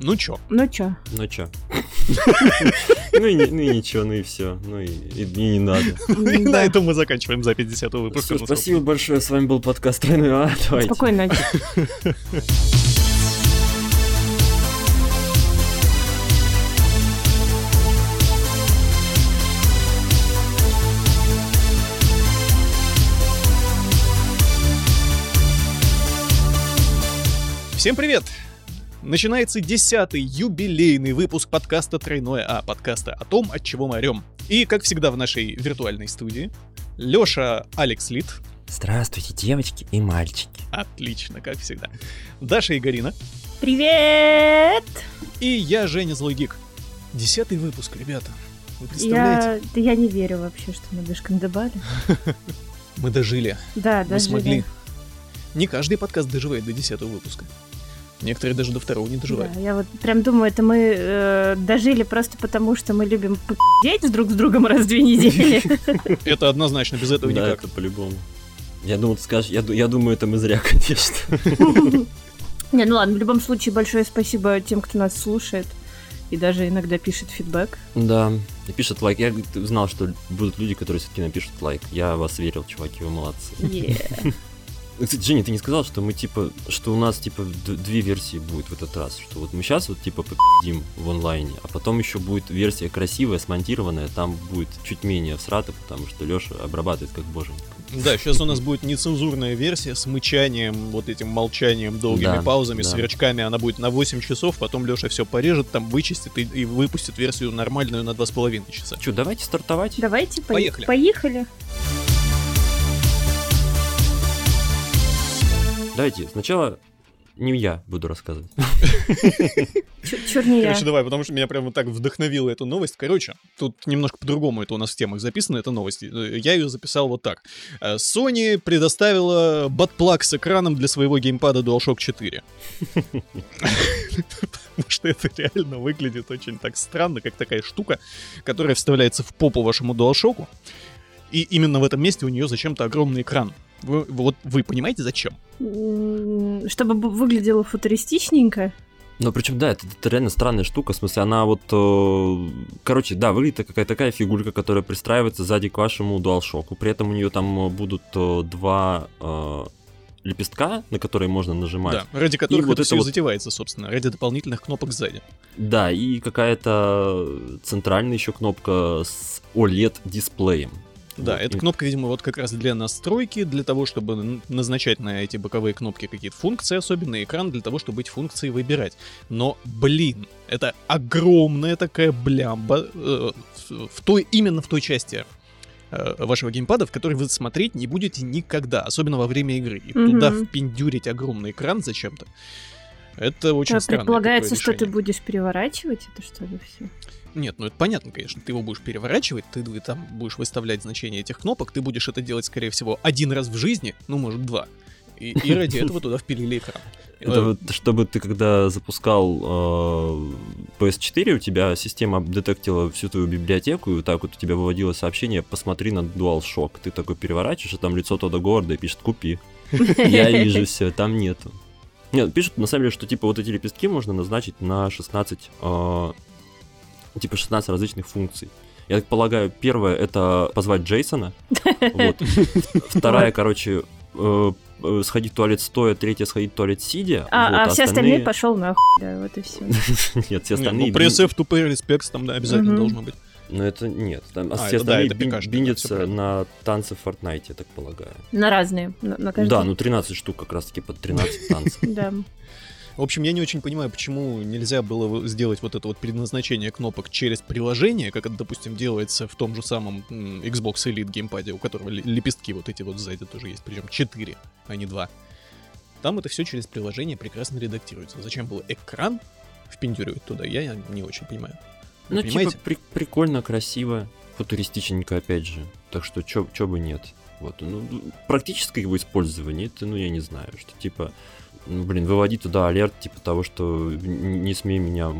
Ну чё? Ну чё? Ну чё? Ну и ничего, ну и все. Ну и не надо. И на этом мы заканчиваем запись 10 выпуска. Спасибо большое, с вами был подкаст Тройной А. Давайте. Спокойной ночи. Всем привет! Начинается десятый юбилейный выпуск подкаста «Тройное А», подкаста о том, от чего мы орем. И, как всегда, в нашей виртуальной студии Лёша Алекс Лит. Здравствуйте, девочки и мальчики. Отлично, как всегда. Даша и Гарина. Привет! И я, Женя Злой Десятый выпуск, ребята. Вы представляете? Я, да я не верю вообще, что мы дошкандыбали. Мы дожили. Да, мы смогли. Не каждый подкаст доживает до десятого выпуска. Некоторые даже до второго не доживают. Да, я вот прям думаю, это мы э, дожили просто потому, что мы любим пи***деть друг с другом раз в две недели. Это однозначно, без этого никак. Да, это по-любому. Я думал, ты скажешь, я, я думаю, это мы зря, конечно. Не, ну ладно, в любом случае большое спасибо тем, кто нас слушает и даже иногда пишет фидбэк. Да, и пишет лайк. Я знал, что будут люди, которые все-таки напишут лайк. Я вас верил, чуваки, вы молодцы. Yeah. Кстати, Женя, ты не сказал, что мы типа, что у нас типа две версии будет в этот раз, что вот мы сейчас вот типа победим в онлайне, а потом еще будет версия красивая, смонтированная, там будет чуть менее всрато, потому что Леша обрабатывает как боженька. Да, сейчас у нас будет нецензурная версия с мычанием, вот этим молчанием, долгими да, паузами, да. сверчками. Она будет на 8 часов, потом Леша все порежет, там вычистит и, и выпустит версию нормальную на 2,5 часа. Че, давайте стартовать? Давайте, поехали. Поехали. Давайте сначала не я буду рассказывать. Чур не Короче, давай, потому что меня прям вот так вдохновила эта новость. Короче, тут немножко по-другому это у нас в темах записано, эта новость. Я ее записал вот так. Э, Sony предоставила батплаг с экраном для своего геймпада DualShock 4. Потому что это реально выглядит очень так странно, как такая штука, которая вставляется в попу вашему DualShock. И именно в этом месте у нее зачем-то огромный экран. Вы, вот вы понимаете, зачем? Чтобы выглядело футуристичненько. Ну, причем, да, это, это реально странная штука. В смысле, она вот... Э, короче, да, выглядит какая-то такая фигурка, которая пристраивается сзади к вашему DualShock. При этом у нее там будут э, два э, лепестка, на которые можно нажимать. Да, ради которых и вот это все вот... затевается, собственно, ради дополнительных кнопок сзади. Да, и какая-то центральная еще кнопка с OLED-дисплеем. Да, вот. эта кнопка, видимо, вот как раз для настройки, для того, чтобы назначать на эти боковые кнопки какие-то функции, особенно экран для того, чтобы эти функции выбирать. Но, блин, это огромная такая блямба э, в той, именно в той части э, вашего геймпада, в который вы смотреть не будете никогда, особенно во время игры. И mm-hmm. туда впендюрить огромный экран зачем-то. Это очень а, странно. Предполагается, что ты будешь переворачивать это что ли все? Нет, ну это понятно, конечно. Ты его будешь переворачивать, ты, ты там будешь выставлять значение этих кнопок, ты будешь это делать, скорее всего, один раз в жизни, ну, может, два. И, и ради этого туда впилили экран. Это вот, чтобы ты когда запускал э, PS4, у тебя система детектила всю твою библиотеку, и вот так вот у тебя выводило сообщение «посмотри на DualShock». Ты такой переворачиваешь, а там лицо Тода Горда и пишет «купи». Я вижу все, там нету. Нет, пишут на самом деле, что типа вот эти лепестки можно назначить на 16 типа 16 различных функций. Я так полагаю, первое это позвать Джейсона. Вот. Вторая, короче, э, э, сходить в туалет стоя, третья сходить в туалет сидя. А, вот, а все остальные пошел нахуй, да, вот и все. Нет, все остальные... Ну, пресс pay respects там, да, обязательно должно быть. Но это нет. Там, а, все остальные да, биндятся на танцы в Fortnite, я так полагаю. На разные. На, на каждый. Да, ну 13 штук как раз таки под 13 танцев. Да. В общем, я не очень понимаю, почему нельзя было сделать вот это вот предназначение кнопок через приложение, как это, допустим, делается в том же самом Xbox Elite геймпаде, у которого лепестки вот эти вот сзади тоже есть, причем 4, а не 2. Там это все через приложение прекрасно редактируется. Зачем было экран впендюривать туда, я не очень понимаю. Вы ну, типа, понимаете? типа, при- прикольно, красиво, футуристичненько, опять же. Так что, чё, чё бы нет. Вот, ну, практическое его использование, это, ну, я не знаю, что, типа, блин, выводи туда алерт, типа того, что не смей меня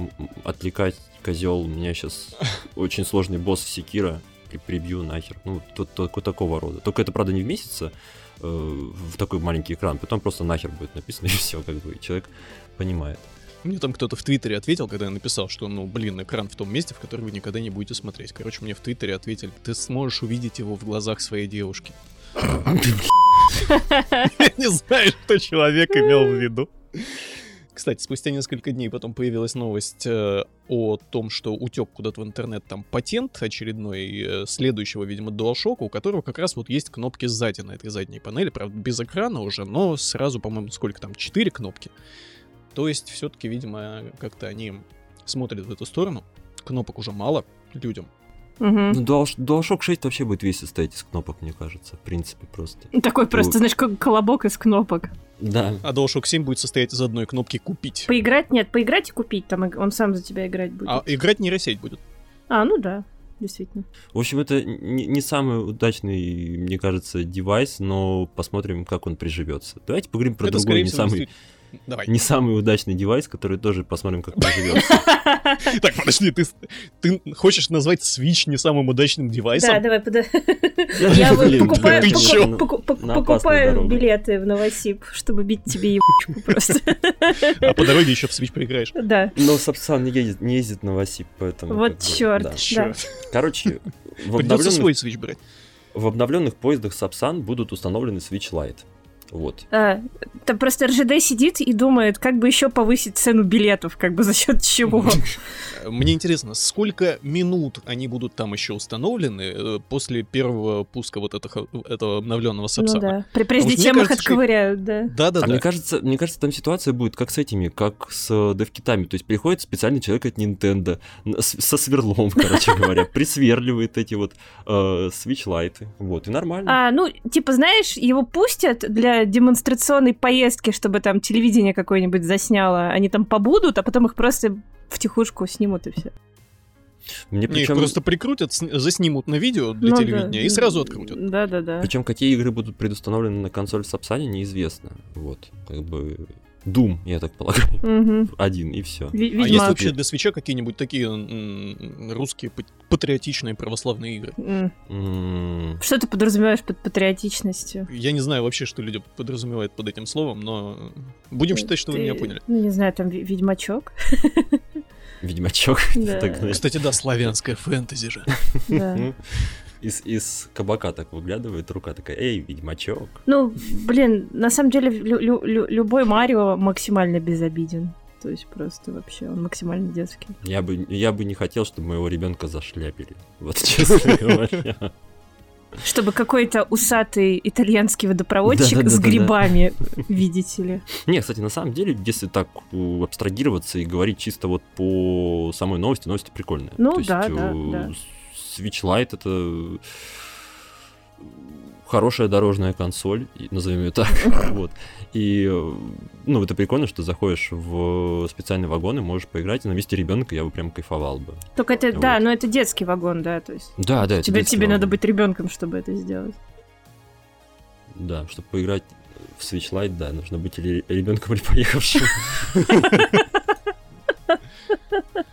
отвлекать, козел, у меня сейчас очень сложный босс Секира, прибью нахер. Ну, только такого рода. Только это, правда, не вместится э, в такой маленький экран, потом просто нахер будет написано, и все, как бы, человек понимает. Мне там кто-то в Твиттере ответил, когда я написал, что, ну, блин, экран в том месте, в который вы никогда не будете смотреть. Короче, мне в Твиттере ответили, ты сможешь увидеть его в глазах своей девушки. Я не знаю, что человек имел в виду. Кстати, спустя несколько дней потом появилась новость э, о том, что утек куда-то в интернет там патент очередной э, следующего, видимо, DualShock, у которого как раз вот есть кнопки сзади на этой задней панели, правда, без экрана уже, но сразу, по-моему, сколько там, 4 кнопки. То есть, все-таки, видимо, как-то они смотрят в эту сторону. Кнопок уже мало людям. Мгм. Ну, Dual- DualShock 6 вообще будет весь состоять из кнопок, мне кажется, в принципе, просто. Такой просто, знаешь, как колобок из кнопок. Да. А DualShock 7 будет состоять из одной кнопки «Купить». Поиграть нет, поиграть и купить, там он сам за тебя играть будет. А играть нейросеть будет. А, ну да, действительно. В общем, это не, не самый удачный, мне кажется, девайс, но посмотрим, как он приживется. Давайте поговорим про Это, другой, не самый, действительно- Давай. не самый удачный девайс, который тоже посмотрим, как приживется. Так, подожди, ты, ты хочешь назвать Switch не самым удачным девайсом? Да, давай, пода- Я покупаю, билеты в Новосиб, чтобы бить тебе ебучку просто. А по дороге еще в Switch проиграешь. Да. Но Сапсан не ездит, не ездит на Васип, поэтому... Вот чёрт. да. Черт. Короче, в обновленных, свой Switch брать. в обновленных поездах Сапсан будут установлены Switch Lite. Вот. А, Там просто РЖД сидит и думает, как бы еще повысить цену билетов, как бы за счет чего. Мне интересно, сколько минут они будут там еще установлены э, после первого пуска вот этого, этого обновленного Ну Сапсана? да. При- Прежде мне чем их кажется, отковыряют, да. А Да-да-да. мне кажется, мне кажется, там ситуация будет как с этими, как с э, девкитами. То есть приходит специальный человек от Nintendo со сверлом, короче говоря, присверливает эти вот э, Lite. Вот, и нормально. А, ну, типа, знаешь, его пустят для демонстрационной поездки, чтобы там телевидение какое-нибудь засняло. Они там побудут, а потом их просто втихушку снимут и все. Мне Не, их причем, просто прикрутят, сни- заснимут на видео для Ну да. телевидения и сразу открутят. Да, да, да. причем какие игры будут предустановлены на консоль в Сапсане, неизвестно. Вот, как бы Doom, я так полагаю, Мгм. один и все. А есть Ведьмак. вообще для свеча какие-нибудь такие м, русские пат- патриотичные православные игры? М. Что ты подразумеваешь под патриотичностью? Я не знаю вообще, что люди подразумевают под этим словом, но будем считать, что вы Ты- меня поняли. Ну, не знаю, там Ведьмачок. Ведьмачок. Кстати, да, славянская фэнтези же. Из, из кабака так выглядывает рука такая, эй, ведьмачок. Ну, блин, на самом деле лю- лю- лю- любой Марио максимально безобиден. То есть просто вообще он максимально детский. Я бы, я бы не хотел, чтобы моего ребенка зашляпили. Вот честно говоря. Чтобы какой-то усатый итальянский водопроводчик с грибами, видите ли. Не, кстати, на самом деле, если так э, абстрагироваться и говорить чисто вот по самой новости, новость прикольная. Ну То есть, да, э, да, да. Switch Lite это хорошая дорожная консоль, назовем ее так. вот. И, э, ну, это прикольно, что заходишь в специальный вагон и можешь поиграть, и на месте ребенка я бы прям кайфовал бы. Только это, да, Вот. но это детский вагон, да, то есть Да, да, это тебе, тебе надо вагон. быть ребенком, чтобы это сделать. Да, чтобы поиграть в Switch Lite, да, нужно быть или ребенком, или поехавшим.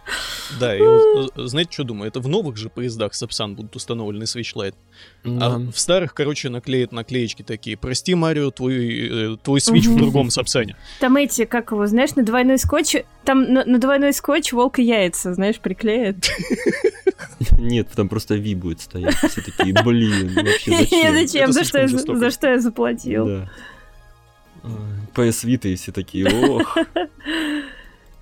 Да, и э, знаете, что думаю? Это в новых же поездах Сапсан будут установлены Lite. А в старых, короче, наклеят наклеечки такие. Прости, Марио, твой, э, твой Switch в другом Сапсане. Там эти, как его, знаешь, на двойной скотч, там на, на двойной скотч волк и яйца, знаешь, приклеят. Нет, там просто Ви будет стоять. Все такие, блин, вообще зачем? Зачем? За что, я, заплатил? Ой, PS Vita и все такие, ох.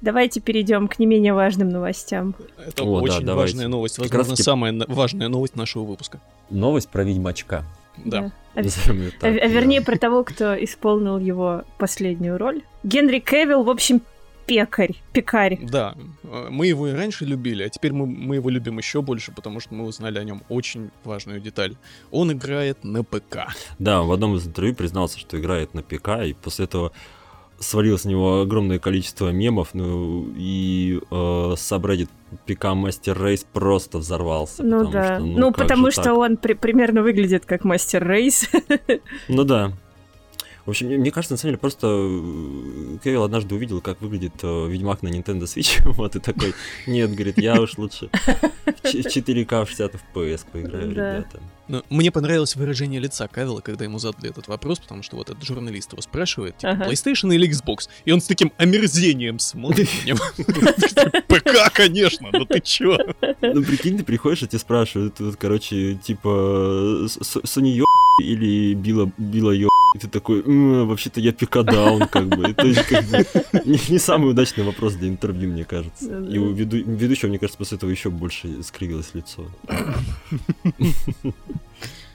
Давайте перейдем к не менее важным новостям. Это О, да, очень давайте. важная новость. Возможно, раз-таки- самая на- важная новость нашего выпуска. Новость про Ведьмачка. Да. А, её а- так, а вернее, да. про того, кто исполнил его последнюю роль. Генри Кевилл, в общем, пекарь, пекарь. Да, э, мы его и раньше любили, а теперь мы, мы его любим еще больше, потому что мы узнали о нем очень важную деталь. Он играет на ПК. Да, в одном из интервью признался, что играет на ПК, и после этого свалилось с него огромное количество мемов, ну и э, subreddit ПК Master Race просто взорвался. Ну потому да. что, ну, как потому что так? он при- примерно выглядит как мастер рейс. Ну да. В общем, мне, мне кажется, на самом деле, просто э, Кевилл однажды увидел, как выглядит э, Ведьмак на Nintendo Switch, вот, и такой, нет, говорит, я уж лучше в ч- 4К в 60 FPS поиграю, Да. ребята. Но мне понравилось выражение лица Кавила, когда ему задали этот вопрос, потому что вот этот журналист его спрашивает, типа, Ага. PlayStation или Xbox? И он с таким омерзением смотрит на него. ПК, конечно, ну ты чё? Ну, прикинь, ты приходишь, и тебе спрашивают, вот, короче, типа, Sony ё или Билла, Билла ё и ты такой, «М, вообще-то я пикадаун, как бы. Это же, как бы, не, самый удачный вопрос для интервью, мне кажется. И у веду- ведущего, мне кажется, после этого еще больше скривилось лицо.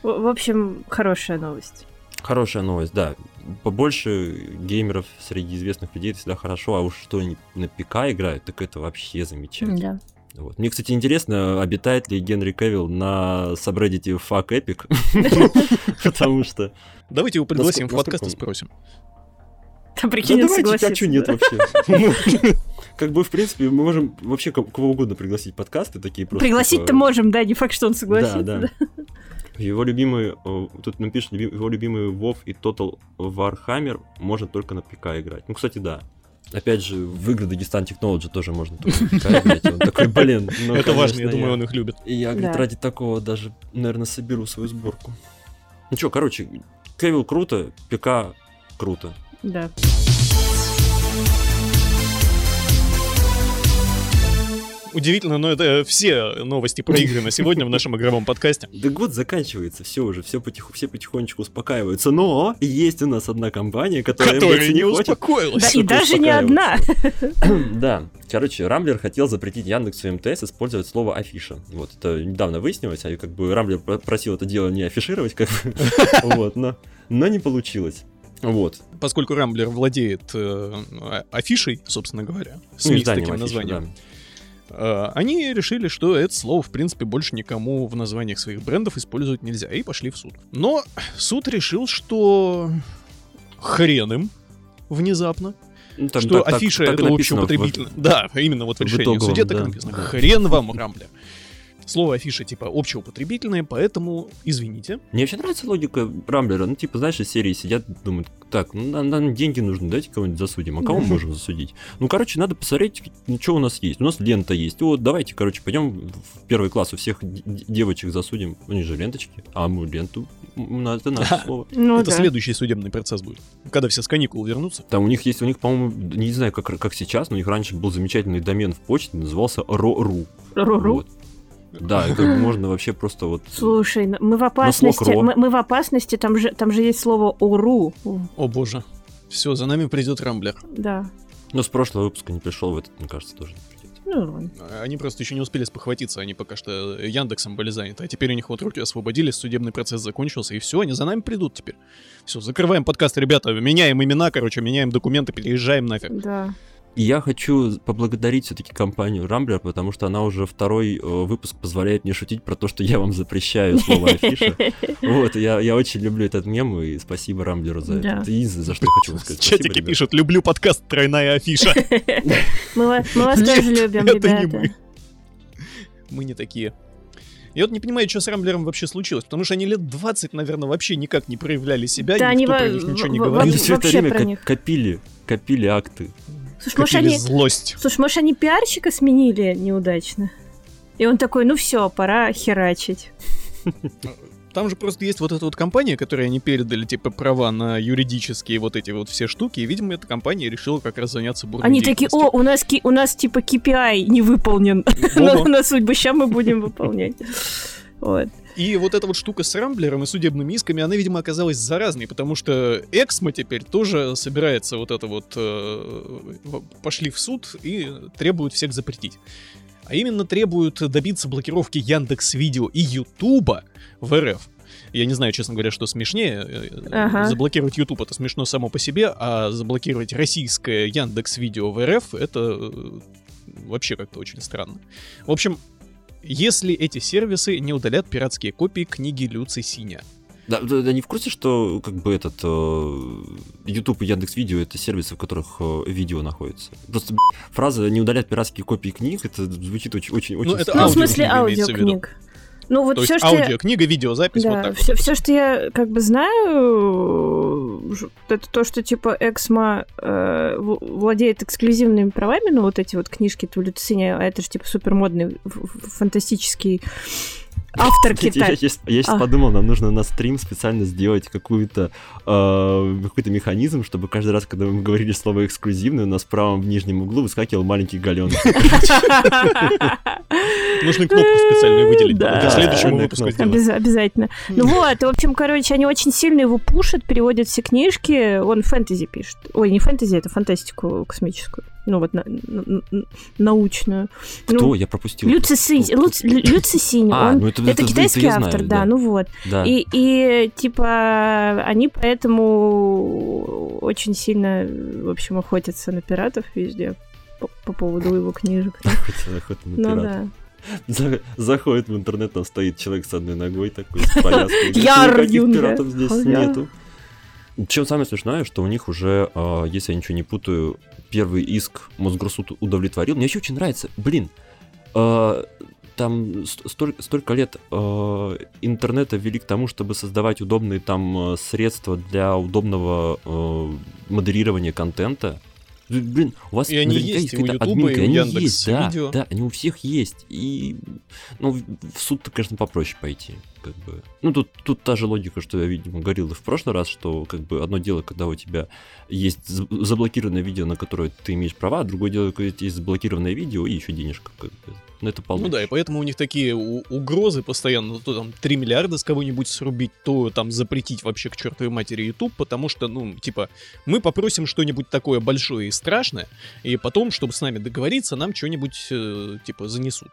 В общем, хорошая новость. Хорошая новость, да. Побольше геймеров среди известных людей это всегда хорошо, а уж что они на ПК играют, так это вообще замечательно. Да. Вот. Мне, кстати, интересно, обитает ли Генри Кевилл на сабреддите Fuck Epic, потому что... Давайте его пригласим в подкаст и спросим. Да, Да прикинь, он давайте, а нет вообще? Как бы, в принципе, мы можем вообще ко- кого угодно пригласить в подкасты такие просто. Пригласить-то типа, можем, да, не факт, что он согласится. Да, да. Его любимый, э, тут напишет, люби- его любимый WoW и Total Warhammer можно только на ПК играть. Ну, кстати, да. Опять же, в игры Дагестан Technology тоже можно только на ПК играть. Он такой, блин, ну, Это важно, я конечно, думаю, он их любит. И я, говорит, Да. ради такого даже, наверное, соберу свою сборку. Ну что, короче, Кевилл круто, ПК круто. Да. Удивительно, но это все новости про игры на сегодня в нашем игровом подкасте. Да год заканчивается, все уже, все, потиху, все потихонечку успокаиваются. Но есть у нас одна компания, которая, Которая не хочет. успокоилась. Да, и даже не одна. Да, короче, Рамблер хотел запретить Яндексу МТС использовать слово афиша. Вот, это недавно выяснилось, а как бы Рамблер про- просил это дело не афишировать, как вот, но, но не получилось. Вот. Поскольку Рамблер владеет э, а- афишей, собственно говоря, Ну, с изданием таким афиши, названием, э, они решили, что это слово, в принципе, больше никому в названиях своих брендов использовать нельзя, и пошли в суд. Но суд решил, что хрен им внезапно, Ну, там что так- так- афиша так и это написано в-. Да, именно вот в в решении итоговом, суде так да, написано. Хрен вам, Рамблер. Слово афиша типа общеупотребительное, поэтому извините. Мне вообще нравится логика Рамблера. Ну, типа, знаешь, из серии сидят, думают, так, ну, нам, нам деньги нужны, давайте кого-нибудь засудим. А кого мы можем засудить? Ну, короче, надо посмотреть, что у нас есть. У нас лента есть. Вот, давайте, короче, пойдем в первый класс, у всех девочек засудим. У них же ленточки. А мы ленту, это наше слово. Ну это следующий судебный процесс будет. Когда все с каникул вернутся. Там у них есть, у них, по-моему, не знаю, как, сейчас, но у них раньше был замечательный домен в почте, назывался ro.ru. Да, это можно вообще просто вот... Слушай, мы в опасности, мы, мы в опасности, там же, там же есть слово уру. О боже. Все, за нами придет Рамблер. Да. Ну, с прошлого выпуска не пришел, в этот, мне кажется, тоже не придет. Ну, ладно. Они просто еще не успели спохватиться, они пока что Яндексом были заняты. А теперь у них вот руки освободились, судебный процесс закончился, и все, они за нами придут теперь. Все, закрываем подкаст, ребята, меняем имена, короче, меняем документы, переезжаем нафиг. да. И я хочу поблагодарить все-таки компанию Рамблер, потому что она уже второй э, выпуск позволяет мне шутить про то, что я вам запрещаю слово афиша. Вот, я, я очень люблю этот мем, и спасибо Рамблеру за Да. это. Единственное, за что хочу вам В сказать. Спасибо, чатике ребят. пишут, люблю подкаст «Тройная афиша». Мы, ва- мы вас тоже любим, это не ребята. мы. Мы не такие. Я вот не понимаю, что с Рамблером вообще случилось, потому что они лет 20, наверное, вообще никак не проявляли себя, Да, никто они про них ничего не во- говорил. Они все это вообще время про ко- них. копили, копили акты. Слушай, может, они, злость. слушай, может, они пиарщика сменили неудачно? И он такой, ну все, пора херачить. Там же просто есть вот эта вот компания, которой они передали, типа, права на юридические вот эти вот все штуки, и, видимо, эта компания решила как раз заняться бурной Они такие, о, у нас, у нас типа KPI не выполнен на судьбу, сейчас мы будем выполнять. Вот. И вот эта вот штука с Рамблером и судебными исками, она, видимо, оказалась заразной, потому что Эксмо теперь тоже собирается вот это вот... э, пошли в суд и требуют всех запретить. А именно требуют добиться блокировки Яндекс Видео и Ютуба в РФ. Я не знаю, честно говоря, что смешнее. Э, Ага. Заблокировать YouTube это смешно само по себе, а заблокировать российское Яндекс Видео в РФ это э, вообще как-то очень странно. В общем, если эти сервисы не удалят пиратские копии книги Люци Синя. Да, да, да не в курсе, что как бы этот э, YouTube и Яндекс Видео это сервисы, в которых э, видео находится. Просто б***ь, фраза не удалять пиратские копии книг, это звучит очень очень очень. это Ну, в странно. смысле аудиокнига имеется в виду. аудиокниг. Ну, вот То все, есть что я... аудиокнига, видеозапись, вот Да, так все, вот. что я как бы знаю, это то, что типа Эксмо э, владеет эксклюзивными правами на вот эти вот книжки Тулицини, а это же типа супер модный фантастический автор Я, сейчас, я щас А. подумал, нам нужно на стрим специально сделать какую-то, э, какой-то механизм, чтобы каждый раз, когда мы говорили слово эксклюзивный, у нас в правом нижнем углу выскакивал маленький гален. Нужно кнопку специальную выделить. Да. К следующему выпуску сделать. Обязательно. Ну вот, в общем, короче, они очень сильно его пушат, переводят все книжки. Он фэнтези пишет. Ой, не фэнтези, это фантастику космическую. Ну вот, на- на- на- научную. Кто? Ну, Я пропустил. Люци Люци Люци Синь, А, он- ну это, это это- китайский это автор, знаю, да, ну вот. Да. И, и типа они поэтому очень сильно, в общем, охотятся на пиратов везде по, по поводу его книжек. Охота- охота на Ну пиратов. да. За- Заходит в интернет, там стоит человек с одной ногой такой, с повязкой. Никаких пиратов здесь нету. Чем самое смешное, что у них уже, а, если я ничего не путаю, первый иск Мосгорсуд удовлетворил. Мне еще очень нравится, блин, а, там ст- столь- столько лет а, интернета вели к тому, чтобы создавать удобные там средства для удобного а, модерирования контента. Блин, у вас И они есть и у Ютуба, и у Яндекс есть, да, Видео. да, они у всех есть. И, ну, в суд-то, конечно, попроще пойти, как бы. Ну, тут, тут та же логика, что я, видимо, говорил и в прошлый раз, что, как бы, одно дело, когда у тебя есть за- заблокированное видео, на которое ты имеешь права, а другое дело, когда есть заблокированное видео и еще денежка, как бы. Ну, это Ну получше. да, и поэтому у них такие угрозы постоянно, то там 3 миллиарда с кого-нибудь срубить, то там запретить вообще к чертовой матери YouTube, потому что, ну, типа, мы попросим что-нибудь такое большое и страшное, и потом, чтобы с нами договориться, нам что-нибудь, э, типа, занесут.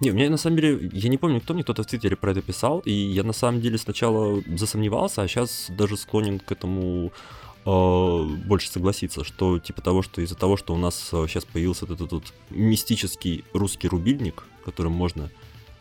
Не, у меня на самом деле, я не помню, кто мне, кто-то в Твиттере про это писал, и я на самом деле сначала засомневался, а сейчас даже склонен к этому э, больше согласиться, что типа того, что из-за того, что у нас сейчас появился вот этот вот мистический русский рубильник, которым можно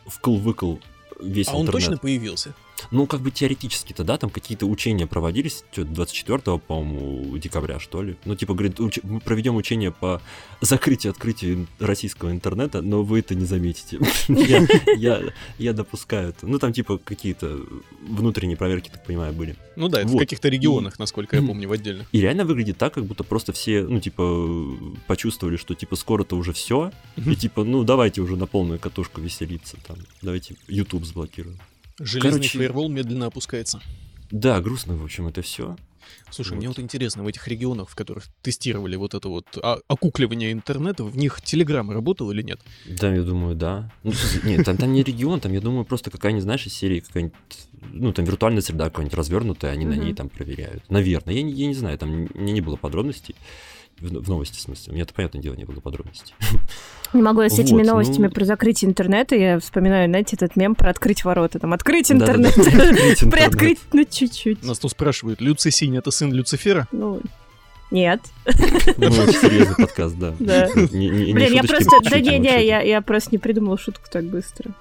вкл-выкл весь а он интернет. точно появился? Ну, как бы теоретически-то, да, там какие-то учения проводились, что 24, по-моему, декабря, что ли. Ну, типа, говорит, уч- мы проведем учение по закрытию, открытию российского интернета, но вы это не заметите. Я- допускаю это. Ну, там, типа, какие-то внутренние проверки, так понимаю, были. Ну да, это в каких-то регионах, насколько я помню, в отдельных. И реально выглядит так, как будто просто все, ну, типа, почувствовали, что, типа, скоро-то уже все, и, типа, ну, давайте уже на полную катушку веселиться, там, давайте YouTube заблокируем. Железный Короче- фаервол медленно опускается. Да, грустно, в общем, это все. Слушай, Вот. мне вот интересно, в этих регионах, в которых тестировали вот это вот а- окукливание интернета, в них Телеграм работал или нет? Да, я думаю, да. Ну, нет, там, там не регион, там, я думаю, просто какая-нибудь, знаешь, из серии какая-нибудь, ну, там виртуальная среда какая-нибудь развернутая, они на Мгм. ней там проверяют. Наверное, я, я не знаю, там мне не было подробностей. В, в новости, в смысле. У меня, это, понятное дело, не было подробностей. Не могу я с этими Вот, новостями ну- про закрытие интернета. Я вспоминаю, знаете, этот мем про открыть ворота. Там открыть интернет. открыть интернет. Приоткрыть, ну, чуть-чуть. Нас тут спрашивают, Люцисинь это сын Люцифера? Ну, нет. Ну, серьезный подкаст, да. Да. Блин, я просто... Да шутим не, не, вообще-то. я, я просто не придумала шутку так быстро.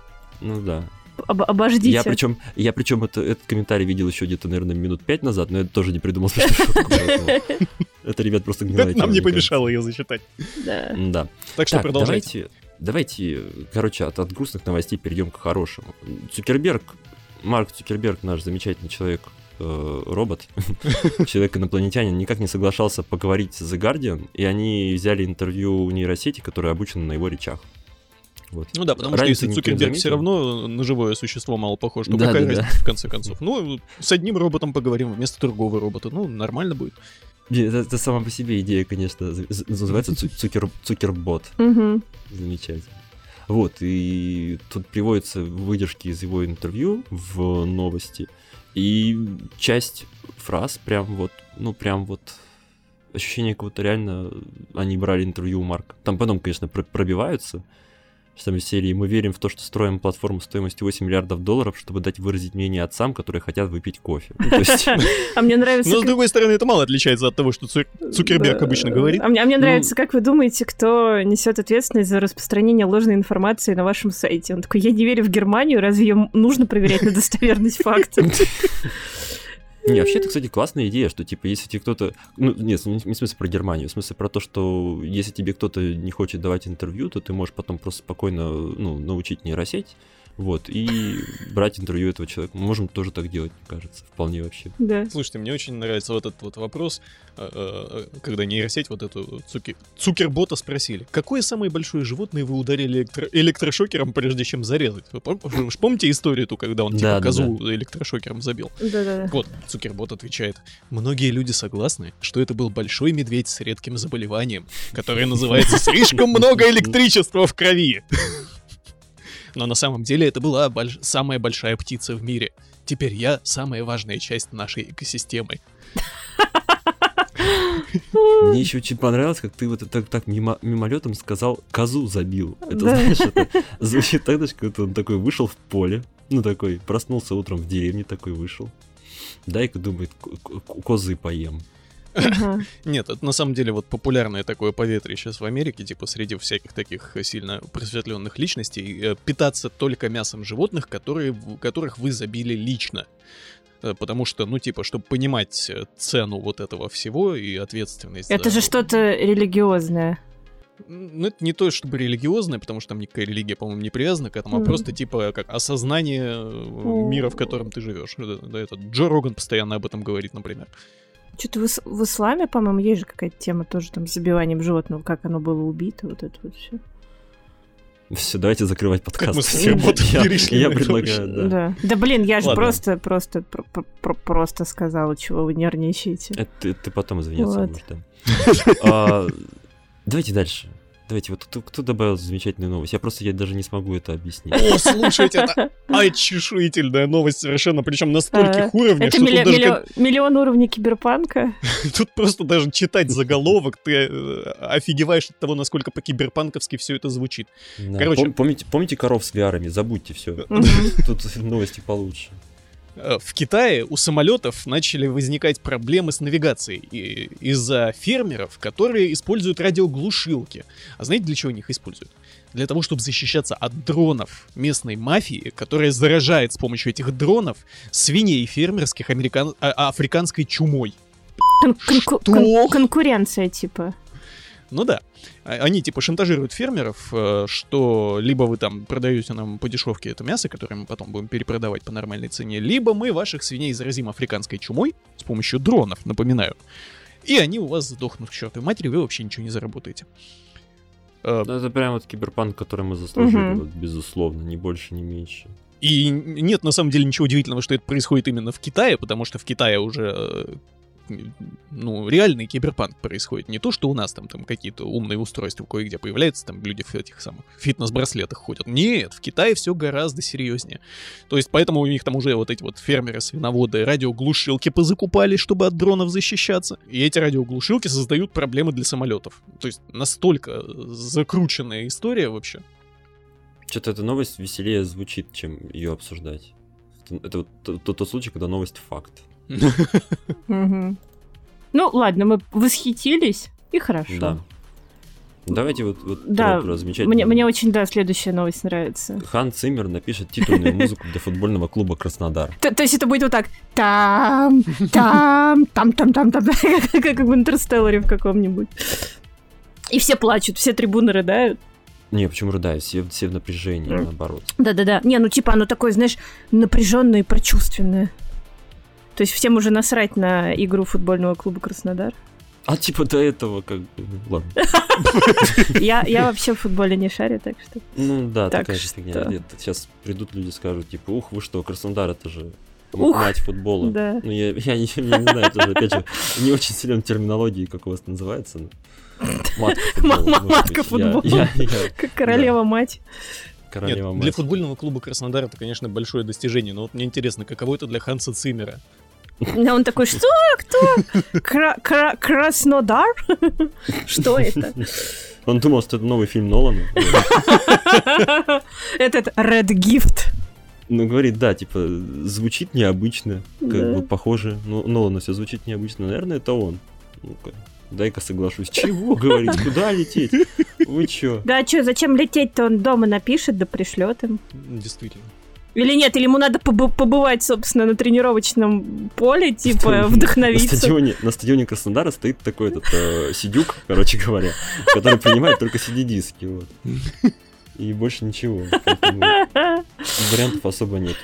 Ну да. Об- обождите. Я причем, я причем это, этот комментарий видел еще где-то, наверное, минут пять назад, но я тоже не придумал смешную шутку. Это, ребят, просто гнилая нам не помешало ее зачитать. Да. Так что продолжайте. давайте, давайте, короче, от, от грустных новостей перейдем к хорошему. Цукерберг, Марк Цукерберг, наш замечательный человек, э, робот, человек-инопланетянин, никак не соглашался поговорить с The Guardian, и они взяли интервью у нейросети, которая обучена на его речах. Вот. Ну да, потому что Разницы если Цукерберг все равно на живое существо мало похож, то Да, какая да, да. разница в конце концов? Ну, с одним роботом поговорим вместо другого робота. Ну, нормально будет. Это, это сама по себе идея, конечно, называется цу- цукер, цукербот. Замечательно. Вот, и тут приводятся выдержки из его интервью в новости, и часть фраз прям вот, ну прям вот ощущение какого-то реально они брали интервью у Марка. Там потом, конечно, про- пробиваются, из серии «Мы верим в то, что строим платформу стоимостью 8 миллиардов долларов, чтобы дать выразить мнение отцам, которые хотят выпить кофе». Ну, А мне нравится... Но, с другой стороны, это мало отличается от того, что Цу- Цукерберг обычно говорит. А мне, а Ну- нравится, как вы думаете, кто несет ответственность за распространение ложной информации на вашем сайте. Он такой, я не верю в Германию, разве ее нужно проверять на достоверность фактов? Не, вообще, это, кстати, классная идея, что, типа, если тебе кто-то... Ну, нет, не не в смысле про Германию, в смысле про то, что если тебе кто-то не хочет давать интервью, то ты можешь потом просто спокойно, ну, научить нейросеть Вот, и брать интервью этого человека. Мы можем тоже так делать, мне кажется, вполне вообще. Да. Слушайте, мне очень нравится вот этот вот вопрос, э, э, когда нейросеть вот эту цуки... цукербота спросили, какое самое большое животное вы ударили электро- электрошокером, прежде чем зарезать? Вы помните историю ту, когда он типа Да, да, козу электрошокером забил? Да-да-да. Вот, Цукербот отвечает. Многие люди согласны, что это был большой медведь с редким заболеванием, которое называется «слишком много электричества в крови». Но на самом деле это была больш- самая большая птица в мире. Теперь я самая важная часть нашей экосистемы. Мне еще очень понравилось, как ты вот так, так мимо, мимолетом сказал «козу забил». Это, Да. знаешь, это звучит так, как будто он такой вышел в поле, ну такой, проснулся утром в деревне, такой вышел. Дай-ка, думает, ко- ко- козы поем. Нет, это на самом деле вот популярное такое поветрие сейчас в Америке, типа среди всяких таких сильно просветленных личностей, э, питаться только мясом животных, которые, которых вы забили лично. Э, Потому что, ну, типа, чтобы понимать э, цену вот этого всего и ответственность. Это за- же что-то религиозное. Ну, это не то, чтобы религиозное, потому что там никакая религия, по-моему, не привязана к этому, а Мгм. просто, типа, как осознание э, мира, в котором ты живешь. Да, да, этот Джо Роган постоянно об этом говорит, например. Что-то в, ис- в исламе, по-моему, есть же какая-то тема тоже там с забиванием животного, как оно было убито, вот это вот все. Все, давайте закрывать подкаст. мы с Цукерботом Я- перешли Я предлагаю, Да. да. да. блин, я же просто, просто, про- про- про- просто сказала, чего вы нервничаете. Это ты, ты потом извиняться Вот. будешь, да. А, Давайте дальше. Давайте, вот кто, кто добавил замечательную новость? Я просто я даже не смогу это объяснить. О, слушайте, это очешуительная новость совершенно, причем на стольких уровнях, Это что милли- тут, даже миллион, уровней киберпанка. тут просто даже читать заголовок, ты э, офигеваешь от того, насколько по-киберпанковски все это звучит. Короче. Пом- помните, помните коров с VR? Забудьте все. Тут новости получше. Э, В Китае у самолетов начали возникать проблемы с навигацией из-за фермеров, которые используют радиоглушилки. А знаете, для чего они их используют? Для того, чтобы защищаться от дронов местной мафии, которая заражает с помощью этих дронов свиней фермерских американ... а- африканской чумой. Кон- конку- кон- конкуренция, типа. Ну да. А- Они типа шантажируют фермеров, э, что либо вы там продаете нам по дешевке это мясо, которое мы потом будем перепродавать по нормальной цене, либо мы ваших свиней заразим африканской чумой с помощью дронов, напоминаю. И они у вас сдохнут к чертовой матери, вы вообще ничего не заработаете. Э, Ну, Это прям вот киберпанк, который мы заслужили, Мгм. вот, безусловно, ни больше, ни меньше. И нет на самом деле ничего удивительного, что это происходит именно в Китае, потому что в Китае уже э, ну, реальный киберпанк происходит. Не то, что у нас там, там какие-то умные устройства кое-где появляются, там люди в этих самых фитнес-браслетах ходят. Нет, в Китае все гораздо серьезнее. То есть поэтому у них там уже вот эти вот фермеры, свиноводы радиоглушилки позакупали, чтобы от дронов защищаться. И эти радиоглушилки создают проблемы для самолетов. То есть настолько закрученная история вообще. Что-то эта новость веселее звучит, чем ее обсуждать. Это, вот тот- тот случай, когда новость факт. Ну, ладно, мы восхитились, и хорошо. Да. Давайте вот, вот Да, про, про замечательную- Мне, мне очень, да, следующая новость нравится. Хан Циммер напишет титульную музыку для футбольного клуба Краснодар. То, есть это будет вот так. Там, там, там, там, там, там, как, в Интерстелларе в каком-нибудь. И все плачут, все трибуны рыдают. Не, почему рыдаю? Все, все в напряжении, наоборот. Да-да-да. Не, ну типа оно такое, знаешь, напряженное и прочувственное. То есть всем уже насрать на игру футбольного клуба Краснодар. А типа до этого как бы... Ладно. Я, я вообще в футболе не шарю, так что... Ну да, Так такая же что- фигня. Сейчас придут люди скажут, типа, ух, вы что, Краснодар, это же Ух, мать футбола. да. Ну, я, я, не, я не знаю, тоже, опять же, не очень силен терминологии, как у вас называется. но Матка футбола. Матка. Я- футбола. Я, я Как королева-мать. королева Нет, для мать. футбольного клуба Краснодар это, конечно, большое достижение, но вот мне интересно, каково это для Ханса Циммера? А он такой, что? Кто? Кра- кра- Краснодар? Что это? Он думал, что это новый фильм Нолана. Этот Red Gift. Ну, говорит, да, типа, звучит необычно, как Да. бы похоже. Ну, Нолана все звучит необычно. Наверное, это он. Ну-ка, дай-ка соглашусь. Чего говорить? Куда лететь? Вы чё? Да что, зачем лететь-то? Он дома напишет, да пришлет им. Действительно. Или нет, или ему надо побы- побывать, собственно, на тренировочном поле, типа, На вдохновиться. стадионе, на стадионе Краснодара стоит такой этот э, сидюк, короче говоря, который принимает только CD-диски. Вот. И больше ничего. Вариантов особо нет.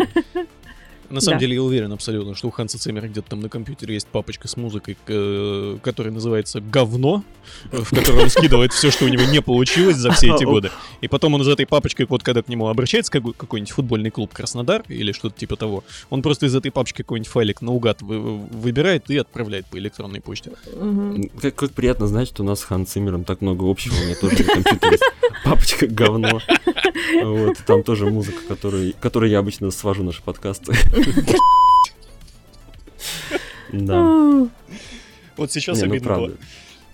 На самом Да. деле я уверен абсолютно, что у Ханса Циммера где-то там на компьютере есть папочка с музыкой, э, которая называется «Говно», э, в которой он скидывает все, что у него не получилось за все эти годы. И потом он из этой папочки, вот когда к нему обращается какой- какой-нибудь футбольный клуб Краснодар или что-то типа того, он просто из этой папочки какой-нибудь файлик наугад вы- выбирает и отправляет по электронной почте. Как, как приятно знать, что у нас с Хан Циммером так много общего. У меня тоже на компьютере есть папочка говно. Вот, и там тоже музыка, которой, которой я обычно свожу наши подкасты. Да, Вот сейчас ну обидно.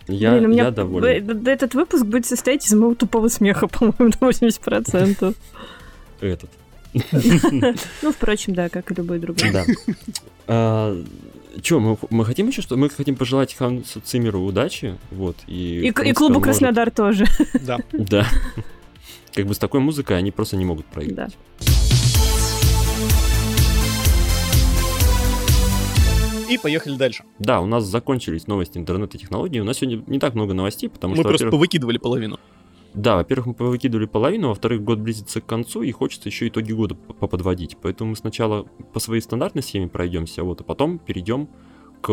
Я, Блин, у меня я доволен. д- Этот выпуск будет состоять из моего тупого смеха, по-моему, на 80%. Этот. Ну, впрочем, да, как и любой другой. Да. Че, мы, мы хотим еще что? Мы хотим пожелать Хансу Циммеру удачи, вот, и... И, и клубу может- Краснодар тоже. Да. Да. Как бы с такой музыкой они просто не могут проиграть. Да. И поехали дальше. Да, у нас закончились новости интернета и технологий. У нас сегодня не так много новостей, потому Мы что, просто во-первых, повыкидывали половину. Да, во-первых, мы повыкидывали половину, во-вторых, год близится к концу, и хочется еще итоги года поподводить. Поэтому мы сначала по своей стандартной схеме пройдемся, вот, а потом перейдем к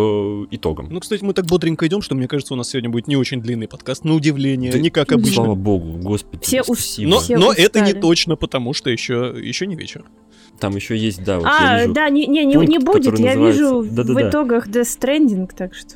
итогам. Ну, кстати, мы так бодренько идем, что мне кажется, у нас сегодня будет не очень длинный подкаст, на удивление, Да, не как обычно. Слава богу, господи, Все спасибо. Но, Все но это не точно, потому что еще, еще не вечер. Там еще есть, да, вот я А, вижу. да, не, не, не, пункт, не будет. Я называется- вижу в Да-да-да. итогах Death Stranding, так что...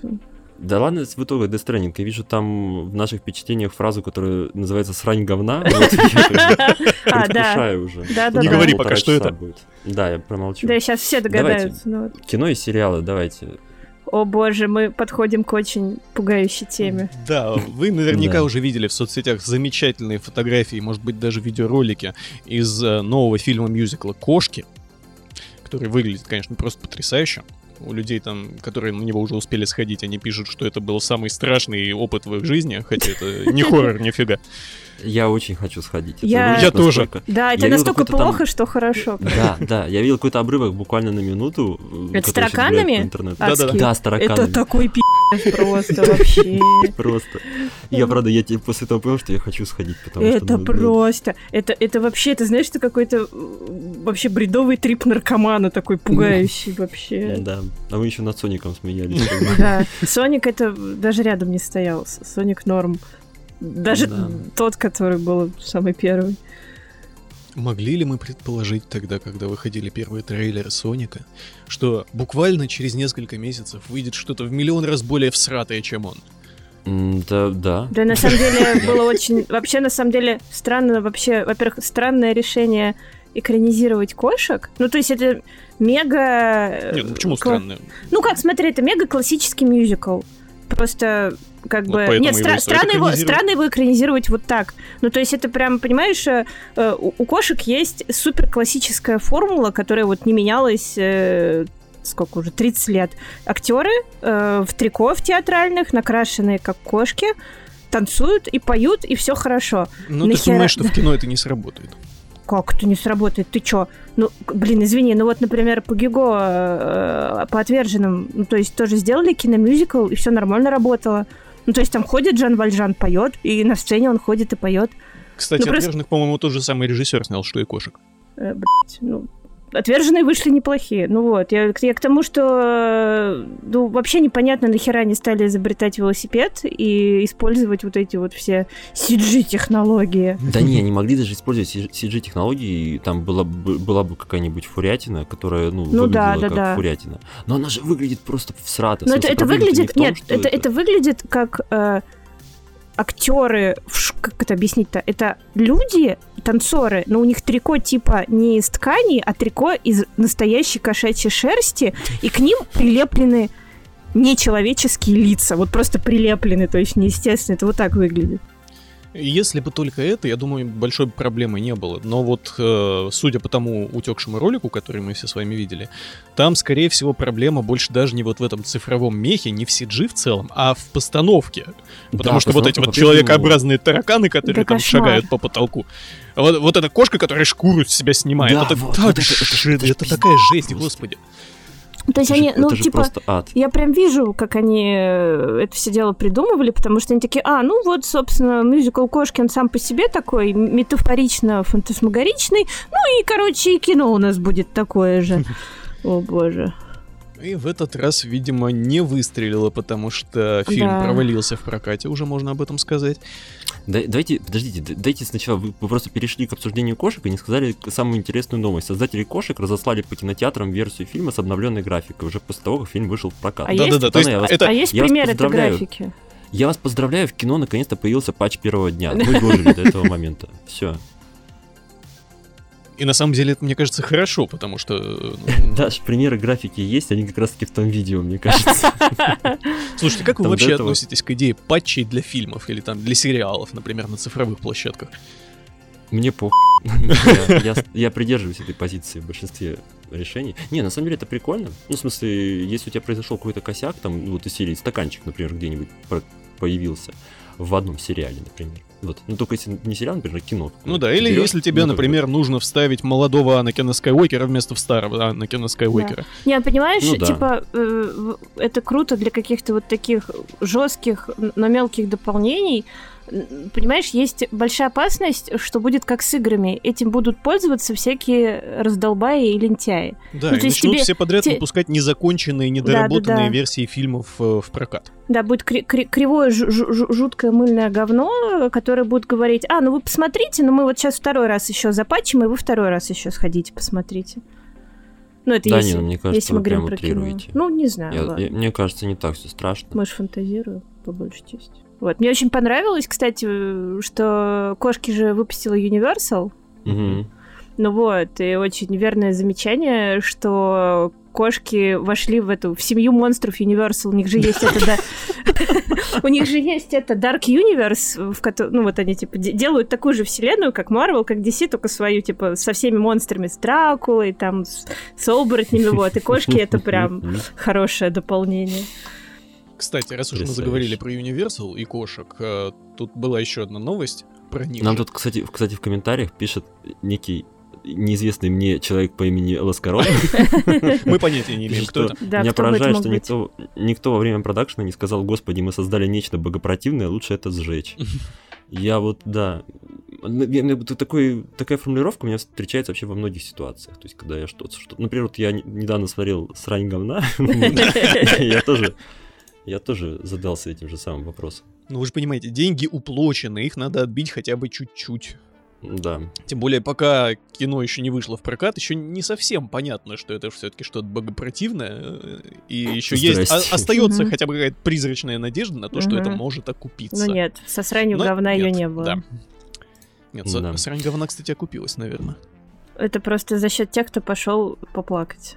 Да ладно, в итоге Death Stranding. Я вижу там в наших впечатлениях фразу, которая называется «срань говна». А, да. предвкушаю уже. Да, да, Не говори пока, что это. будет. Да, я промолчу. Да, сейчас все догадаются. ну. Кино и сериалы, давайте. О боже, мы подходим к очень пугающей теме. Да, вы наверняка уже видели в соцсетях замечательные фотографии, может быть, даже видеоролики из э, нового фильма-мюзикла «Кошки», который выглядит, конечно, просто потрясающе. У людей там, которые на него уже успели сходить, они пишут, что это был самый страшный опыт в их жизни, хотя это не хоррор нифига. Я очень хочу сходить. Я- Я тоже. Да, это настолько какой-то там- плохо, что хорошо. Да, да, я видел какой-то обрывок буквально на минуту. э, Это с тараканами? Да-да-да. Адские. Да, с тараканами. Это такой пи***ц просто вообще. Просто. Я, правда, я тебе после этого понял, что я хочу сходить, потому что... Это ну, ну, просто. Это, это вообще, это знаешь, это какой-то э, вообще бредовый трип наркомана такой пугающий вообще. Да. А мы еще над Соником смеялись. Да. Соник это даже рядом не стоял. Соник норм. Даже Да. тот, который был самый первый. Могли ли мы предположить тогда, когда выходили первые трейлеры Соника, что буквально через несколько месяцев выйдет что-то в миллион раз более всратое, чем он? Да, да. Да, на самом деле было очень... Вообще, на самом деле, странно вообще... Во-первых, странное решение экранизировать кошек. Ну, то есть это мега... Нет, ну почему кла- странно? Ну как, смотри, это мега классический мюзикл. Просто как Вот бы... Нет, стра- странно, его, экранизировать. странно его экранизировать вот так. Ну, то есть это прям, понимаешь, э, э, у, у кошек есть супер классическая формула, которая вот не менялась э, сколько уже, 30 лет. Актеры э, в трико в театральных, накрашенные как кошки, танцуют и поют, и все хорошо. Ну, ты понимаешь, что в кино это не сработает. Как это не сработает? Ты чё? Ну, блин, извини, ну вот, например, по Гюго, э, по отверженным, ну, то есть тоже сделали киномюзикл, и все нормально работало. Ну, то есть там ходит Жан Вальжан, поет, и на сцене он ходит и поет. Кстати, Ну, просто- «Отверженных», по-моему, тот же самый режиссер снял, что и кошек. Э, блядь, ну, отверженные вышли неплохие. Ну вот, я, я к тому, что э, ну, вообще непонятно, нахера они стали изобретать велосипед и использовать вот эти вот все CG-технологии. Да не, они могли даже использовать CG-технологии, и там была бы, была бы какая-нибудь фурятина, которая, ну, Ну да, выглядела да, как да. фурятина. Но она же выглядит просто всрато. Но В это, это не выглядит... в том, Нет, что это, это выглядит как э, актеры... в Как это объяснить-то? Это люди, танцоры, но у них трико типа не из ткани, а трико из настоящей кошачьей шерсти, и к ним прилеплены нечеловеческие лица. Вот просто прилеплены, то есть неестественно. Это вот так выглядит. Если бы только это, я думаю, большой проблемы не было. Но вот, э, судя по тому утекшему ролику, который мы все с вами видели, там, скорее всего, проблема больше даже не вот в этом цифровом мехе, не в CG в целом, а в постановке. Потому Да, что вот эти вот человекообразные тараканы, которые Да там кошмар. шагают по потолку. Вот, вот эта кошка, которая шкуру с себя снимает, Да, это вот, так вот это- это- это ж это такая жесть, господи. То есть Это же- они, ну, же типа, просто ад. я прям вижу, как они э, это все дело придумывали, потому что они такие, а, ну вот, собственно, мюзикл Кошкин сам по себе такой метафорично-фантасмагоричный, ну и, короче, и кино у нас будет такое же. О, боже. И в этот раз, видимо, не выстрелило, потому что фильм Да. провалился в прокате, уже можно об этом сказать. Да- давайте, подождите, дайте сначала, вы, вы просто перешли к обсуждению кошек и не сказали самую интересную новость. Создатели кошек разослали по кинотеатрам версию фильма с обновленной графикой уже после того, как фильм вышел в прокат. А есть- Да-да-да, то есть вас- это... А есть пример этой графики? Я вас поздравляю, в кино наконец-то появился патч первого дня. Мы дожили до этого момента. Все. И на самом деле это, мне кажется, хорошо, потому что... ну, Даш, примеры графики есть, они как раз таки в том видео, мне кажется. Слушайте, как вы вообще относитесь к идее патчей для фильмов или там для сериалов, например, на цифровых площадках? Мне пох. Я, придерживаюсь этой позиции в большинстве решений. Не, на самом деле это прикольно. Ну, в смысле, если у тебя произошел какой-то косяк, там, ну, вот из серии стаканчик, например, где-нибудь появился в одном сериале, например. Вот. Ну, только если не сериал, например, а кино. Ну да, или Берёшь, если тебе, ну, как бы, например, нужно вставить молодого Анакина Скайуокера вместо старого Анакина Скайуокера. Не, понимаешь, Ну да. типа, э, это круто для каких-то вот таких жестких, но мелких дополнений. Понимаешь, есть большая опасность, что будет как с играми. Этим будут пользоваться всякие раздолбаи и лентяи. Да, Ну, и то есть начнут тебе- все подряд те- выпускать незаконченные, недоработанные Да-да-да. версии фильмов э, в прокат. Да, будет кри- кри- кривое, жу- жу- жуткое мыльное говно, которое будет говорить, а, ну вы посмотрите, но мы вот сейчас второй раз еще запатчим, и вы второй раз еще сходите, посмотрите. Ну, это Да если, не, ну, мне кажется, если мы говорим про кино. Ну, не знаю, Я- ладно. я- мне кажется, не так все страшно. Мы же фантазируем, по большей части. Вот. Мне очень понравилось, кстати, что кошки же выпустила Universal. Мгм. Ну вот, и очень верное замечание, что кошки вошли в эту в семью монстров Universal. У них же есть это, да. У них же есть это Dark Universe, в котором, ну вот они типа де- делают такую же вселенную, как Marvel, как DC, только свою типа со всеми монстрами, с Дракулой, там с, с оборотнями, вот. И кошки это прям хорошее дополнение. Кстати, раз уж мы заговорили про Universal и кошек, э, тут была еще одна новость про них. Нам тут, кстати, в- кстати, в комментариях пишет некий неизвестный мне человек по имени Ласкарон. Мы понятия не имеем, кто это. Да, Меня поражает, что никто, во время продакшена не сказал, господи, мы создали нечто богопротивное, лучше это сжечь. Я вот, да. Ну, такой, такая формулировка у меня встречается вообще во многих ситуациях. То есть, когда я что-то... Что например, вот я не- недавно смотрел «Срань говна», я тоже... Я тоже задался этим же самым вопросом. Ну вы же понимаете, деньги уплочены, их надо отбить хотя бы чуть-чуть. Да. Тем более, пока кино еще не вышло в прокат, еще не совсем понятно, что это все-таки что-то богопротивное. э, И еще есть, Здрасте. а- остается хотя бы какая-то призрачная надежда на то, что это может окупиться. Ну нет, со сранью Но говна ее нет, не было. Да. Нет, Да. срань говна, кстати, окупилась, наверное. Это просто за счет тех, кто пошел поплакать.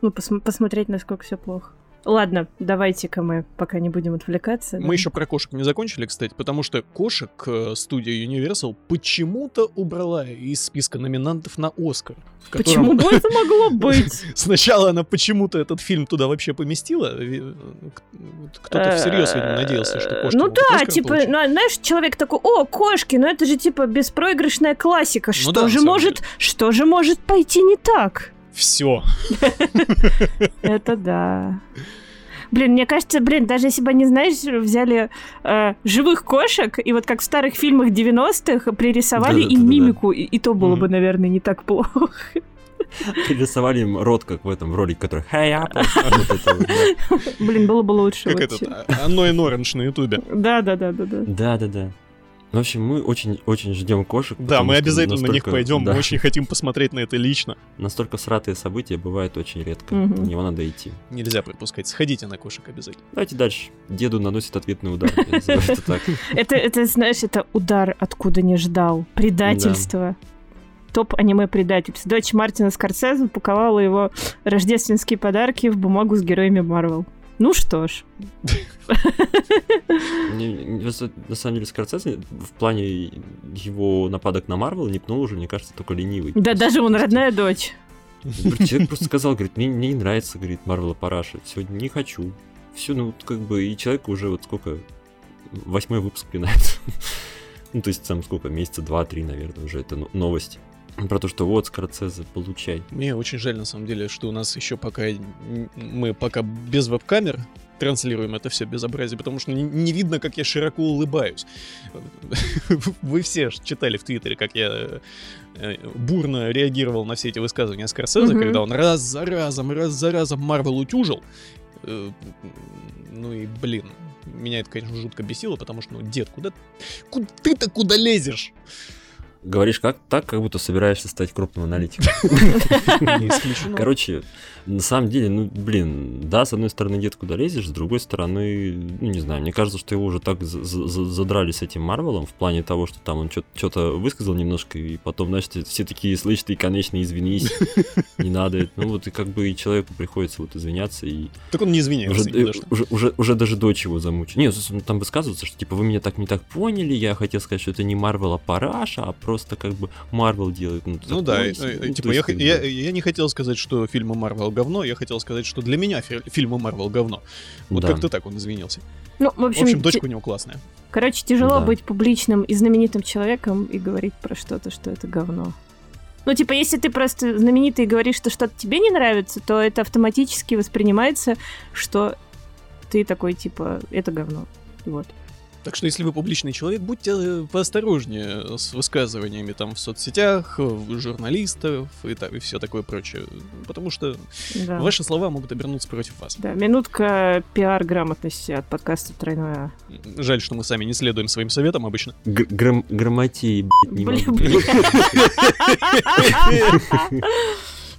Ну, посм- посмотреть, насколько все плохо. Ладно, давайте-ка мы пока не будем отвлекаться. да. Мы еще про кошек не закончили, кстати, потому что кошек э, студия Universal почему-то убрала из списка номинантов на Оскар. котором- Почему бы это могло быть? Сначала она почему-то этот фильм туда вообще поместила. К- Кто-то всерьез, видимо, надеялся, что кошки Ну да, типа, ну, знаешь, человек такой, о, кошки, ну это же типа беспроигрышная классика. Что Ну да, на же может, что же может пойти не так? Все. Это да. Блин, мне кажется, блин, даже если бы они, знаешь, взяли э, живых кошек и вот как в старых фильмах 90-х пририсовали им Да-да-да-да-да. мимику, и, и то было бы, Мгм. наверное, не так плохо. Рисовали им рот, как в этом ролике, который «Hey, Apple!» Да. Блин, было бы лучше. Как этот, а- Annoying Orange на ютубе. Да, да, В общем, мы очень-очень ждем кошек. Да, мы обязательно на них настолько- пойдем, да, мы очень хотим посмотреть на это лично. Настолько всратые события бывают очень редко. Мгм. На него надо идти. Нельзя пропускать. Сходите на кошек обязательно. Давайте дальше. Деду наносит ответный удар. Это так. Это, это, знаешь, это удар, откуда не ждал. Предательство. Топ аниме предательство. Дочь Мартина Скорсезе упаковала его рождественские подарки в бумагу с героями Марвел. Ну что ж. На самом деле, Скорсезе в плане его нападок на Марвел не пнул уже, мне кажется, только ленивый. Да, даже он родная дочь. Человек просто сказал, говорит, мне, не нравится, говорит, Марвела Параша. Сегодня не хочу. Все, ну, как бы, и человек уже вот сколько, восьмой выпуск пинает. Ну, то есть, там сколько, месяца два-три, наверное, уже это новость. Про то, что вот, Скорцезе, получай. Мне очень жаль, на самом деле, что у нас еще пока... Мы пока без веб-камер транслируем это все безобразие, потому что не, не видно, как я широко улыбаюсь. Вы все читали в Твиттере, как я э, бурно реагировал на все эти высказывания Скорсезе, Мгм. когда он раз за разом, раз за разом Марвел утюжил. Э, Ну и, блин, меня это, конечно, жутко бесило, потому что, ну, дед, куда... куда ты-то куда лезешь? Говоришь как так, как будто собираешься стать крупным аналитиком. Короче, на самом деле, ну, блин, да, с одной стороны, дед куда лезешь, с другой стороны, ну, не знаю, мне кажется, что его уже так за- за- задрали с этим Марвелом, в плане того, что там он что-то высказал немножко, и потом, знаешь, все- такие, слышь, ты, конечно, извинись, не надо. это». Ну, вот и как бы и человеку приходится вот извиняться, и Так он не уже, за что. уже, уже, уже даже дочь его замучила. Нет, собственно, там высказывается, что типа вы меня так не так поняли, я хотел сказать, что это не Марвел, а Параша, а просто как бы Марвел делает. Ну, Ну да, э, э, Ну, типа я, я, я не хотел сказать, что фильмы Марвел говно, я хотел сказать, что для меня фи- фильмы Марвел говно. Вот Да. как-то так он извинился. Ну, в В общем, общем, ти- дочка у него классная. короче, тяжело Да. быть публичным и знаменитым человеком и говорить про что-то, что это говно. Ну, типа, если ты просто знаменитый и говоришь, что что-то тебе не нравится, то это автоматически воспринимается, что ты такой, типа, это говно. Вот. Так что если вы публичный человек, будьте э, поосторожнее с высказываниями там в соцсетях, в журналистов и, та- и все такое прочее. Потому что Да. ваши слова могут обернуться против вас. Да, минутка пиар-грамотности от подкаста «Тройной А». Жаль, что мы сами не следуем своим советам обычно. Г- грам- грамотеи, блядь, не Блин, могу.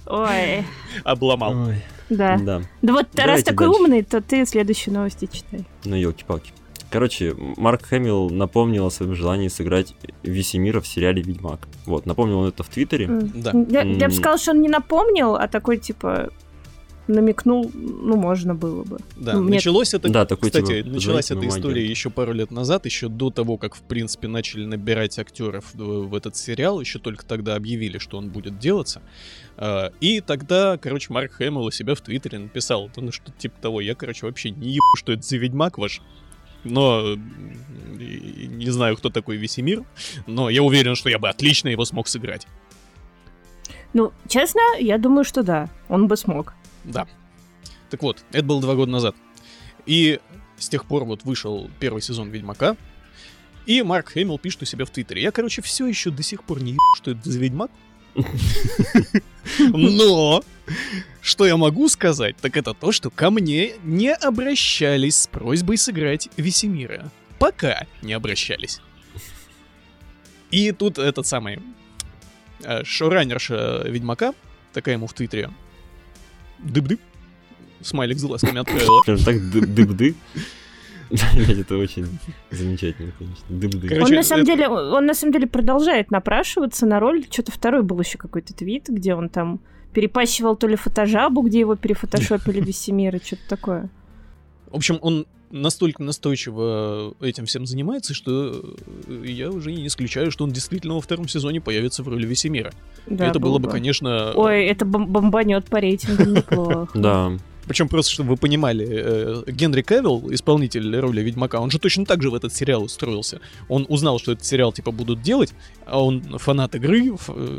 Ой, Обломал. Ой, да. Да, Да вот раз Давайте такой дальше. умный, то ты следующие новости читай. ну елки-палки. Короче, Марк Хэмилл напомнил о своем желании сыграть Весемира в сериале «Ведьмак». Вот, напомнил он это в Твиттере. Да. Я, я бы сказал, что он не напомнил, а такой, типа, намекнул, ну, можно было бы. Да, Ну, мне- началось это, Да, такой, кстати, типа, началась эта история еще пару лет назад, еще до того, как, в принципе, начали набирать актеров в, в этот сериал, еще только тогда объявили, что он будет делаться. А, И тогда, короче, Марк Хэмилл у себя в Твиттере написал, ну, что типа того, я, короче, вообще не ебу, что это за ведьмак ваш, но и- не знаю, кто такой Весемир, но я уверен, что я бы отлично его смог сыграть. Ну, честно, я думаю, что да, он бы смог. Да. Так вот, это было два года назад. И с тех пор вот вышел первый сезон Ведьмака. И Марк Хэмилл пишет у себя в Твиттере. Я, короче, все еще до сих пор не ебу, что это за Ведьмак. Но что я могу сказать, так это то, что ко мне не обращались с просьбой сыграть Весемира. Пока не обращались. И тут этот самый э, шоураннерша Ведьмака, такая ему в Твиттере, дыб-дыб, смайлик с глазками отправила. Так ды- дыб-ды. Блядь, Это очень замечательно, конечно. Короче, он на самом это- деле, он на самом деле продолжает напрашиваться на роль. Что-то второй был еще какой-то твит, где он там перепащивал то ли фотожабу, где его перефотошопили Весемира, что-то такое. В общем, он настолько настойчиво этим всем занимается, что э, я уже не исключаю, что он действительно во втором сезоне появится в роли Весемира. Да, это было бы, конечно... Ой, это бом- бомбанет по рейтингу неплохо. Да. Причем просто, чтобы вы понимали, э, Генри Кевилл, исполнитель роли Ведьмака, он же точно так же в этот сериал устроился. Он узнал, что этот сериал типа будут делать, а он фанат игры, э,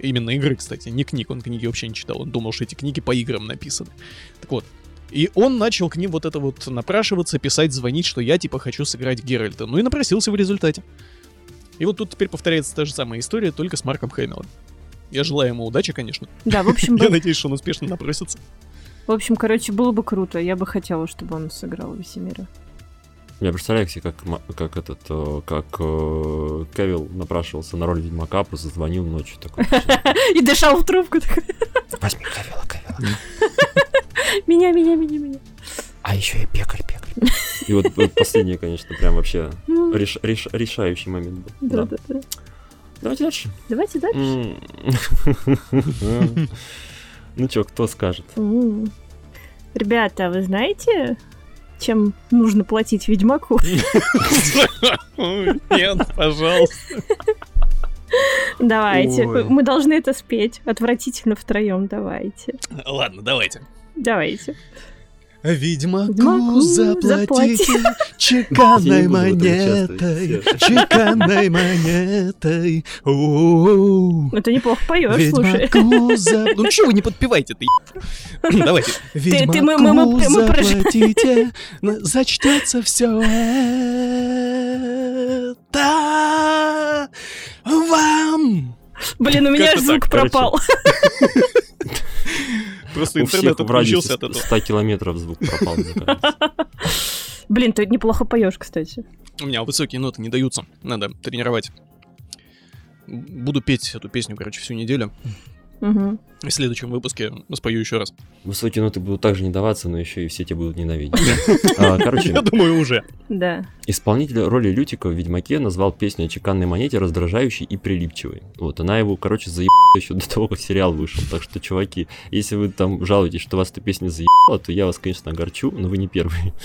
именно игры, кстати, не книг, он книги вообще не читал, он думал, что эти книги по играм написаны. Так вот, и он начал к ним вот это вот напрашиваться, писать, звонить, что я типа хочу сыграть Геральта. Ну и напросился в результате. И вот тут теперь повторяется та же самая история, только с Марком Хэмиллом. Я желаю ему удачи, конечно. Да, в общем, Я надеюсь, что он успешно напросится. В общем, короче, было бы круто. Я бы хотела, чтобы он сыграл Весемира. Я представляю себе, как, как этот, э, как э, Кевилл напрашивался на роль Ведьмака, просто звонил ночью такой. И дышал в трубку. такой, Возьми Кевилла, Кевилла. Меня, меня, меня, меня. А еще и пекарь, пекарь. И вот, вот последнее, конечно, прям вообще реш- реш- решающий момент был. Да. да, да. Давайте дальше. Давайте дальше. Ну чё, кто скажет? Ребята, вы знаете, чем нужно платить Ведьмаку? Нет, пожалуйста. Давайте. Ой. Мы должны это спеть. Отвратительно втроем. Давайте. Ладно, давайте. Давайте. Ведьмаку Ведьмаку заплатите чеканной монетой, чеканной монетой. О-о-о. Это неплохо поешь, слушай. Ну чего вы не подпевайте ты? Давайте. ты- Ведьмаку заплатите, зачтется все это вам. Блин, у меня звук пропал. Просто У всех интернет отключился от этого. 100 километров звук пропал, мне кажется. Блин, ты неплохо поешь, кстати. У меня высокие ноты не даются. Надо тренировать. Буду петь эту песню, короче, всю неделю. И в следующем выпуске спою еще раз. Высокие ноты будут также не даваться, но еще и все тебя будут ненавидеть. А, Короче, Я думаю, уже. Да. Исполнитель роли Лютика в «Ведьмаке» назвал песню о чеканной монете раздражающей и прилипчивой. Вот, она его, короче, заебала еще до того, как сериал вышел. Так что, чуваки, если вы там жалуетесь, что вас эта песня заебала, то я вас, конечно, огорчу, но вы не первые.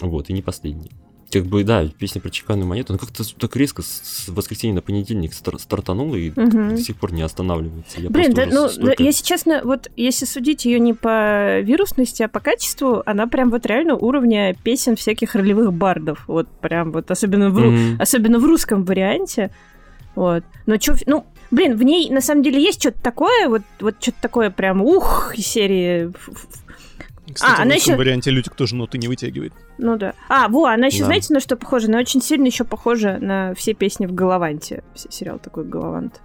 Вот, и не последний. Как бы, да, песня про чеканную монету, она как-то так резко с воскресенья на понедельник стар- стартанула и Мгм. до сих пор не останавливается. Я Блин, да, ну, да, столько- если честно, вот если судить ее не по вирусности, а по качеству, она прям вот реально уровня песен всяких ролевых бардов. Вот прям вот, особенно в, Мгм. особенно в русском варианте. Вот. Но чё, ну, блин, в ней на самом деле есть что-то такое, вот, вот что-то такое прям ух из серии. Кстати, А, в она русском ещё- варианте Лютик тоже ноты не вытягивает. Ну да. А, во, она еще, Да. знаете, на что похожа? Она очень сильно еще похожа на все песни в Галаванте. Се- Сериал такой Галавант.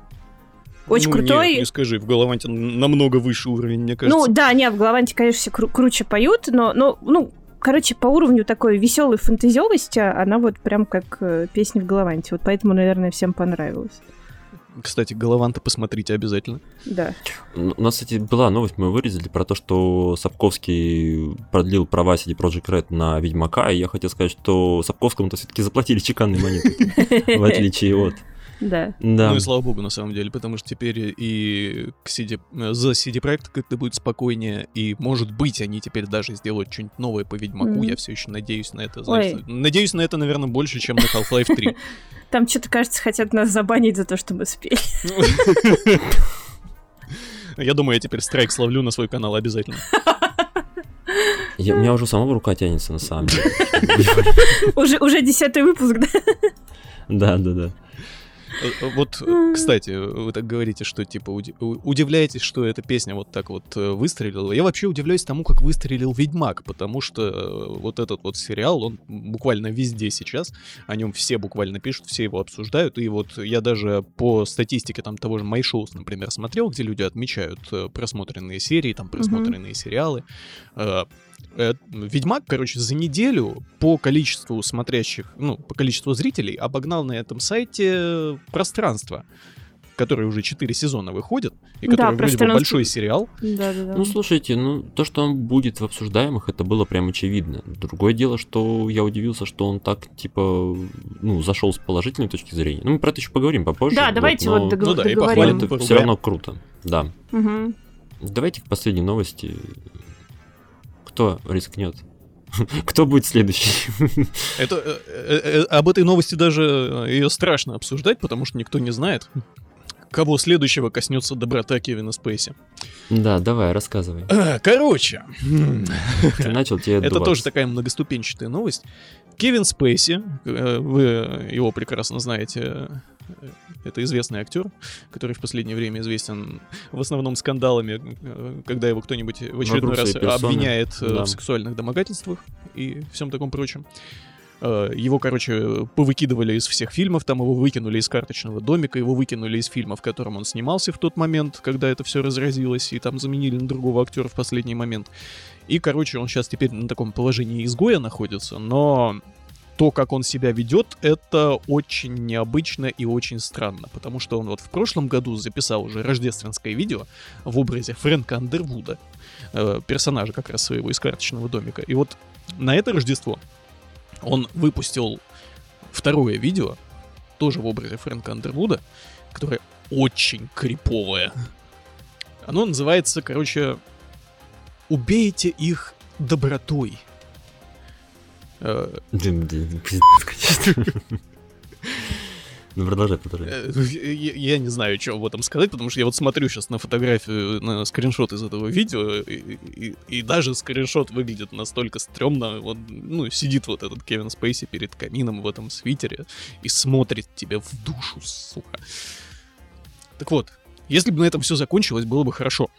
Очень Ну, крутой. Нет, не скажи, в Галаванте намного выше уровень, мне кажется. Ну да, не, в Галаванте, конечно, все кру- круче поют, но, но, ну, короче, по уровню такой веселой фантазиовости она вот прям как э, песни в Галаванте. Вот поэтому, наверное, всем понравилось. Кстати, Галаванта посмотрите обязательно. Да. У нас, кстати, была новость, мы вырезали про то, что Сапковский продлил права CD Projekt Red на Ведьмака, и я хотел сказать, что Сапковскому-то все-таки заплатили чеканные монеты, в отличие от... Да. Да. Ну и слава богу, на самом деле, потому что теперь и к CD, э, за CD Projekt как-то будет спокойнее, и, может быть, они теперь даже сделают что-нибудь новое по Ведьмаку, Мгм. я все еще надеюсь на это. знаете. Ой. Надеюсь на это, наверное, больше, чем на Half-Life 3. Там что-то, кажется, хотят нас забанить за то, что мы спели. Я думаю, я теперь страйк словлю на свой канал обязательно. Я- у меня уже самого рука тянется, на самом деле. Уже, уже десятый выпуск, да? Да, да, да. Э, Вот, э, кстати, вы так говорите, что типа удивляетесь, что эта песня вот так вот э, выстрелила. Я вообще удивляюсь тому, как выстрелил Ведьмак, потому что вот этот вот сериал, он буквально везде сейчас, о нем все буквально пишут, все его обсуждают, и вот я даже по статистике там того же MyShows, например, смотрел, где люди отмечают просмотренные серии, там просмотренные сериалы. Э, Ведьмак, короче, за неделю по количеству смотрящих, ну, по количеству зрителей обогнал на этом сайте пространство, которое уже 4 сезона выходит, и Да, который вроде бы большой сериал. Да, да, да. Ну, слушайте, ну, то, что он будет в обсуждаемых, это было прям очевидно. Другое дело, что я удивился, что он так, типа, ну, зашел с положительной точки зрения. Ну, мы про это еще поговорим попозже. Да, давайте вот дог- Ну да, и Но похвалим. договорим. это все равно круто, да. Мгм. Давайте к последней новости. Кто рискнет? Кто будет следующий? Это, э, э, э, об этой новости даже ее страшно обсуждать, потому что никто не знает, кого следующего коснется доброта Кевина Спейси. Да, давай, рассказывай. А, Короче, Ты начал, тебе Это тоже такая многоступенчатая новость. Кевин Спейси, э, вы его прекрасно знаете, э, это известный актер, который в последнее время известен в основном скандалами, э, когда его кто-нибудь в очередной раз персоны, обвиняет да. в сексуальных домогательствах и всем таком прочем. Его, короче, повыкидывали из всех фильмов, там его выкинули из карточного домика, его выкинули из фильма, в котором он снимался в тот момент, когда это все разразилось, и там заменили на другого актера в последний момент. И, короче, он сейчас теперь на таком положении изгоя находится, но то, как он себя ведет, это очень необычно и очень странно, потому что он вот в прошлом году записал уже рождественское видео в образе Фрэнка Андервуда, э, персонажа как раз своего из карточного домика. И вот на это Рождество он выпустил второе видео, тоже в образе Фрэнка Андервуда, которое очень криповое. Оно называется, короче, «Убейте их добротой». Э, пиздец, конечно. Ну, продолжай, продолжай. Э, Я, я не знаю, что об этом сказать, потому что я вот смотрю сейчас на фотографию, на скриншот из этого видео, и, и- и даже скриншот выглядит настолько стрёмно. Вот, ну, сидит вот этот Кевин Спейси перед камином в этом свитере и смотрит тебе в душу, сука. Так вот, если бы на этом все закончилось, было бы хорошо.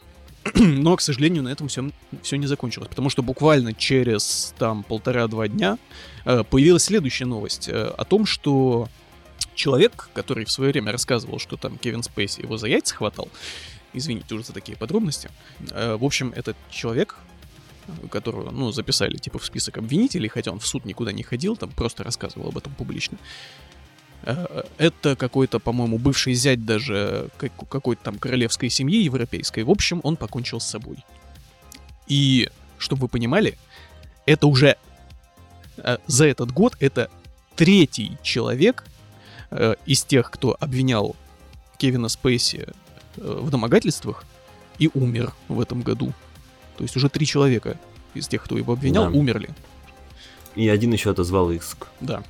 Но, к сожалению, на этом все, все не закончилось, потому что буквально через там полтора-два дня э, появилась следующая новость э, о том, что человек, который в свое время рассказывал, что там Кевин Спейси его за яйца хватал, извините уже за такие подробности, э, в общем, этот человек, которого, ну, записали, типа, в список обвинителей, хотя он в суд никуда не ходил, там просто рассказывал об этом публично, это какой-то, по-моему, бывший зять даже как- какой-то там королевской семьи европейской. В общем, он покончил с собой. И, чтобы вы понимали, это уже э, за этот год это третий человек э, из тех, кто обвинял Кевина Спейси э, в домогательствах и умер в этом году. То есть уже три человека из тех, кто его обвинял, Да. умерли. И один еще отозвал иск. Да.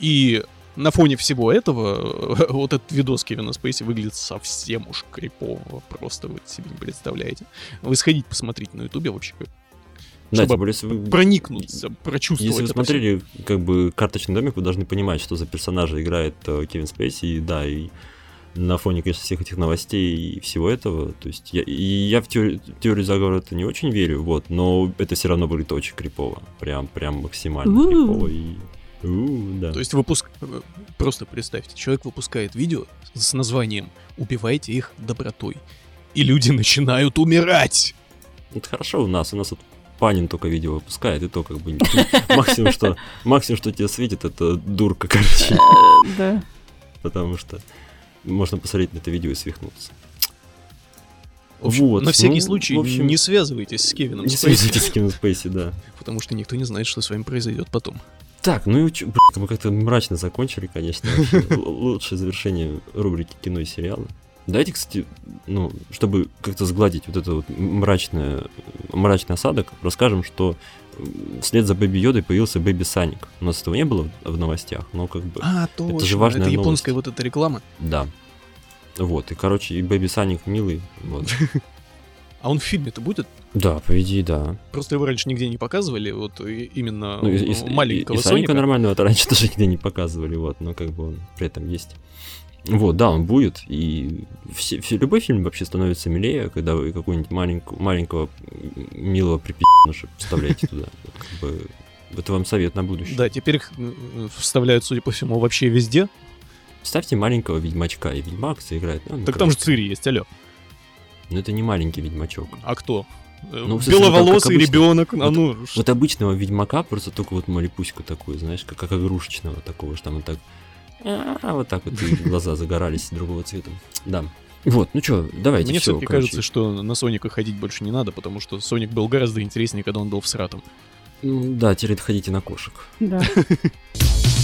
И на фоне всего этого э, вот этот видос Кевина Спейси выглядит совсем уж крипово. Просто вы себе не представляете. Вы сходите посмотрите на ютубе вообще. Да, Чтобы тем более, если вы... Проникнуться, прочувствовать. Если вы смотрели как бы карточный домик, вы должны понимать, что за персонажа играет э, Кевин Спейси, и да, и на фоне, конечно, всех этих новостей и всего этого, то есть я, и я в теорию, теорию заговора это не очень верю, вот, но это все равно выглядит очень крипово, прям, прям максимально крипово и... у, да. То есть выпуск... э, Просто представьте, человек выпускает видео с названием «Убивайте их добротой». И люди начинают умирать. Это хорошо у нас, у нас вот Панин только видео выпускает, и то как бы максимум, что максимум, что тебе светит, это дурка, короче, Да. потому что можно посмотреть на это видео и свихнуться. Общем, Вот, на всякий ну, случай в общем, не связывайтесь с Кевином Не Спейси, связывайтесь с Кевином Спейси, да. потому что никто не знает, что с вами произойдет потом. Так, ну и блин, мы как-то мрачно закончили, конечно. Лучшее завершение рубрики кино и сериалы. Давайте, кстати, ну, чтобы как-то сгладить вот это вот мрачное, мрачный осадок, расскажем, что вслед за Baby Йодой появился Baby Sonic. У нас этого не было в- новостях, но как бы, А, точно, же важная это японская новость. вот эта реклама. да. Вот, и, короче, и Baby Sonic милый, вот. А он в фильме-то будет? Да, по идее, да. Просто его раньше нигде не показывали, вот именно Ну, и, э, маленького и- и Соника Соника. нормального раньше тоже нигде не показывали, вот, но как бы он при этом есть. Вот, да, он будет, и все, все- любой фильм вообще становится милее, когда вы какого-нибудь маленького, маленького милого припи***ныша вставляете туда. Вот, как бы, это вам совет на будущее. Да, теперь их вставляют, судя по всему, вообще везде. Ставьте маленького ведьмачка, и ведьмак играет. Ну, Так там же Цири есть, алло. Но это не маленький ведьмачок. А кто? Э, Ну, ну, Беловолосый обычно. ребенок. А Вот- ну, Вот обычного ведьмака просто только вот малипуську такую, знаешь, как, как игрушечного такого, что там вот так, а, вот так вот глаза загорались другого цвета. Да. Вот, ну что, давайте Мне все, все-таки кажется, что на Соника ходить больше не надо, потому что Соник был гораздо интереснее, когда он был в сратом. Ну, да, теперь ходите на кошек. Да.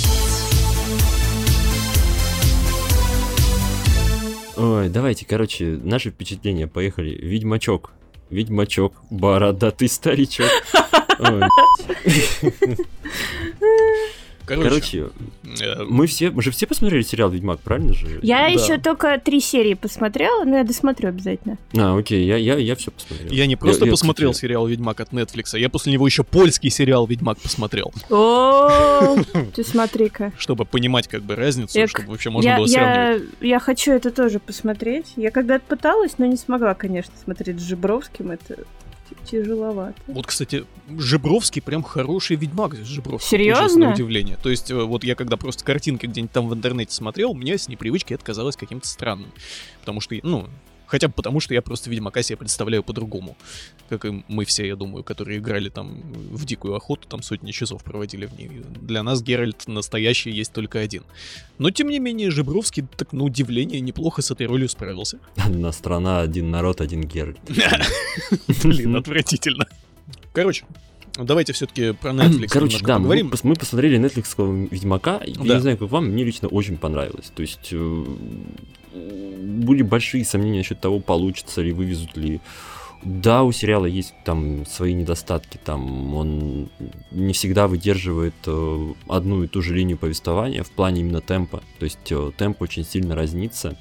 Ой, давайте, короче, наши впечатления, поехали. Ведьмачок. Ведьмачок, бородатый старичок. Ой, Короче, Короче, э, мы все, мы же все посмотрели сериал Ведьмак, правильно же? Я Да. еще только три серии посмотрела, но я досмотрю обязательно. А, окей, я, я, я все посмотрел. я не просто я, посмотрел кстати, сериал Ведьмак от Netflix, я после него еще польский сериал Ведьмак посмотрел, О, ты смотри-ка. чтобы понимать как бы разницу, Я- чтобы вообще можно Я, было сравнивать. я, я хочу это тоже посмотреть. Я когда-то пыталась, но не смогла, конечно, смотреть с Жибровским. Это тяжеловато. Вот, кстати, Жибровский прям хороший ведьмак. Жибровский. Серьезно? ужасное удивление. То есть, э, вот я когда просто картинки где-нибудь там в интернете смотрел, мне с непривычки это казалось каким-то странным. Потому что, ну, хотя бы потому, что я просто Ведьмака себе представляю по-другому. Как и мы все, я думаю, которые играли там в Дикую Охоту, там сотни часов проводили в ней. Для нас Геральт настоящий есть только один. Но, тем не менее, Жибровский, так на удивление, неплохо с этой ролью справился. Одна страна, один народ, один Геральт. Блин, отвратительно. Короче, давайте все-таки про Netflix Короче, да, мы, поговорим. пос- мы посмотрели Netflix Ведьмака, Да. я не знаю, как вам, мне лично очень понравилось. То есть э, были большие сомнения насчет того, получится ли, вывезут ли Да, у сериала есть там свои недостатки, там он не всегда выдерживает э, одну и ту же линию повествования в плане именно темпа, то есть э, темп очень сильно разнится,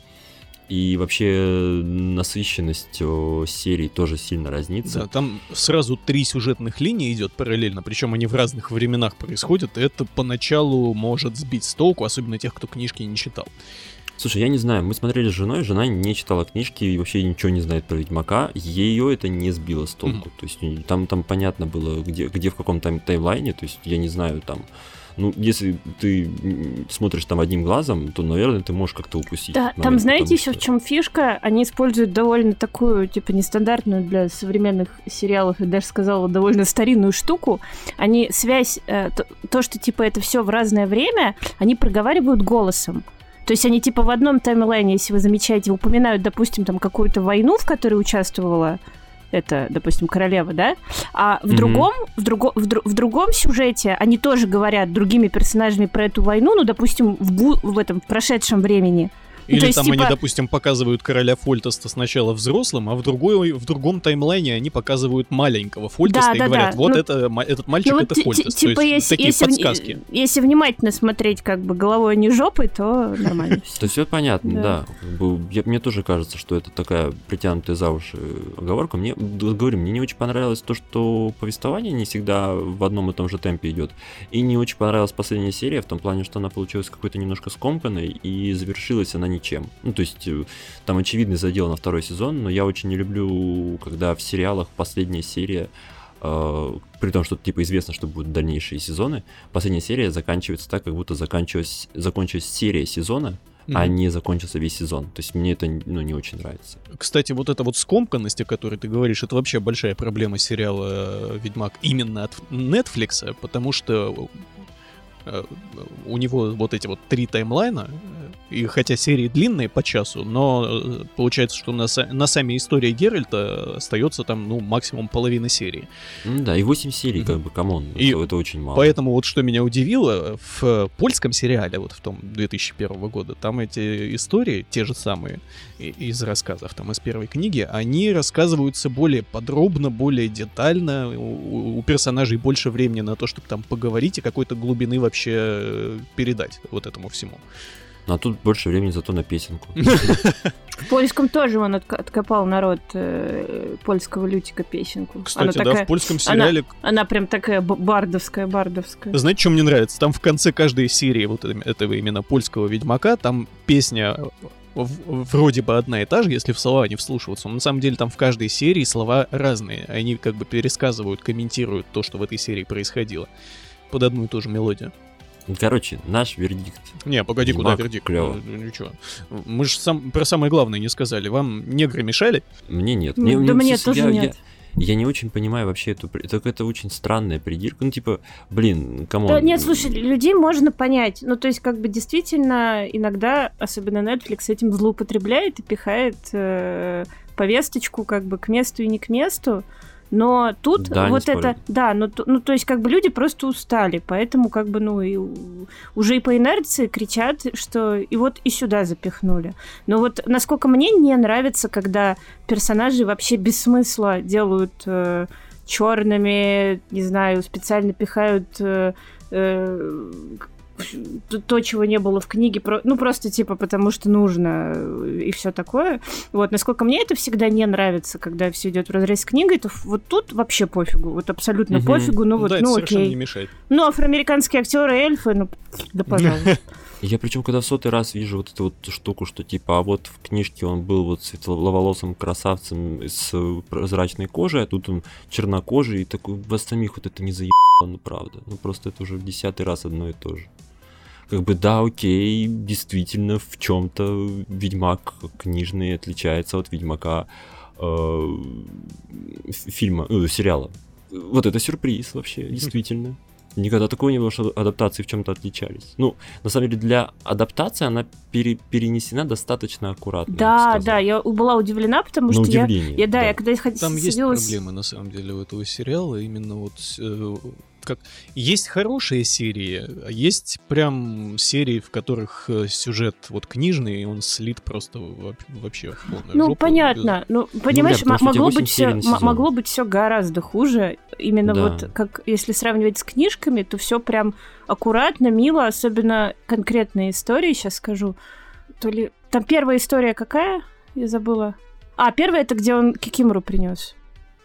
и вообще насыщенность э, серий тоже сильно разнится. Да, там сразу три сюжетных линии идет параллельно, причем они в разных временах происходят, это поначалу может сбить с толку, особенно тех, кто книжки не читал. Слушай, я не знаю, мы смотрели с женой, жена не читала книжки и вообще ничего не знает про Ведьмака, ее это не сбило с толку. Mm-hmm. То есть там, там понятно было, где, где в каком там таймлайне, то есть я не знаю, там ну, если ты смотришь там одним глазом, то, наверное, ты можешь как-то упустить. Да, момент, там, знаете, еще что... в чем фишка? Они используют довольно такую, типа, нестандартную для современных сериалов, я даже сказала, довольно старинную штуку. Они связь, э, то, то, что, типа, это все в разное время, они проговаривают голосом. То есть они типа в одном таймлайне, если вы замечаете, упоминают, допустим, там какую-то войну, в которой участвовала это, допустим, королева, да, а в mm-hmm. другом, в, друго, в, дру, в другом сюжете они тоже говорят другими персонажами про эту войну, ну, допустим, в, бу, в этом в прошедшем времени. Или ну, там есть, типа... они, допустим, показывают короля Фольтеста сначала взрослым, а в, другой, в другом таймлайне они показывают маленького Фольтеста да, и да, говорят, да. вот ну, это, этот мальчик ну, это Фольтест. Типа, То есть, если, такие если, подсказки. Если внимательно смотреть как бы головой, а не жопой, то нормально. То есть все понятно, да. Мне тоже кажется, что это такая притянутая за уши оговорка. Мне, говорю, мне не очень понравилось то, что повествование не всегда в одном и том же темпе идет. И не очень понравилась последняя серия в том плане, что она получилась какой-то немножко скомканной и завершилась она не ничем. Ну, то есть, э, там очевидный задел на второй сезон, но я очень не люблю, когда в сериалах последняя серия Uh, при том, что типа известно, что будут дальнейшие сезоны, последняя серия заканчивается так, как будто закончилась, закончилась серия сезона, mm-hmm. а не закончился весь сезон. То есть мне это ну, не очень нравится. Кстати, вот эта вот скомканность, о которой ты говоришь, это вообще большая проблема сериала «Ведьмак» именно от Netflix, потому что э, у него вот эти вот три таймлайна, и хотя серии длинные по часу, но э, получается, что на, на сами истории Геральта остается там, ну, максимум половина серии. Ну, да, и 8 серий, mm-hmm. как бы, come on, и это, это очень мало. Поэтому вот что меня удивило, в польском сериале, вот в том 2001 года, там эти истории, те же самые, из рассказов, там, из первой книги, они рассказываются более подробно, более детально, у, у персонажей больше времени на то, чтобы там поговорить и какой-то глубины вообще э, передать вот этому всему. Ну, а тут больше времени зато на песенку. В польском тоже он откопал народ э, польского лютика песенку. Кстати, да, в польском сериале... Она, прям такая бардовская, бардовская. Знаете, что мне нравится? Там в конце каждой серии вот этого именно польского ведьмака, там песня вроде бы одна и та же, если в слова не вслушиваться, но на самом деле там в каждой серии слова разные. Они как бы пересказывают, комментируют то, что в этой серии происходило под одну и ту же мелодию. Короче, наш вердикт. Не, погоди, Ведьмак куда вердикт? Клево. Ну, ничего. Мы же сам, про самое главное не сказали. Вам негры мешали? Мне нет. Мне, да мне, мне тоже я, нет. Я, я не очень понимаю вообще эту... Это, это очень странная придирка. Ну, типа, блин, кому? Да, нет, слушай, людей можно понять. Ну, то есть, как бы, действительно, иногда, особенно Netflix, этим злоупотребляет и пихает э, повесточку, как бы, к месту и не к месту. Но тут да, вот это, да, ну, ну то есть как бы люди просто устали, поэтому как бы ну и уже и по инерции кричат, что и вот и сюда запихнули. Но вот насколько мне не нравится, когда персонажи вообще без смысла делают э, черными, не знаю, специально пихают э, э, то, чего не было в книге, ну просто типа потому что нужно э, и все такое. Вот, насколько мне это всегда не нравится, когда все идет в разрез с книгой, то вот тут вообще пофигу, вот абсолютно угу. пофигу, ну вот, да, ну окей. не мешает. Ну, афроамериканские актеры, эльфы, ну, да пожалуйста. Я причем, когда в сотый раз вижу вот эту вот штуку, что типа, а вот в книжке он был вот светловолосым красавцем с прозрачной кожей, а тут он чернокожий, и такой, вас самих вот это не заебало, ну правда. Ну просто это уже в десятый раз одно и то же как бы да, окей, действительно в чем-то Ведьмак книжный отличается от Ведьмака э, фильма, э, сериала. Вот это сюрприз вообще, действительно. Никогда такого не было, что адаптации в чем-то отличались. Ну, на самом деле, для адаптации она пере, перенесена достаточно аккуратно. Да, да, я была удивлена, потому на что я, я, да, да, я когда Там есть проблемы, на самом деле, у этого сериала, именно вот э, как есть хорошие серии, а есть прям серии, в которых э, сюжет вот книжный, и он слит просто вообще в полную Ну, жопу. понятно. Ну, понимаешь, Ну, да, могло быть все могло быть все гораздо хуже. Именно Да. вот как если сравнивать с книжками, то все прям аккуратно, мило, особенно конкретные истории, сейчас скажу. То ли там первая история какая? Я забыла. А, первая это где он Кикимору принес.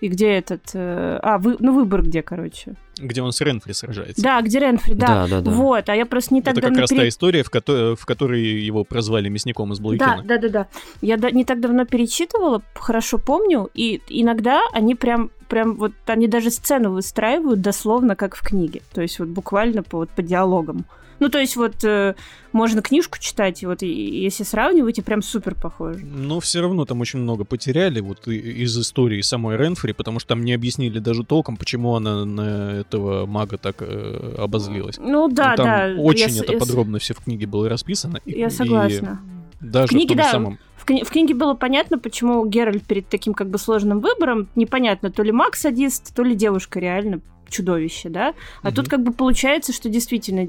И где этот... э, а, вы, ну выбор где, короче. Где он с Ренфри сражается. Да, где Ренфри, да. Да, да, да. Вот, а я просто не так Это как давно раз пере- та история, в, кото- в которой его прозвали мясником из Да, Блэкена. да, да, да. Я да- не так давно перечитывала, хорошо помню, и иногда они прям, прям вот, они даже сцену выстраивают дословно, как в книге. То есть вот буквально по, вот, по диалогам. Ну, то есть вот э, можно книжку читать, и вот и- и если сравнивать, и прям супер похоже. Но все равно там очень много потеряли вот и- из истории самой Ренфри, потому что там не объяснили даже толком, почему она на этого мага так э, обозлилась. Ну да, Ну, там да. очень я это я подробно все в книге было расписано. и- Я и согласна. даже книге, в да, самом... В, кни- в книге было понятно, почему Геральт перед таким как бы сложным выбором, непонятно, то ли маг садист, то ли девушка реально чудовище, да? А Мгм. тут как бы получается, что действительно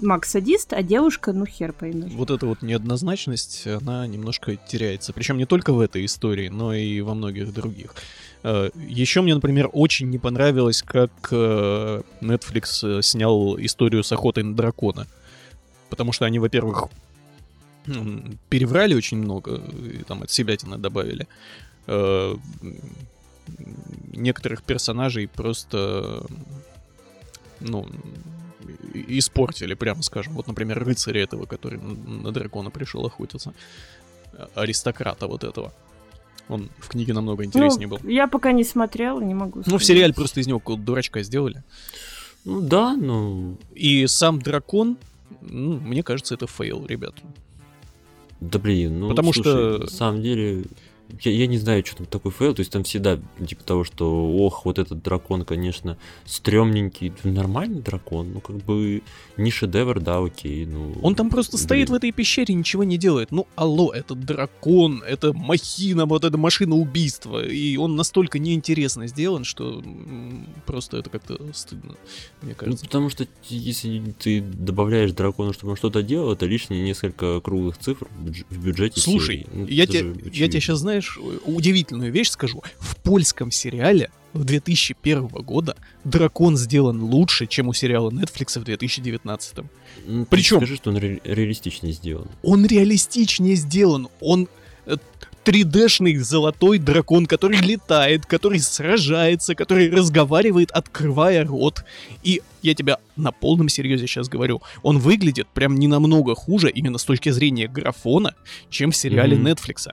маг садист, а девушка, ну хер поймешь. Вот эта вот неоднозначность, она немножко теряется. Причем не только в этой истории, но и во многих других. Еще мне, например, очень не понравилось, как э, Netflix э, снял историю с охотой на дракона. Потому что они, во-первых, переврали очень много, и там от себятины добавили. Некоторых персонажей просто, ну, испортили, прямо скажем. Вот, например, рыцаря этого, который на дракона пришел охотиться. А- Аристократа вот этого. Он в книге намного интереснее был. Ну, я пока не смотрела, не могу Ну, в сказать. сериале просто из него какого-то дурачка сделали. Ну да, ну... И сам дракон, ну, мне кажется, это fail, ребят. Да блин, ну Потому слушай, что- на самом деле, я, я не знаю, что там такой fail, то есть там всегда типа того, что ох, вот этот дракон, конечно, стрёмненький, нормальный дракон, ну как бы не шедевр, да, окей, ну... Он там просто стоит в блин. этой пещере, ничего не делает. Ну, алло, это дракон, это махина, вот эта машина убийства. И он настолько неинтересно сделан, что просто это как-то стыдно, мне Ну, кажется. потому что если ты добавляешь дракону, чтобы он что-то делал, это лишние несколько круглых цифр в бюдж- в бюджете Слушай, серии. Ну, я, это те- же я тебе сейчас, знаешь, удивительную вещь скажу. В польском сериале в 2001 года дракон сделан лучше, чем у сериала Netflix в 2019. Ну, ты причем- Скажи, что он ре- реалистичнее сделан. Он реалистичнее сделан. Он э, 3D-шный золотой дракон, который летает, который сражается, который разговаривает, открывая рот. И я тебя на полном серьезе сейчас говорю, он выглядит прям не намного хуже именно с точки зрения графона, чем в сериале Мгм. Netflix.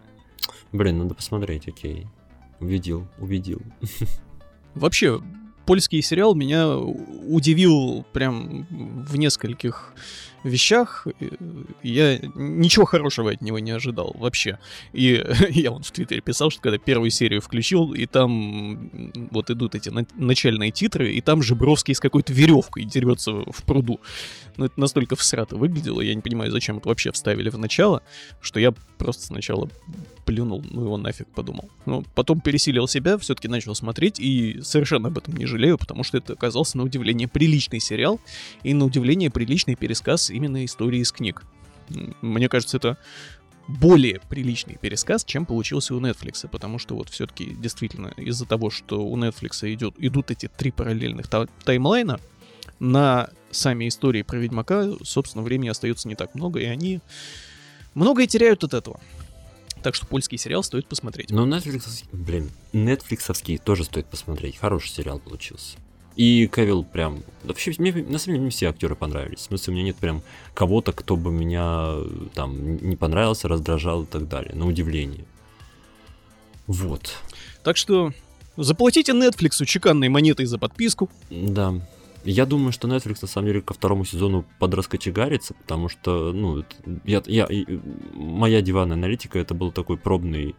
Блин, надо посмотреть, окей. Увидел, увидел. Вообще, польский сериал меня удивил прям в нескольких вещах. Я ничего хорошего от него не ожидал вообще. И я вон в Твиттере писал, что когда первую серию включил, и там вот идут эти на- начальные титры, и там Жибровский с какой-то веревкой дерется в пруду. Ну, это настолько всрато выглядело, я не понимаю, зачем это вообще вставили в начало, что я просто сначала плюнул, ну его нафиг подумал. Но потом пересилил себя, все-таки начал смотреть, и совершенно об этом не жалею, потому что это оказался на удивление приличный сериал, и на удивление приличный пересказ именно истории из книг. Мне кажется, это более приличный пересказ, чем получился у Netflix, потому что вот все-таки действительно из-за того, что у Netflix идет, идут эти три параллельных та- таймлайна, на сами истории про Ведьмака, собственно, времени остается не так много, и они многое теряют от этого. Так что польский сериал стоит посмотреть. Но Netflix, блин, Netflixовский тоже стоит посмотреть. Хороший сериал получился. И Кевилл прям... Вообще, мне на самом деле мне все актеры понравились. В смысле, у меня нет прям кого-то, кто бы меня там не понравился, раздражал и так далее. На удивление. Вот. Так что заплатите Netflix чеканной монетой за подписку. Да. Я думаю, что Netflix на самом деле ко второму сезону подраскочегарится, потому что, ну, я, я, моя диванная аналитика это был такой пробный,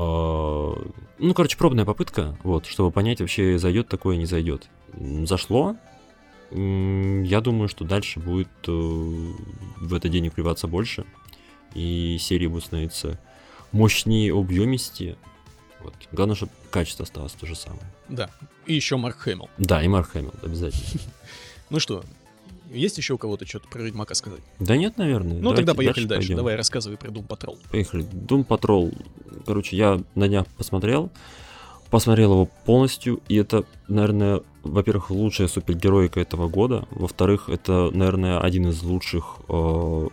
ну, короче, пробная попытка, вот, чтобы понять вообще зайдет такое, не зайдет. Зашло. Я думаю, что дальше будет э, в это денег вливаться больше, и серии будут становиться мощнее, объемистее. Вот. Главное, чтобы качество осталось то же самое. Да. И еще Марк Хэмилл. Да, и Марк Хэмилл, обязательно. Ну что, есть еще у кого-то что-то про Ведьмака сказать? Да нет, наверное. Ну Давайте тогда поехали дальше. пойдем. Давай рассказывай про Doom Patrol. Поехали. Doom Patrol. Короче, я на днях посмотрел. Посмотрел его полностью. И это, наверное, во-первых, лучшая супергероика этого года. Во-вторых, это, наверное, один из лучших э,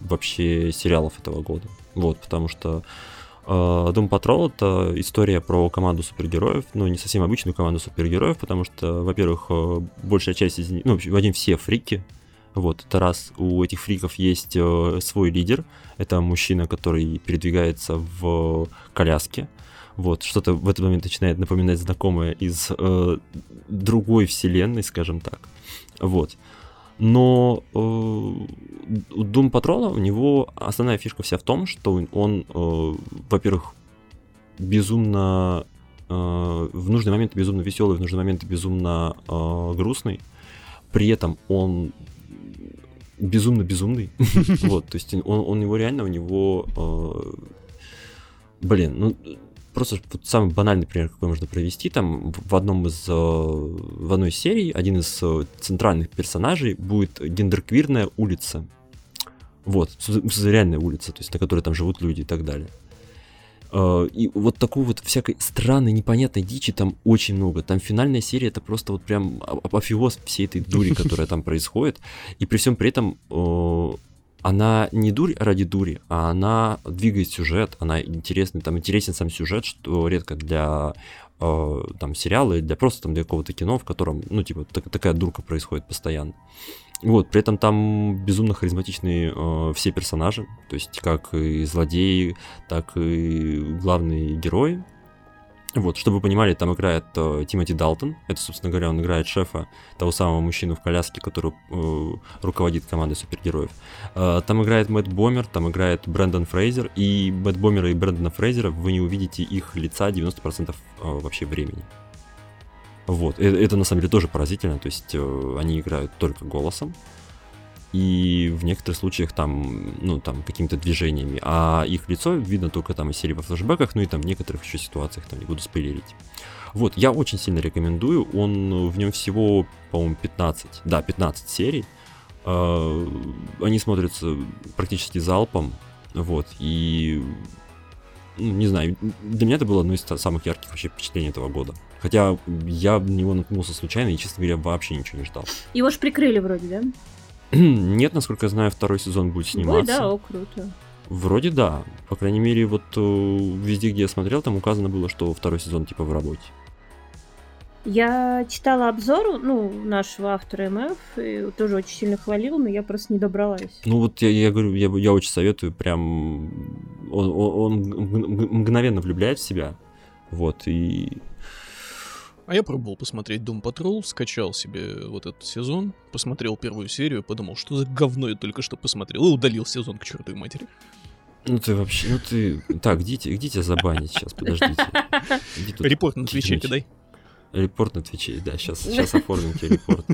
вообще сериалов этого года. Вот, потому что э, Doom Patrol это история про команду супергероев, ну, не совсем обычную команду супергероев, потому что, во-первых, э, большая часть из них, ну, в один все фрики, вот, это раз, у этих фриков есть э, свой лидер, это мужчина, который передвигается в коляске, вот, что-то в этот момент начинает напоминать знакомое из э, другой вселенной, скажем так, вот. Но э, у Doom Patrol у него основная фишка вся в том, что он, э, во-первых, безумно э, в нужный момент безумно веселый, в нужный момент безумно э, грустный. При этом он безумно безумный. Вот, то есть он, он его реально, у него, э, блин, ну просто вот самый банальный пример, какой можно провести, там в одном из, э, в одной серии один из э, центральных персонажей будет гендерквирная улица. Вот, реальная улица, то есть на которой там живут люди и так далее. Э, И вот такой вот всякой странной, непонятной дичи там очень много. Там финальная серия это просто вот прям а- апофеоз всей этой дури, которая там происходит. И при всем при этом э, она не дурь ради дури, а она двигает сюжет, она интересный, там интересен сам сюжет, что редко для э, там сериала для просто там для какого-то кино, в котором, ну, типа, так- такая дурка происходит постоянно. Вот, при этом там безумно харизматичные э, все персонажи, то есть как и злодеи, так и главные герои. Вот, чтобы вы понимали, там играет э, Тимоти Далтон. Это, собственно говоря, он играет шефа, того самого мужчину в коляске, который э, руководит командой супергероев. Э, там играет Мэтт Бомер, там играет Брэндон Фрейзер. И Мэтт Бомера и Брэндона Фрейзера вы не увидите их лица 90% э, вообще времени. Вот, э- это, на самом деле тоже поразительно, то есть э, они играют только голосом, и в некоторых случаях там, ну, там, какими-то движениями, а их лицо видно только там из серии во флешбеках, ну и там в некоторых еще ситуациях, там, не буду спойлерить. Вот, я очень сильно рекомендую, он, в нем всего, по-моему, 15, да, 15 серий, Э, они смотрятся практически залпом, вот, и, ну, не знаю, для меня это было одно из самых ярких вообще впечатлений этого года. Хотя я на него наткнулся случайно и, честно говоря, вообще ничего не ждал. Его ж прикрыли вроде, да? Нет, насколько я знаю, второй сезон будет Ой, сниматься. да, о, круто. Вроде да. По крайней мере, вот э, везде, где я смотрел, там указано было, что второй сезон типа в работе. Я читала обзор, ну, нашего автора МФ, и тоже очень сильно хвалил, но я просто не добралась. Ну вот я, я говорю, я, я очень советую, прям он, он- мгновенно влюбляет в себя. Вот, и А я пробовал посмотреть Doom Patrol, скачал себе вот этот сезон, посмотрел первую серию, подумал, что за говно я только что посмотрел, и удалил сезон к чертовой матери. ну ты вообще, ну ты... Так, где, где тебя забанить сейчас, подождите. Репорт на Твиче кидай. Репорт на Твиче, да, сейчас, сейчас оформим тебе репорт.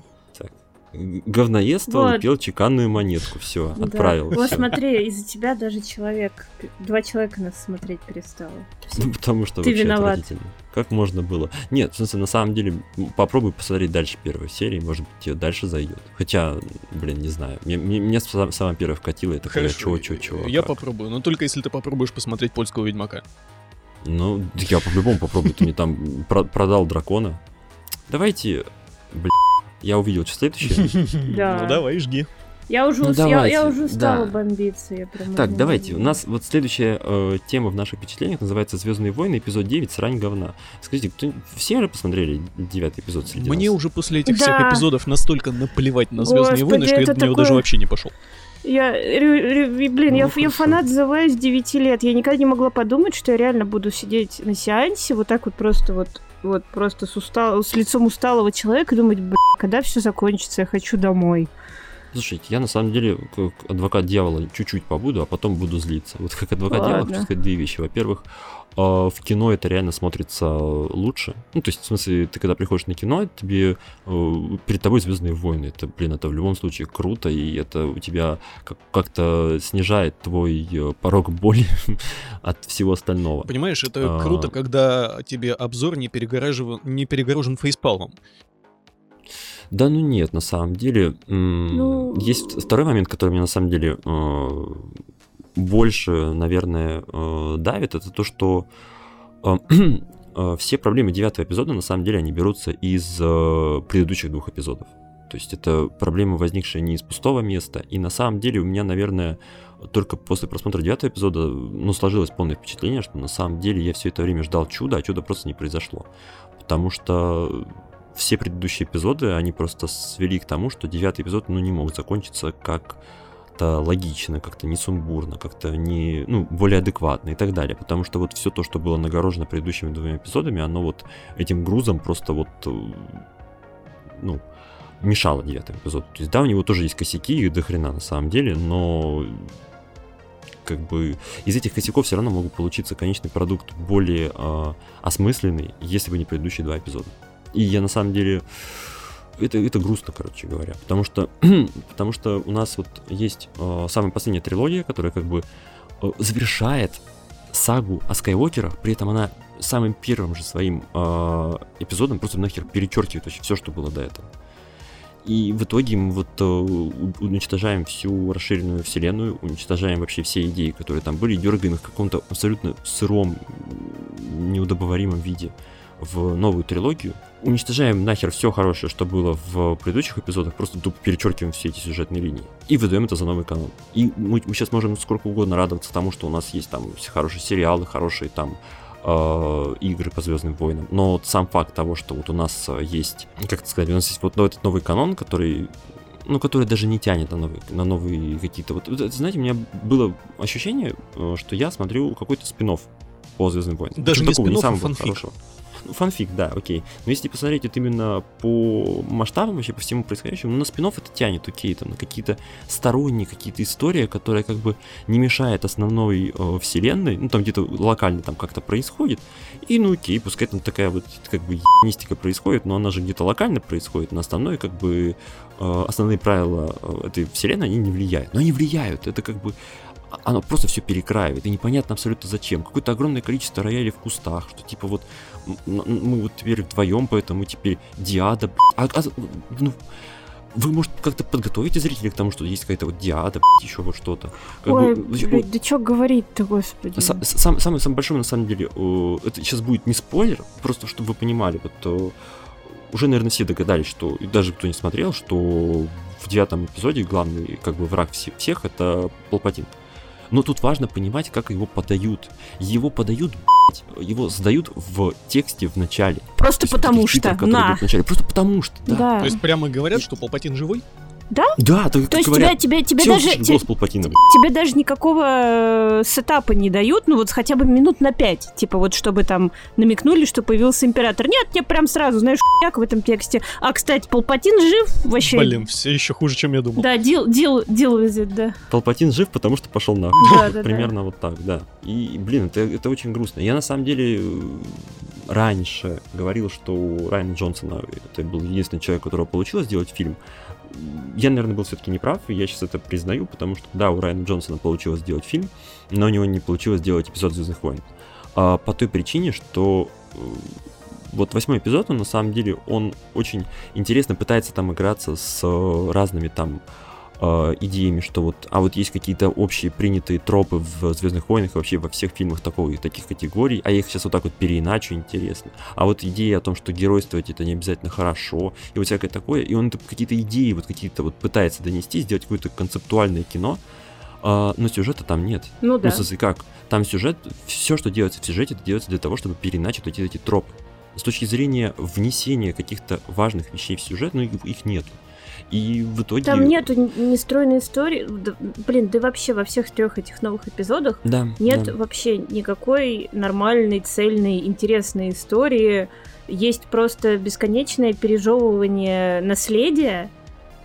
Так. Г- Говноедство Вот. упел чеканную монетку, все, Да. отправил. Вот всё. смотри, из-за тебя даже человек, два человека нас смотреть перестало. Ну, потому что Ты вообще виноват. отвратительно. Как можно было? Нет, в смысле, на самом деле, попробуй посмотреть дальше первой серии, может быть, тебе дальше зайдет. Хотя, блин, не знаю. Мне, мне, мне сама, самая первая вкатила, и такая, чего, чего, чего. Я как? попробую, но только если ты попробуешь посмотреть польского Ведьмака. Ну, я по-любому попробую. Ты мне там про- продал дракона. Давайте, блин, я увидел, что следующее. Да. Ну давай, жги. Я уже, Ну, ус- я, я уже устала да. бомбиться. Я прям Так, давайте. У нас вот следующая э, тема в наших впечатлениях называется Звездные войны, эпизод 9, срань говна. Скажите, кто, все уже посмотрели девятый эпизод среди Мне нас? уже после этих всех Да. эпизодов настолько наплевать на Звездные войны, Господи, что я это на него такое- даже вообще не пошел. Я, рю- рю- и, блин, я, Ну, я хорошо. фанат Voice с 9 лет. Я никогда не могла подумать, что я реально буду сидеть на сеансе вот так вот просто вот вот просто с, устал... с лицом усталого человека и думать, блин, когда все закончится, я хочу домой. Слушайте, я на самом деле как адвокат дьявола чуть-чуть побуду, а потом буду злиться. Вот как адвокат Ладно. дьявола хочу сказать две вещи. Во-первых, в кино это реально смотрится лучше. Ну, то есть, в смысле, ты когда приходишь на кино, тебе э, перед тобой Звездные войны. Это, блин, это в любом случае круто, и это у тебя как- как-то снижает твой э, порог боли от всего остального. Понимаешь, это А. круто, когда тебе обзор не, перегораживан- не перегорожен фейспалмом. Да, ну нет, на самом деле. Ну- Есть второй момент, который меня на самом деле э, больше, наверное, э, давит, это то, что э, э, все проблемы девятого эпизода, на самом деле, они берутся из предыдущих двух эпизодов. То есть это проблемы, возникшие не из пустого места. И на самом деле у меня, наверное, только после просмотра девятого эпизода, ну, сложилось полное впечатление, что на самом деле я все это время ждал чуда, а чудо просто не произошло. Потому что все предыдущие эпизоды, они просто свели к тому, что девятый эпизод, ну, не мог закончиться как-то логично, как-то не сумбурно, как-то не, ну, более адекватно и так далее. Потому что вот все то, что было нагорожено предыдущими двумя эпизодами, оно вот этим грузом просто вот, э, ну, мешало девятому эпизоду. То есть, да, у него тоже есть косяки, их до хрена на самом деле, но как бы из этих косяков все равно могут получиться конечный продукт более э, осмысленный, если бы не предыдущие два эпизода. И я на самом деле это, это грустно, короче говоря, потому что потому что у нас вот есть э, самая последняя трилогия, которая как бы э, завершает сагу о Скайуокерах, при этом она самым первым же своим э, эпизодом просто нахер перечеркивает вообще все, что было до этого. И в итоге мы вот э, уничтожаем всю расширенную вселенную, уничтожаем вообще все идеи, которые там были, дергаем их в каком-то абсолютно сыром, неудобоваримом виде в новую трилогию. Уничтожаем нахер все хорошее, что было в предыдущих эпизодах, просто тупо перечеркиваем все эти сюжетные линии. И выдаем это за новый канон. И мы, мы сейчас можем сколько угодно радоваться тому, что у нас есть там все хорошие сериалы, хорошие там э, игры по Звездным войнам. Но вот сам факт того, что вот у нас э, есть, как сказать, у нас есть вот этот новый канон, который ну, который даже не тянет на новые, на новые какие-то... Вот, знаете, у меня было ощущение, э, что я смотрю какой-то спин по Звездным войнам. Даже Причем не такого спин-офф, а самого фанфик. хорошего. Ну, фанфик, да, окей. Но если посмотреть вот именно по масштабам, вообще по всему происходящему, ну, на спин это тянет, окей, там, на какие-то сторонние какие-то истории, которые как бы не мешает основной э, вселенной, ну, там где-то локально там как-то происходит, и ну окей, пускай там такая вот как бы ебанистика происходит, но она же где-то локально происходит, на основной как бы э, основные правила э, этой вселенной, они не влияют. Но они влияют, это как бы оно просто все перекраивает, и непонятно абсолютно зачем. Какое-то огромное количество роялей в кустах, что типа вот мы вот теперь вдвоем, поэтому теперь Диада, а, а, ну, вы, может, как-то подготовите зрителей к тому, что есть какая-то вот Диада, еще вот что-то. Как Ой, бы, блядь, да чё говорить-то, господи. Са- сам- самый, самый большой, на самом деле, это сейчас будет не спойлер, просто чтобы вы понимали, вот э, уже, наверное, все догадались, что, и даже кто не смотрел, что в девятом эпизоде главный, как бы, враг все- всех это Палпатин. Но тут важно понимать, как его подают. Его подают, блядь, его задают в тексте в начале. То Просто потому что, которые на. в начале. Просто потому что, да. Да. То есть прямо говорят, что Палпатин живой? Да, так То есть говорят, тебя, тебе, тебе «Всё, даже... слышишь те- голос Палпатина, тебе даже никакого э, сетапа не дают, ну вот хотя бы минут на пять, типа вот чтобы там намекнули, что появился император. Нет, тебе прям сразу, знаешь, хуяк в этом тексте. А, кстати, Палпатин жив вообще. Блин, все еще хуже, чем я думал. Да, дел, дел, дел да. Палпатин жив, потому что пошел на. Да, да, да. Примерно вот так, да. И, блин, это, это очень грустно. Я на самом деле раньше говорил, что у Райана Джонсона это был единственный человек, у которого получилось сделать фильм. Я, наверное, был все-таки неправ, и я сейчас это признаю, потому что, да, у Райана Джонсона получилось сделать фильм, но у него не получилось сделать эпизод Звездных войн. А, по той причине, что э, вот восьмой эпизод, он на самом деле, он очень интересно пытается там играться с э, разными там э, идеями, что вот, а вот есть какие-то общие принятые тропы в Звездных войнах и вообще во всех фильмах такой, таких категорий, а я их сейчас вот так вот переиначу, интересно. А вот идея о том, что геройствовать это не обязательно хорошо, и вот всякое такое, и он это какие-то идеи вот какие-то вот пытается донести, сделать какое-то концептуальное кино, а, но сюжета там нет. Ну Ну, да. в смысле, как? Там сюжет, все, что делается в сюжете, это делается для того, чтобы переначать эти, эти тропы. С точки зрения внесения каких-то важных вещей в сюжет, ну, их, их нету. И в итоге... Там нету н- нестройной истории. Блин, да вообще во всех трех этих новых эпизодах Да, нет да. вообще никакой нормальной, цельной, интересной истории. Есть просто бесконечное пережевывание наследия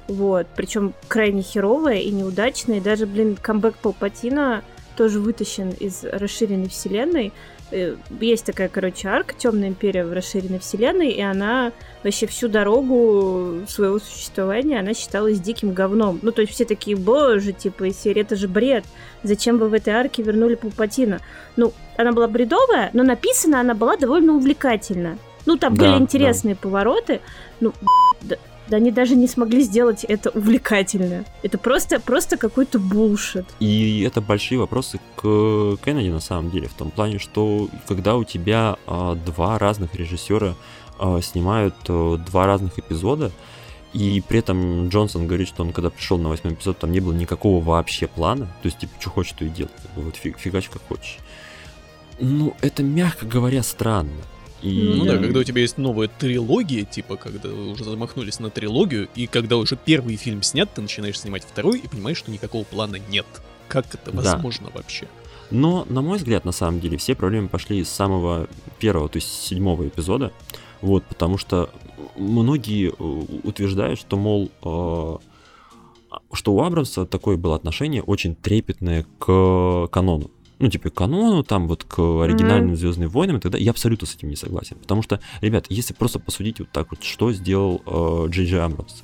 Вот, причем крайне херовая и неудачная, и даже, блин, камбэк Палпатина тоже вытащен из расширенной вселенной. Э, есть такая, короче, арка Темная империя в расширенной вселенной, и она вообще всю дорогу своего существования она считалась диким говном. Ну, то есть все такие, боже, типа, из серии, это же бред. Зачем вы в этой арке вернули Палпатина? Ну, она была бредовая, но написана она была довольно увлекательно. Ну, там да, были интересные да. повороты. Ну, да, да они даже не смогли сделать это увлекательно. Это просто, просто какой-то булшит. И это большие вопросы к Кеннеди на самом деле, в том плане, что когда у тебя а, два разных режиссера а, снимают а, два разных эпизода, и при этом Джонсон говорит, что он когда пришел на восьмой эпизод, там не было никакого вообще плана. То есть, типа, что хочешь, то и делай. Вот фиг, фигач как хочешь. Ну, это, мягко говоря, странно. И... Ну да, когда у тебя есть новая трилогия, типа, когда уже замахнулись на трилогию, и когда уже первый фильм снят, ты начинаешь снимать второй и понимаешь, что никакого плана нет. Как это возможно да. вообще? Но, на мой взгляд, на самом деле, все проблемы пошли с самого первого, то есть седьмого эпизода. Вот, потому что многие э, утверждают, что, мол, э, что у Абрамса такое было отношение очень трепетное к канону ну, типа, к канону, там, вот к оригинальным mm-hmm. Звездным войнам и так далее, я абсолютно с этим не согласен. Потому что, ребят, если просто посудить вот так вот, что сделал э, Джей Джей Амбрамс,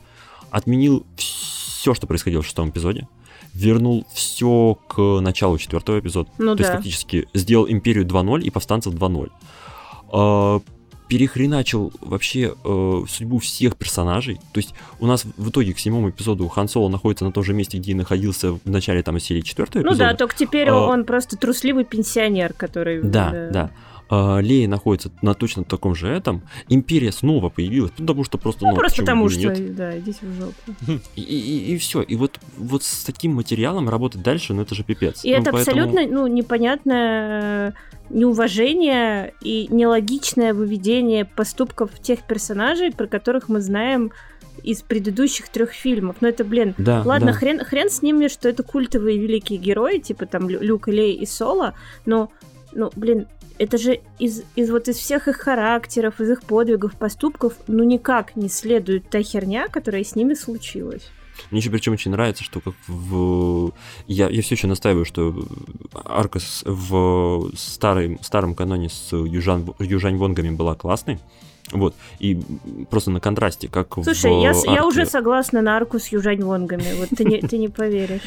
отменил все, что происходило в шестом эпизоде, вернул все к началу четвертого эпизода. Ну, То да. есть фактически сделал Империю 2.0 и Повстанцев 2.0. Э, перехреначил вообще э, судьбу всех персонажей. То есть у нас в итоге к седьмому эпизоду Хан Соло находится на том же месте, где и находился в начале там серии четвертого эпизода. Ну да, только теперь а, он просто трусливый пенсионер, который... Да, да. да. А, Лея находится на точно таком же этом. Империя снова появилась, потому что просто... Ну, ну просто потому что, нет. да, идите в жопу. И, и, и все. И вот, вот с таким материалом работать дальше, ну это же пипец. И ну, это поэтому... абсолютно, ну, непонятное неуважение и нелогичное выведение поступков тех персонажей, про которых мы знаем из предыдущих трех фильмов. Но это, блин, да, ладно, да. Хрен, хрен с ними, что это культовые великие герои, типа там Люк, Лей и Соло, но, ну, блин, это же из, из вот из всех их характеров, из их подвигов, поступков, ну никак не следует та херня, которая с ними случилась. Мне еще причем очень нравится, что как в... Я, я все еще настаиваю, что арка в старой, старом каноне с Южан, Южань Вонгами была классной. Вот, и просто на контрасте, как Слушай, в я, арке... я уже согласна на арку с Южань Вонгами, вот ты не, ты не поверишь.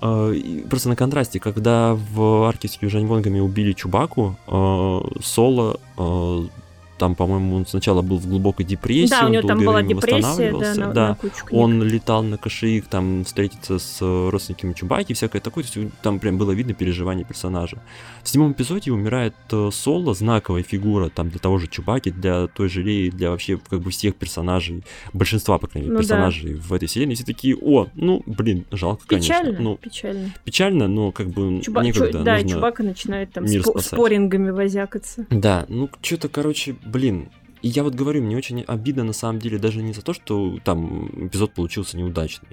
А, просто на контрасте, когда в арке с Южань Вонгами убили Чубаку, а, Соло а, там, по-моему, он сначала был в глубокой депрессии, да, у него там была депрессия, да, на, да. На он летал на кошеик, там, встретиться с родственниками Чубайки, всякое такое, то есть там прям было видно переживание персонажа. В седьмом эпизоде умирает э, Соло, знаковая фигура, там, для того же Чубаки, для той же Леи, для вообще, как бы, всех персонажей, большинства, по крайней мере, ну, персонажей да. в этой вселенной, все такие, о, ну, блин, жалко, печально, конечно. Ну, печально. Печально, но, как бы, Чуба... некогда, Чу... Да, Чубака начинает там спо- спорингами возякаться. Да, ну, что-то, короче, блин, и я вот говорю, мне очень обидно на самом деле даже не за то, что там эпизод получился неудачный.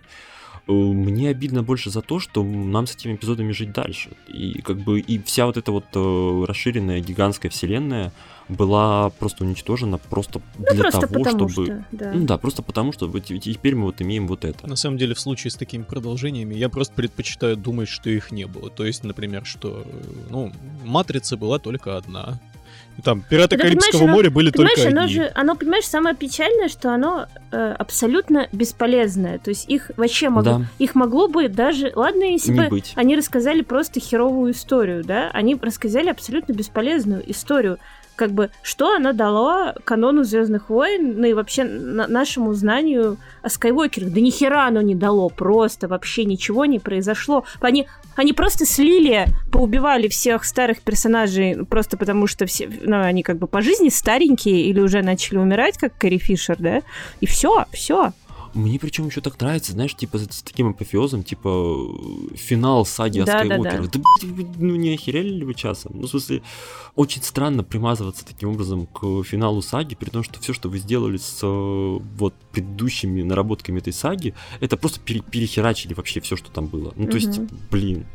Э, мне обидно больше за то, что нам с этими эпизодами жить дальше. И как бы и вся вот эта вот э, расширенная гигантская вселенная была просто уничтожена просто ну, для просто того, чтобы... Что, да. Ну да, просто потому что теперь мы вот имеем вот это. На самом деле, в случае с такими продолжениями, я просто предпочитаю думать, что их не было. То есть, например, что, э, ну, Матрица была только одна, там пираты да, Карибского моря были только оно одни. Же, оно, понимаешь, самое печальное, что оно э, абсолютно бесполезное. То есть их вообще могло, да. их могло бы даже, ладно, если Не бы быть. они рассказали просто херовую историю, да, они рассказали абсолютно бесполезную историю как бы, что она дала канону Звездных войн, ну и вообще на нашему знанию о Скайуокерах. Да ни хера оно не дало, просто вообще ничего не произошло. Они, они просто слили, поубивали всех старых персонажей, просто потому что все, ну, они как бы по жизни старенькие или уже начали умирать, как Кэрри Фишер, да? И все, все. Мне причем еще так нравится, знаешь, типа с таким апофеозом, типа финал саги да, о Скайуокерах. Да, да. да, ну не охерели ли вы часом? Ну, в смысле, очень странно примазываться таким образом к финалу саги, при том, что все, что вы сделали с вот предыдущими наработками этой саги, это просто пере перехерачили вообще все, что там было. Ну, то угу. есть, блин.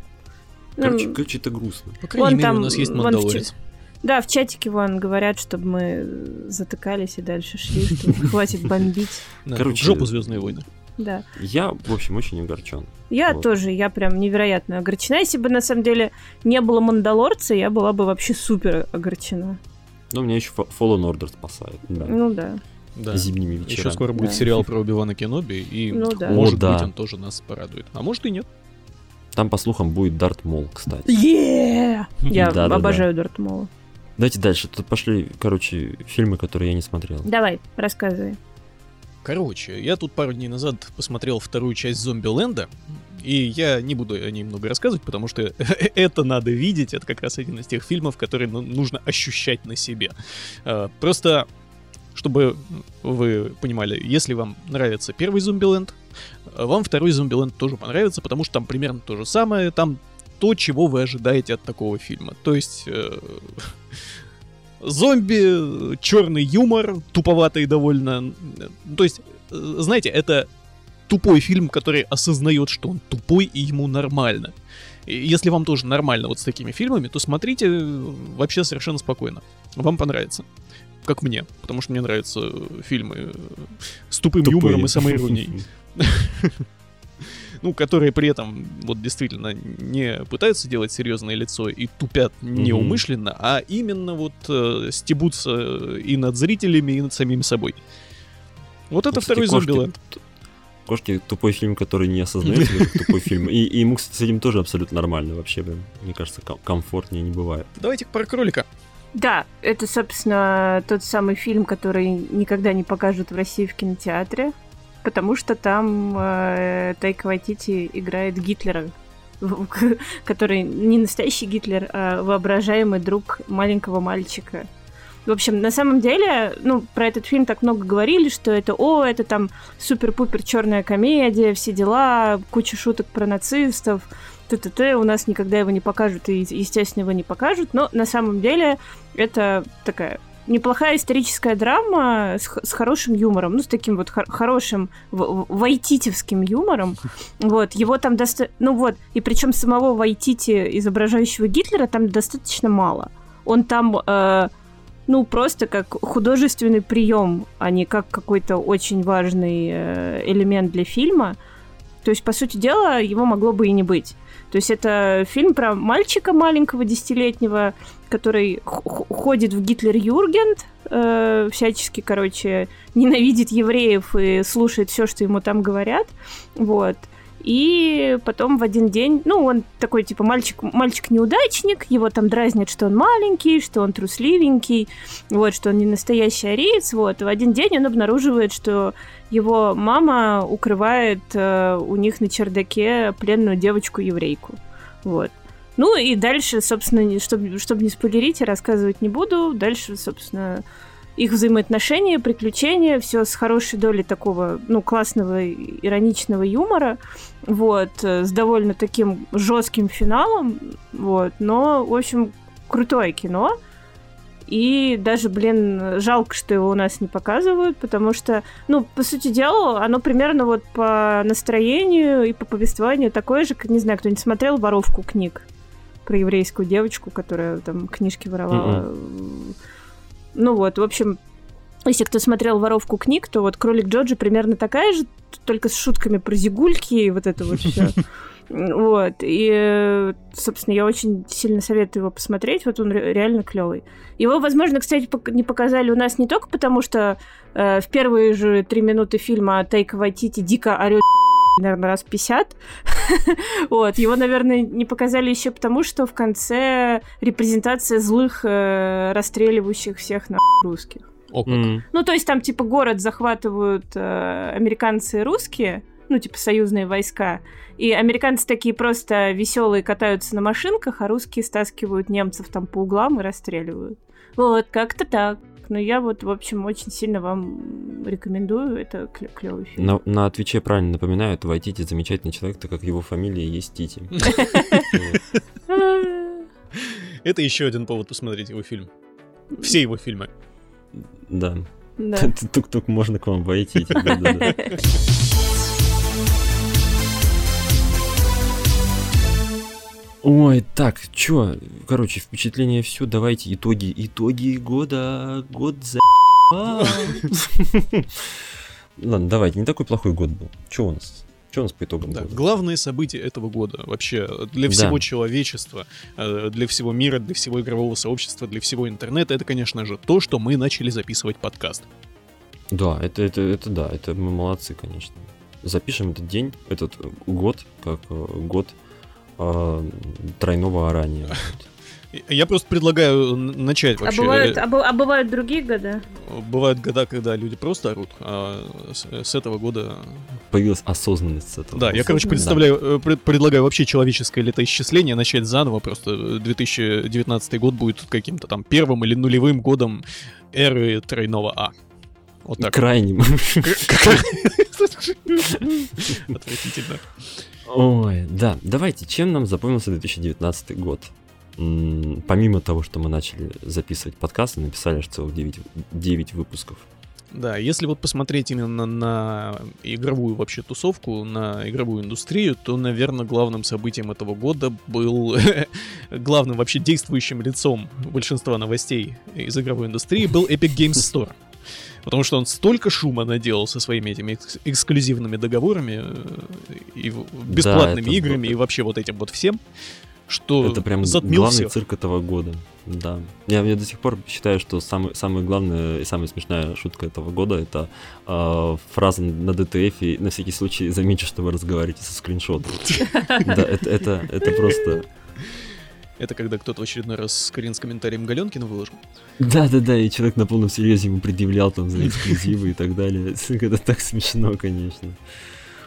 Короче, ну, короче, это грустно. По крайней мере, там, у нас есть Мандалорец. Да, в чатике вон говорят, чтобы мы затыкались и дальше шли, что хватит бомбить. Короче, жопу Звездные войны. Да. Я, в общем, очень огорчен. Я Вот. тоже, я прям невероятно огорчена. Если бы на самом деле не было Мандалорца, я была бы вообще супер огорчена. Но меня еще Fallen Order спасает. Да. Ну да. Да. Зимними вечерами. Еще скоро будет Да. сериал про Убивана Кеноби, и Ну да. может О, да. быть он тоже нас порадует. А может и нет. Там, по слухам, будет Дарт Мол, кстати. Yeah! Я обожаю Дарт Мола. Давайте дальше. Тут пошли, короче, фильмы, которые я не смотрел. Давай, рассказывай. Короче, я тут пару дней назад посмотрел вторую часть Зомби-ленда, и я не буду о ней много рассказывать, потому что это надо видеть, это как раз один из тех фильмов, которые ну, нужно ощущать на себе. А, Просто, чтобы вы понимали, если вам нравится первый Зомби-ленд, вам второй Зомби-ленд тоже понравится, потому что там примерно то же самое, там то, чего вы ожидаете от такого фильма. То есть... э, Зомби, черный юмор, туповатый довольно. То есть, э, знаете, это тупой фильм, который осознает, что он тупой и ему нормально. И если вам тоже нормально вот с такими фильмами, то смотрите э, вообще совершенно спокойно. Вам понравится. Как мне, потому что мне нравятся фильмы э, с тупым Тупые. юмором и самоиронией. Ну, которые при этом вот действительно не пытаются делать серьезное лицо и тупят неумышленно, а именно вот э, стебутся и над зрителями, и над самим собой. Вот это Ну, кстати, второй т- Кошки тупой фильм, который не осознает тупой фильм. И, и ему, кстати, с этим тоже абсолютно нормально вообще. прям, Мне кажется, ком- комфортнее не бывает. Давайте про кролика. Да, это, собственно, тот самый фильм, который никогда не покажут в России в кинотеатре, потому что там э, Тайка Вайтити играет Гитлера, который не настоящий Гитлер, а воображаемый друг маленького мальчика. В общем, на самом деле, ну, про этот фильм так много говорили, что это, о, это там супер-пупер черная комедия, все дела, куча шуток про нацистов, т-т-т, у нас никогда его не покажут, и, естественно, его не покажут, но на самом деле это такая неплохая историческая драма с, с хорошим юмором, ну, с таким вот хор- хорошим вайтитевским юмором. Вот, его там доста... Ну вот, и причем самого Вайтити, изображающего Гитлера, там достаточно мало. Он там, э, ну, просто как художественный прием, а не как какой-то очень важный э, элемент для фильма. То есть, по сути дела, его могло бы и не быть. То есть это фильм про мальчика маленького, десятилетнего, который ходит в Гитлер-Юргент, э, всячески, короче, ненавидит евреев и слушает все, что ему там говорят. Вот. И потом в один день, ну, он такой, типа, мальчик, мальчик-неудачник, его там дразнят, что он маленький, что он трусливенький, вот, что он не настоящий ариец, вот. В один день он обнаруживает, что его мама укрывает э, у них на чердаке пленную девочку-еврейку, вот. Ну и дальше, собственно, чтобы, чтобы не спойлерить, я рассказывать не буду. Дальше, собственно, их взаимоотношения, приключения, все с хорошей долей такого, ну, классного ироничного юмора, вот, э, с довольно таким жестким финалом, вот, но, в общем, крутое кино. И даже, блин, жалко, что его у нас не показывают, потому что, ну, по сути дела, оно примерно вот по настроению и по повествованию такое же, как, не знаю, кто-нибудь смотрел «Воровку книг» про еврейскую девочку, которая там книжки воровала. Ну вот, в общем, если кто смотрел «Воровку книг», то вот «Кролик Джорджи» примерно такая же, только с шутками про зигульки и вот это вот все. Вот, и, собственно, я очень сильно советую его посмотреть, вот он ре- реально клевый. Его, возможно, кстати, не показали у нас не только потому, что э, в первые же три минуты фильма Тайка Вайтити дико орёт наверное, раз 50. вот, его, наверное, не показали еще потому, что в конце репрезентация злых, э, расстреливающих всех на русских. О, как. М. Ну, то есть там, типа, город захватывают э, американцы и русские, ну, типа, союзные войска. И американцы такие просто веселые катаются на машинках, а русские стаскивают немцев там по углам и расстреливают. Вот, как-то так. Но я вот, в общем, очень сильно вам рекомендую. Это клё- клевый фильм. На, на Твиче правильно напоминают, Вайтити замечательный человек, так как его фамилия есть Тити. Это еще один повод посмотреть его фильм. Все его фильмы. Да. Да. Тук-тук, можно к вам войти. Ой, так, чё, короче, впечатление все, давайте итоги, итоги года, год за... ладно, давайте, не такой плохой год был. Что у нас? Что у нас по итогам Да, года? главные события этого года вообще для Да. всего человечества, э, для всего мира, для всего игрового сообщества, для всего интернета, это, конечно же, то, что мы начали записывать подкаст. Да, это, это, это да, это мы молодцы, конечно. Запишем этот день, этот э, год, как э, год э, тройного орания. Я просто предлагаю начать А вообще. бывают, Э, а, бы- а бывают другие года? Бывают года, когда люди просто орут, а с, с этого года... Появилась осознанность с этого. Да, я, короче, Да. представляю, э, пред- предлагаю вообще человеческое летоисчисление начать заново, просто э, 2019 год будет каким-то там первым или нулевым годом эры тройного А. Вот так. Крайним. Отвратительно. Ой, да, давайте, чем нам запомнился 2019 год? Помимо того, что мы начали записывать подкасты, написали аж целых 9, 9 выпусков. Да, если вот посмотреть именно на игровую вообще тусовку, на игровую индустрию, то, наверное, главным событием этого года был главным вообще действующим лицом большинства новостей из игровой индустрии был Epic Games Store. Потому что он столько шума наделал со своими этими экс- эксклюзивными договорами э, и бесплатными это играми было- и вообще вот этим вот всем, что Это прям затмил главный всех. цирк этого года. Да. Я, я до сих пор считаю, что самый, самая главная и самая смешная шутка этого года это э, фраза на DTF и на всякий случай замечу, что вы разговариваете со скриншотом. Да, это, это, это просто... Это когда кто-то в очередной раз скрин с комментарием Галенкина выложил. Да-да-да, и человек на полном серьезе ему предъявлял там за эксклюзивы и так далее. Это так смешно, конечно.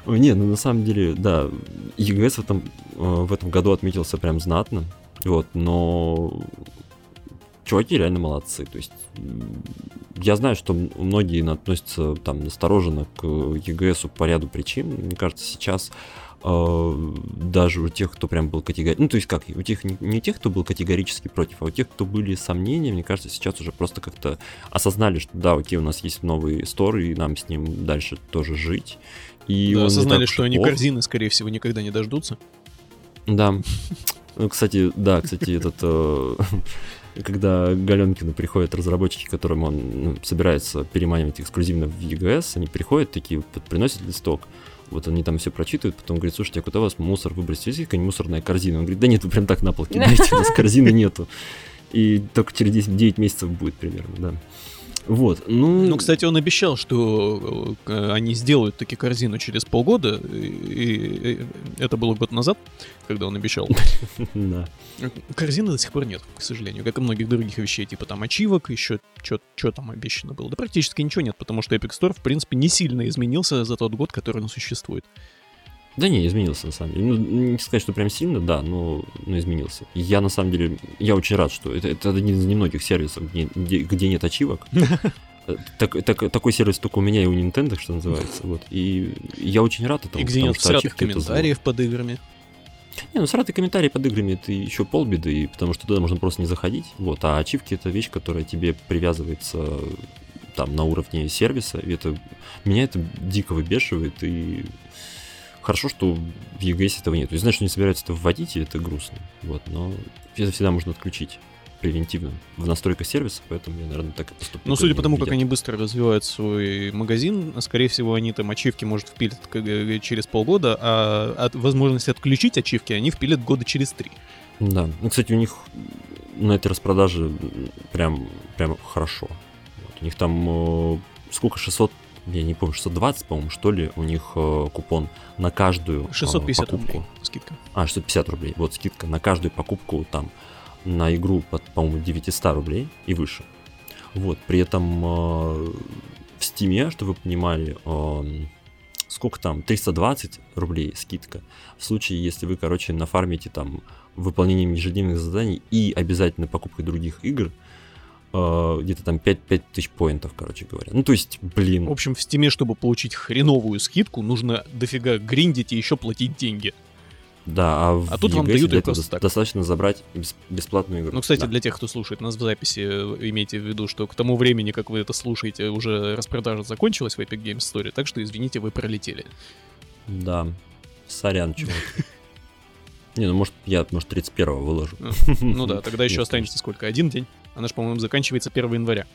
Ой, не, ну на самом деле, да, EGS в этом, э, в этом году отметился прям знатно, вот, но чуваки реально молодцы, то есть я знаю, что многие относятся там настороженно к EGS по ряду причин, мне кажется, сейчас э, даже у тех, кто прям был категорически, ну то есть как, у тех, не, не тех, кто был категорически против, а у тех, кто были сомнения, мне кажется, сейчас уже просто как-то осознали, что да, окей, у нас есть новый стор, и нам с ним дальше тоже жить. И Да, осознали, что они корзины, скорее всего, никогда не дождутся. Да. Ну, кстати, да, кстати, этот... э, Когда Галенкину приходят разработчики, которым он ну, собирается переманивать эксклюзивно в EGS, они приходят такие, приносят листок, вот они там все прочитывают, потом говорят, слушайте, а куда у вас мусор выбросить? Есть какая-нибудь мусорная корзина? Он говорит, да нет, вы прям так на пол кидаете, у нас корзины нету. И только через 10, 9 месяцев будет примерно, да. Вот, ну... Ну, кстати, он обещал, что э, они сделают таки корзину через полгода. И это было год назад, когда он обещал. Да. Корзины до сих пор нет, к сожалению, как и многих других вещей, типа там ачивок, еще что там обещано было. Да практически ничего нет, потому что Epic Store, в принципе, не сильно изменился за тот год, который он существует. Да не, изменился на самом деле. Ну, не сказать, что прям сильно, да, но, но изменился. Я на самом деле, я очень рад, что это, это один из немногих сервисов, где, где, где нет ачивок. Так, так- такой сервис только у меня и у Nintendo, что называется. Вот. И я очень рад этому. И где нет зло. комментариев под играми. Не, ну сратые комментарии под играми это еще полбеды, потому что туда можно просто не заходить. Вот, а ачивки это вещь, которая тебе привязывается там на уровне сервиса, и это меня это дико выбешивает, и хорошо, что в EGS этого нет. То есть, знаешь, что они собираются это вводить, и это грустно. Вот, но это всегда можно отключить превентивно в настройках сервиса, поэтому я, наверное, так и поступлю. Ну, судя по тому, как они быстро развивают свой магазин, скорее всего, они там ачивки, может, впилят э, через полгода, а от возможность отключить ачивки они впилят года через три. Да. Ну, кстати, у них на этой распродаже прям, прям хорошо. Вот, у них там э, сколько, 600, я не помню, 620, по-моему, что ли, у них э, купон на каждую э, 650 покупку. рублей скидка. А, 650 рублей. Вот скидка на каждую покупку там на игру под, по-моему, 900 рублей и выше. Вот, при этом э, в Стиме, чтобы вы понимали, эм, сколько там, 320 рублей скидка. В случае, если вы, короче, нафармите там выполнением ежедневных заданий и обязательно покупкой других игр, э, где-то там 5-5 тысяч поинтов, короче говоря. Ну, то есть, блин, В общем, в стиме, чтобы получить хреновую скидку, нужно дофига гриндить и еще платить деньги. да, а, в А тут вам дают для просто так. достаточно забрать бес- бесплатную игру. Ну, кстати, Да. для тех, кто слушает нас в записи, э, имейте в виду, что к тому времени, как вы это слушаете, уже распродажа закончилась в Epic Games Store, так что, извините, вы пролетели. Да. Сорян, чувак. Не, ну может, я, может, 31-го выложу. Ну да, тогда еще Нет, останется сколько? Один день? Она же, по-моему, заканчивается 1 января.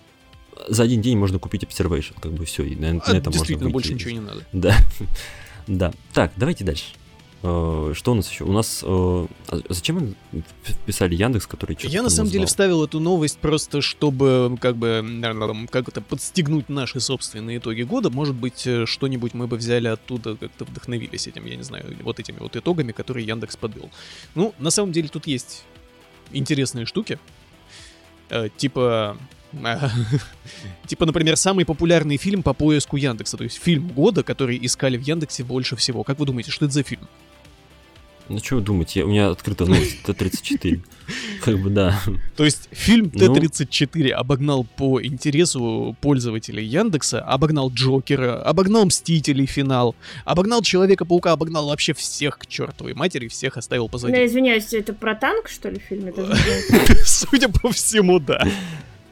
за один день можно купить Observation, как бы все, и на, на А, этом можно действительно, выйти. больше ничего не надо. Да, да. Так, давайте дальше. Э, Что у нас еще? У нас... э, а Зачем мы писали Яндекс, который что-то Я на самом деле назвал? вставил эту новость просто, чтобы как бы как это подстегнуть наши собственные итоги года. Может быть, э, что-нибудь мы бы взяли оттуда, как-то вдохновились этим, я не знаю, вот этими вот итогами, которые Яндекс подвел. Ну, на самом деле тут есть интересные штуки. Э, Типа... а, Типа, например, самый популярный фильм по поиску Яндекса, то есть фильм года, который искали в Яндексе больше всего. Как вы думаете, что это за фильм? Ну, что вы думаете? У меня открыта новость Т-34. Как бы, да. То есть фильм Ну. Т-34 обогнал по интересу пользователей Яндекса, обогнал Джокера, обогнал Мстителей финал, обогнал Человека-паука, обогнал вообще всех к чертовой матери, всех оставил позади. извиняюсь, это про танк, что ли, фильм? Судя по всему, да.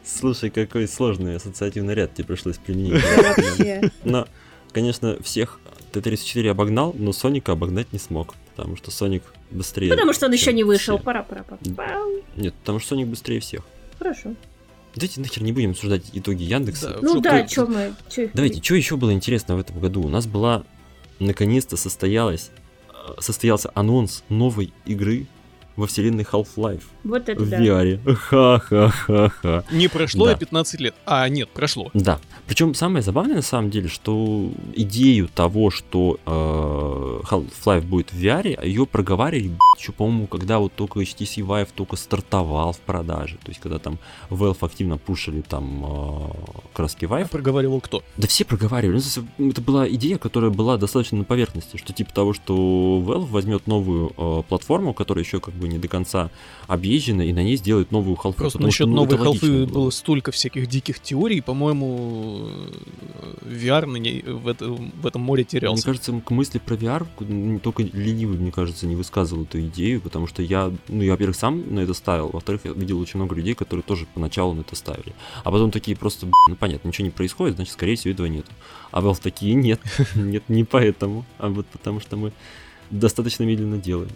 Слушай, какой сложный ассоциативный ряд тебе пришлось применить. Да. Но, конечно, всех Т-34 обогнал, но Соника обогнать не смог. Потому что Соник быстрее. Потому что он еще не вышел. все. Пора, пора, пора. Нет, потому что Соник быстрее всех. Хорошо. Давайте нахер не будем обсуждать итоги Яндекса. Да, Ну Что, да, кто- что мы... чё- Давайте, что еще было интересно в этом году? У нас была, наконец-то состоялась, э, состоялся анонс новой игры во вселенной Half-Life Вот это в да. VR. Ха-ха-ха-ха. Не прошло Да. и 15 лет. А, нет, прошло. Да. Причем самое забавное на самом деле, что идею того, что э, Half-Life будет в VR, ее проговаривали, еще, по-моему, когда вот только HTC Vive только стартовал в продаже. То есть, когда там Valve активно пушили там э, краски Vive. Проговаривал кто? Да все проговаривали. Ну, Это была идея, которая была достаточно на поверхности, что типа того, что Valve возьмет новую э, платформу, которая еще как бы не до конца объезжена, и на ней сделает новую халфу. Просто потому насчет что, ну, новой халфы было. было столько всяких диких теорий, по-моему, VR на ней в, это- в этом море Мне терялся. кажется, к мысли про VR только ленивый, мне кажется, не высказывал эту идею, потому что я, ну, я, во-первых, сам на это ставил, во-вторых, я видел очень много людей, которые тоже поначалу на это ставили. А потом такие просто, «Б***ь, ну, понятно, ничего не происходит, значит, скорее всего, этого нет. А Valve такие, нет, нет, не поэтому, а вот потому что мы достаточно медленно делаем.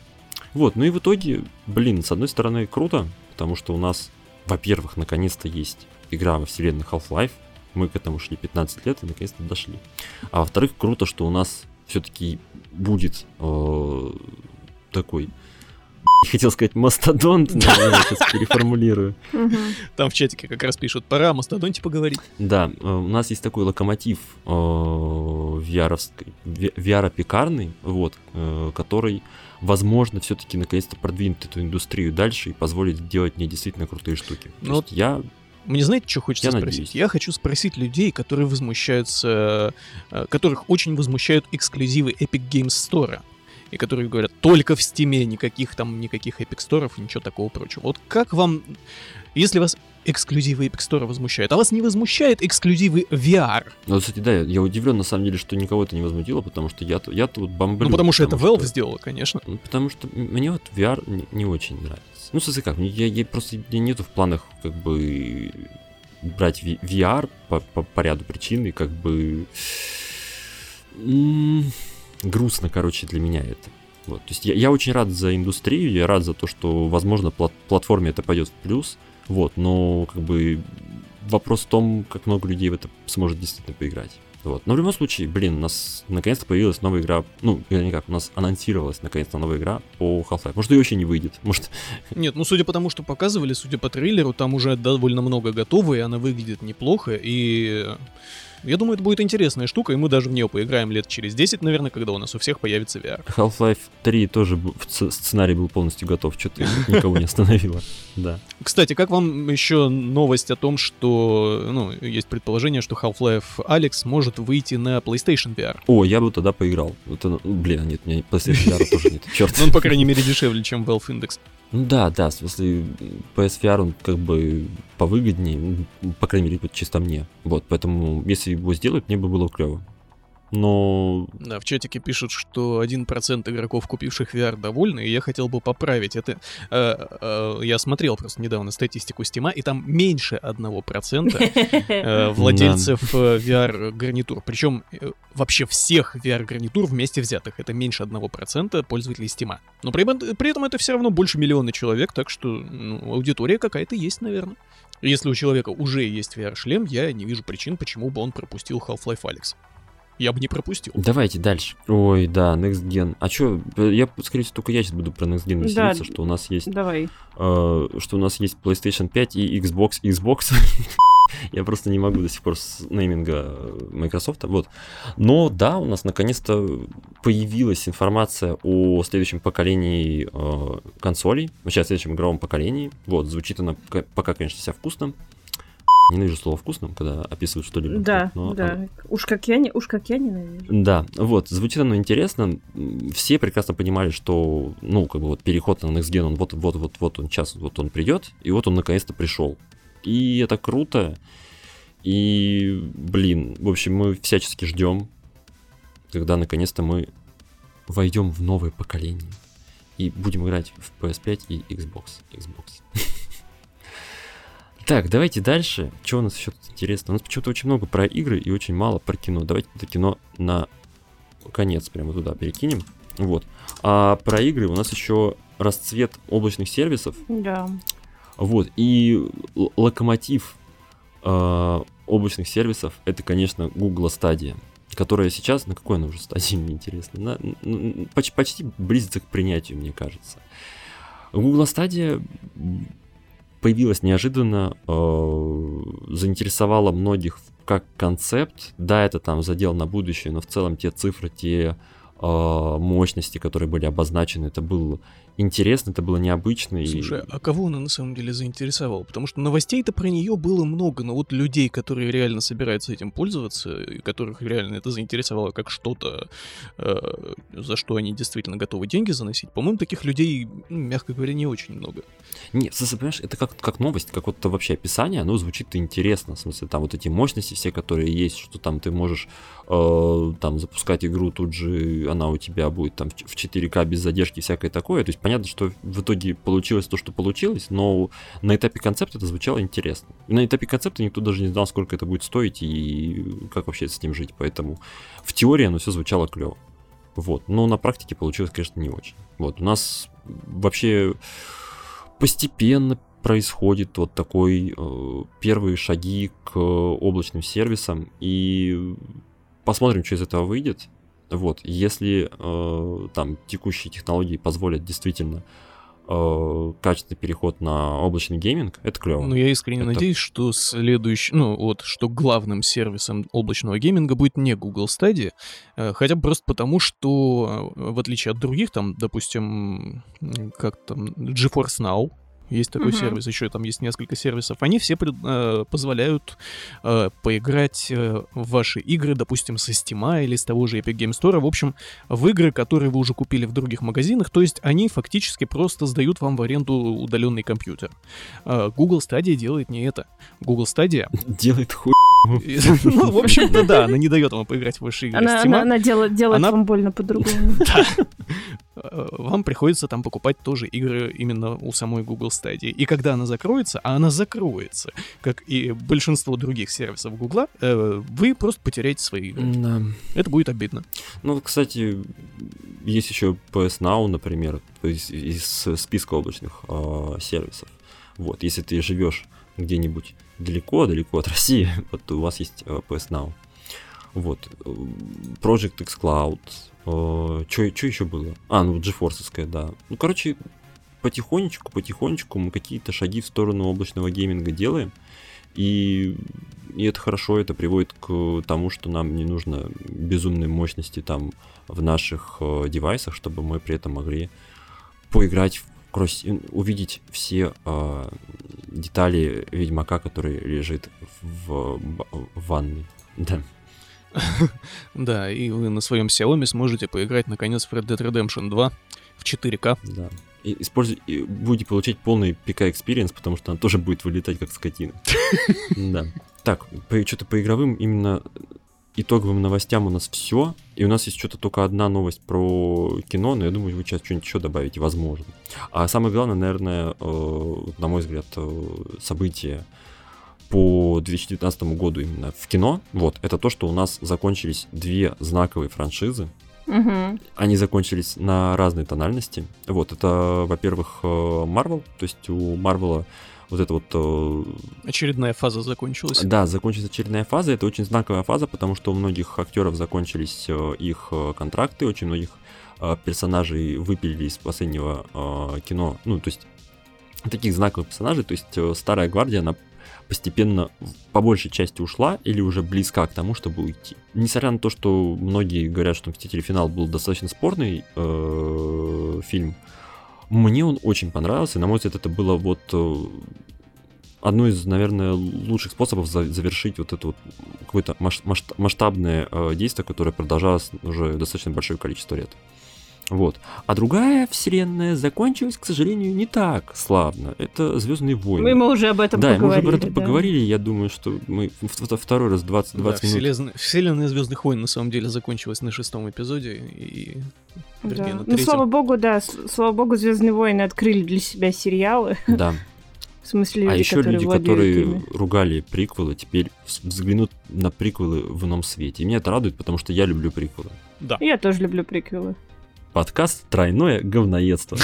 Вот, ну и в итоге, блин, с одной стороны, круто, потому что у нас, во-первых, наконец-то есть игра во вселенной Half-Life, мы к этому шли 15 лет и наконец-то дошли. А во-вторых, круто, что у нас все-таки будет э, такой, хотел сказать мастодонт, но я сейчас переформулирую. Там в чатике как раз пишут, пора о мастодонте поговорить. Да, э, у нас есть такой локомотив э, VR-пекарный, вот, э, который, возможно, все-таки наконец-то продвинет эту индустрию дальше и позволит делать мне действительно крутые штуки. Ну есть я Мне знаете, что хочется Я спросить? надеюсь. Я хочу спросить людей, которые возмущаются, э, которых очень возмущают эксклюзивы Epic Games Store. И которые говорят, только в Стиме, никаких там, никаких Epic Store, ничего такого прочего. Вот как вам, если вас эксклюзивы Epic Store возмущают, а вас не возмущают эксклюзивы VR? Ну, кстати, да, я, я удивлен, на самом деле, что никого это не возмутило, потому что я-то, я-то вот бомблю. ну, потому что это Valve что- сделала, конечно. Ну, потому что мне вот VR не, не очень нравится. Ну, в смысле как, я, я просто я нету в планах, как бы, брать VR по, по, по ряду причин, и как бы... м, грустно, короче, для меня это. Вот, то есть я, я очень рад за индустрию, я рад за то, что, возможно, плат- платформе это пойдет в плюс, вот, но как бы вопрос в том, как много людей в это сможет действительно поиграть. Вот. Но в любом случае, блин, у нас наконец-то появилась новая игра. Ну, вернее как, у нас анонсировалась наконец-то новая игра по Half-Life. Может, ее вообще не выйдет. Может, Нет, ну судя по тому, что показывали, судя по трейлеру, там уже довольно много готово, и она выглядит неплохо, и я думаю, это будет интересная штука, и мы даже в нее поиграем лет через 10, наверное, когда у нас у всех появится VR. Half-Life 3 тоже в сценарий был полностью готов. Что-то никого не остановило. Да. Кстати, как вам еще новость о том, что, ну, есть предположение, что Half-Life Alex может выйти на PlayStation VR? О, я бы тогда поиграл. Это, блин, нет, у меня PlayStation VR тоже нет. Черт. Ну, он, по крайней мере, дешевле, чем Valve Index. Ну да, да, в смысле, PSVR, он как бы повыгоднее, ну, по крайней мере, чисто мне. Вот, поэтому, если его сделают, мне бы было клево. Но... Да, в чатике пишут, что 1% игроков, купивших VR, довольны, и я хотел бы поправить. Это э, э, я смотрел просто недавно статистику Стима, и там меньше 1% э, владельцев э, VR-гарнитур. Причем э, вообще всех VR-гарнитур вместе взятых. Это меньше 1% пользователей Стима. Но при, при этом это все равно больше миллиона человек, так что ну, аудитория какая-то есть, наверное. Если у человека уже есть VR-шлем, я не вижу причин, почему бы он пропустил Half-Life Alyx я бы не пропустил. Давайте дальше. Ой, да, Next Gen. А чё, я, скорее всего, только я сейчас буду про Next Gen веселиться, да, что у нас есть... Давай. Э, что у нас есть PlayStation 5 и Xbox, Xbox. я просто не могу до сих пор с нейминга Microsoft. Вот. Но да, у нас наконец-то появилась информация о следующем поколении э, консолей, вообще о следующем игровом поколении. Вот, звучит она пока, конечно, вся вкусно. Ненавижу слово вкусным, когда описывают что-либо. Да, но, да. Оно... Уж как я не, уж как я ненавижу. Да, вот, звучит оно интересно. Все прекрасно понимали, что, ну, как бы вот переход на Next Gen, он вот, вот, вот, вот он сейчас, вот он придет, и вот он наконец-то пришел. И это круто. И, блин, в общем, мы всячески ждем, когда наконец-то мы войдем в новое поколение и будем играть в PS5 и Xbox. Xbox. Так, давайте дальше. Что у нас еще тут интересно? У нас почему-то очень много про игры и очень мало про кино. Давайте это кино на конец прямо туда перекинем. Вот. А про игры у нас еще расцвет облачных сервисов. Да. Вот. И локомотив э, облачных сервисов это, конечно, Google Stadia которая сейчас, на какой она уже стадии, мне интересно, на, почти, почти близится к принятию, мне кажется. Google Stadia появилась неожиданно, э, заинтересовала многих как концепт. Да, это там задел на будущее, но в целом те цифры, те э, мощности, которые были обозначены, это был интересно, это было необычно. Слушай, и... а кого она на самом деле заинтересовала? Потому что новостей-то про нее было много, но вот людей, которые реально собираются этим пользоваться, и которых реально это заинтересовало как что-то, э, за что они действительно готовы деньги заносить, по-моему, таких людей, мягко говоря, не очень много. Нет, ты понимаешь, это как, как новость, как вот вообще описание, оно звучит интересно, в смысле, там вот эти мощности все, которые есть, что там ты можешь э, там запускать игру, тут же она у тебя будет там в 4К без задержки, всякое такое, то есть понятно, что в итоге получилось то, что получилось, но на этапе концепта это звучало интересно. на этапе концепта никто даже не знал, сколько это будет стоить и как вообще с этим жить, поэтому в теории оно все звучало клево. Вот, но на практике получилось, конечно, не очень. Вот, у нас вообще постепенно происходит вот такой э, первые шаги к облачным сервисам и посмотрим, что из этого выйдет. Вот, если э, там текущие технологии позволят действительно э, качественный переход на облачный гейминг, это клево. Ну, я искренне это... надеюсь, что следующий, ну, вот, что главным сервисом облачного гейминга будет не Google Stadia, э, хотя бы просто потому, что, э, в отличие от других, там, допустим, как там, GeForce Now, есть такой uh-huh. сервис, еще там есть несколько сервисов. Они все пред, э, позволяют э, поиграть э, в ваши игры, допустим, со Steam или с того же Epic Game Store. В общем, в игры, которые вы уже купили в других магазинах. То есть они фактически просто сдают вам в аренду удаленный компьютер. Э, Google Stadia делает не это. Google Stadia... Делает хуй ну, в общем-то, да, она не дает вам поиграть в ваши игры она, Steam. Она, она делает, делает она... вам больно по-другому. Да. Вам приходится там покупать тоже игры именно у самой Google Stadia. И когда она закроется, а она закроется, как и большинство других сервисов Google, э, вы просто потеряете свои игры. Да. Это будет обидно. Ну, кстати, есть еще PS Now, например, есть из списка облачных э, сервисов. Вот, если ты живешь где-нибудь далеко-далеко от России, вот у вас есть э, PS Now. Вот. Э, Project X Cloud. Э, что еще было? А, ну, GeForce, да. Ну, короче, потихонечку, потихонечку мы какие-то шаги в сторону облачного гейминга делаем. И, и это хорошо, это приводит к тому, что нам не нужно безумной мощности там в наших э, девайсах, чтобы мы при этом могли поиграть крось, увидеть все э, детали Ведьмака, который лежит в, в ванной. Да. Да, и вы на своем Xiaomi сможете поиграть наконец в Red Dead Redemption 2 в 4К. Да. И, используй, и будете получать полный PK experience, потому что она тоже будет вылетать как скотина. Да. Так, что-то по игровым именно итоговым новостям у нас все. И у нас есть что-то только одна новость про кино, но я думаю, вы сейчас что-нибудь еще добавите, возможно. А самое главное, наверное, э, на мой взгляд, э, событие по 2019 году именно в кино, вот, это то, что у нас закончились две знаковые франшизы. Мгм. Они закончились на разной тональности. Вот, это, во-первых, э, Marvel, то есть у Марвела вот это вот э, Очередная фаза закончилась. Да, закончилась очередная фаза. Это очень знаковая фаза, потому что у многих актеров закончились э, их э, контракты, очень многих персонажей выпилили из последнего кино. Ну, то есть таких знаковых персонажей. То есть старая гвардия, она постепенно по большей части ушла или уже близка к тому, чтобы уйти. Несмотря на то, что многие говорят, что «Мстители. Финал» был достаточно спорный фильм, мне он очень понравился. На мой взгляд, это было вот э, одно из, наверное, лучших способов за- завершить вот это вот какое-то масштабное э, действие, которое продолжалось уже достаточно большое количество лет. Вот. А другая вселенная закончилась, к сожалению, не так славно. Это Звездные войны. Мы, мы уже об этом да, мы поговорили. уже про это да. поговорили. Я думаю, что мы в- в- второй раз 20, 20 Да, минут. вселенная, вселенная Звездных войн на самом деле закончилась на шестом эпизоде. И, вернее, Да. Ну, слава богу, да, с- слава богу, Звездные войны открыли для себя сериалы. Да. В смысле, А люди, еще которые люди, которые ими. ругали приквелы, теперь взглянут на приквелы в ином свете. И меня это радует, потому что я люблю приквелы. Да. Я тоже люблю приквелы. Подкаст «Тройное говноедство».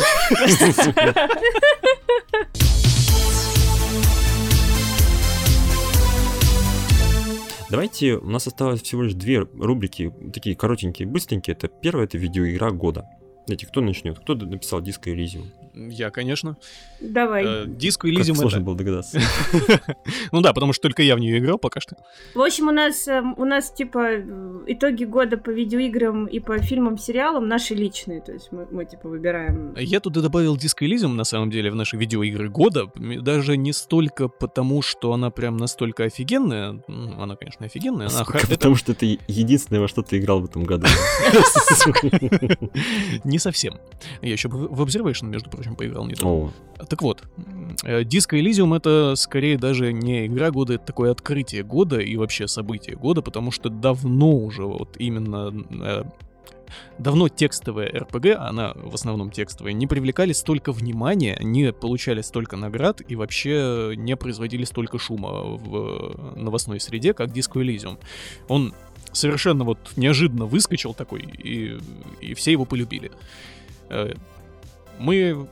Давайте, у нас осталось всего лишь две рубрики, такие коротенькие, быстренькие. Это первое, это видеоигра года. Знаете, кто начнет? Кто написал диско Elysium? Я, конечно. Давай. Э, Диско Как Elysium сложно это... было догадаться. Ну да, потому что только я в нее играл пока что. В общем, у нас, эм, у нас типа э, итоги года по видеоиграм и по фильмам, сериалам наши личные. То есть мы, мы типа выбираем. Я туда добавил Disco Elysium, на самом деле, в наши видеоигры года. Даже не столько потому, что она прям настолько офигенная. Ну, Она, конечно, офигенная. Она это Потому что это единственное, во что ты играл в этом году. не совсем. Я еще в в Observation, между прочим, поиграл не О, Так вот, э, Disco Elysium это скорее даже не игра года, это такое открытие года и вообще событие года, потому что давно уже вот именно э, давно текстовая РПГ, она в основном текстовая, не привлекали столько внимания, не получали столько наград и вообще не производили столько шума в новостной среде, как Disco Elysium. Он совершенно вот неожиданно выскочил такой, и, и все его полюбили. Мы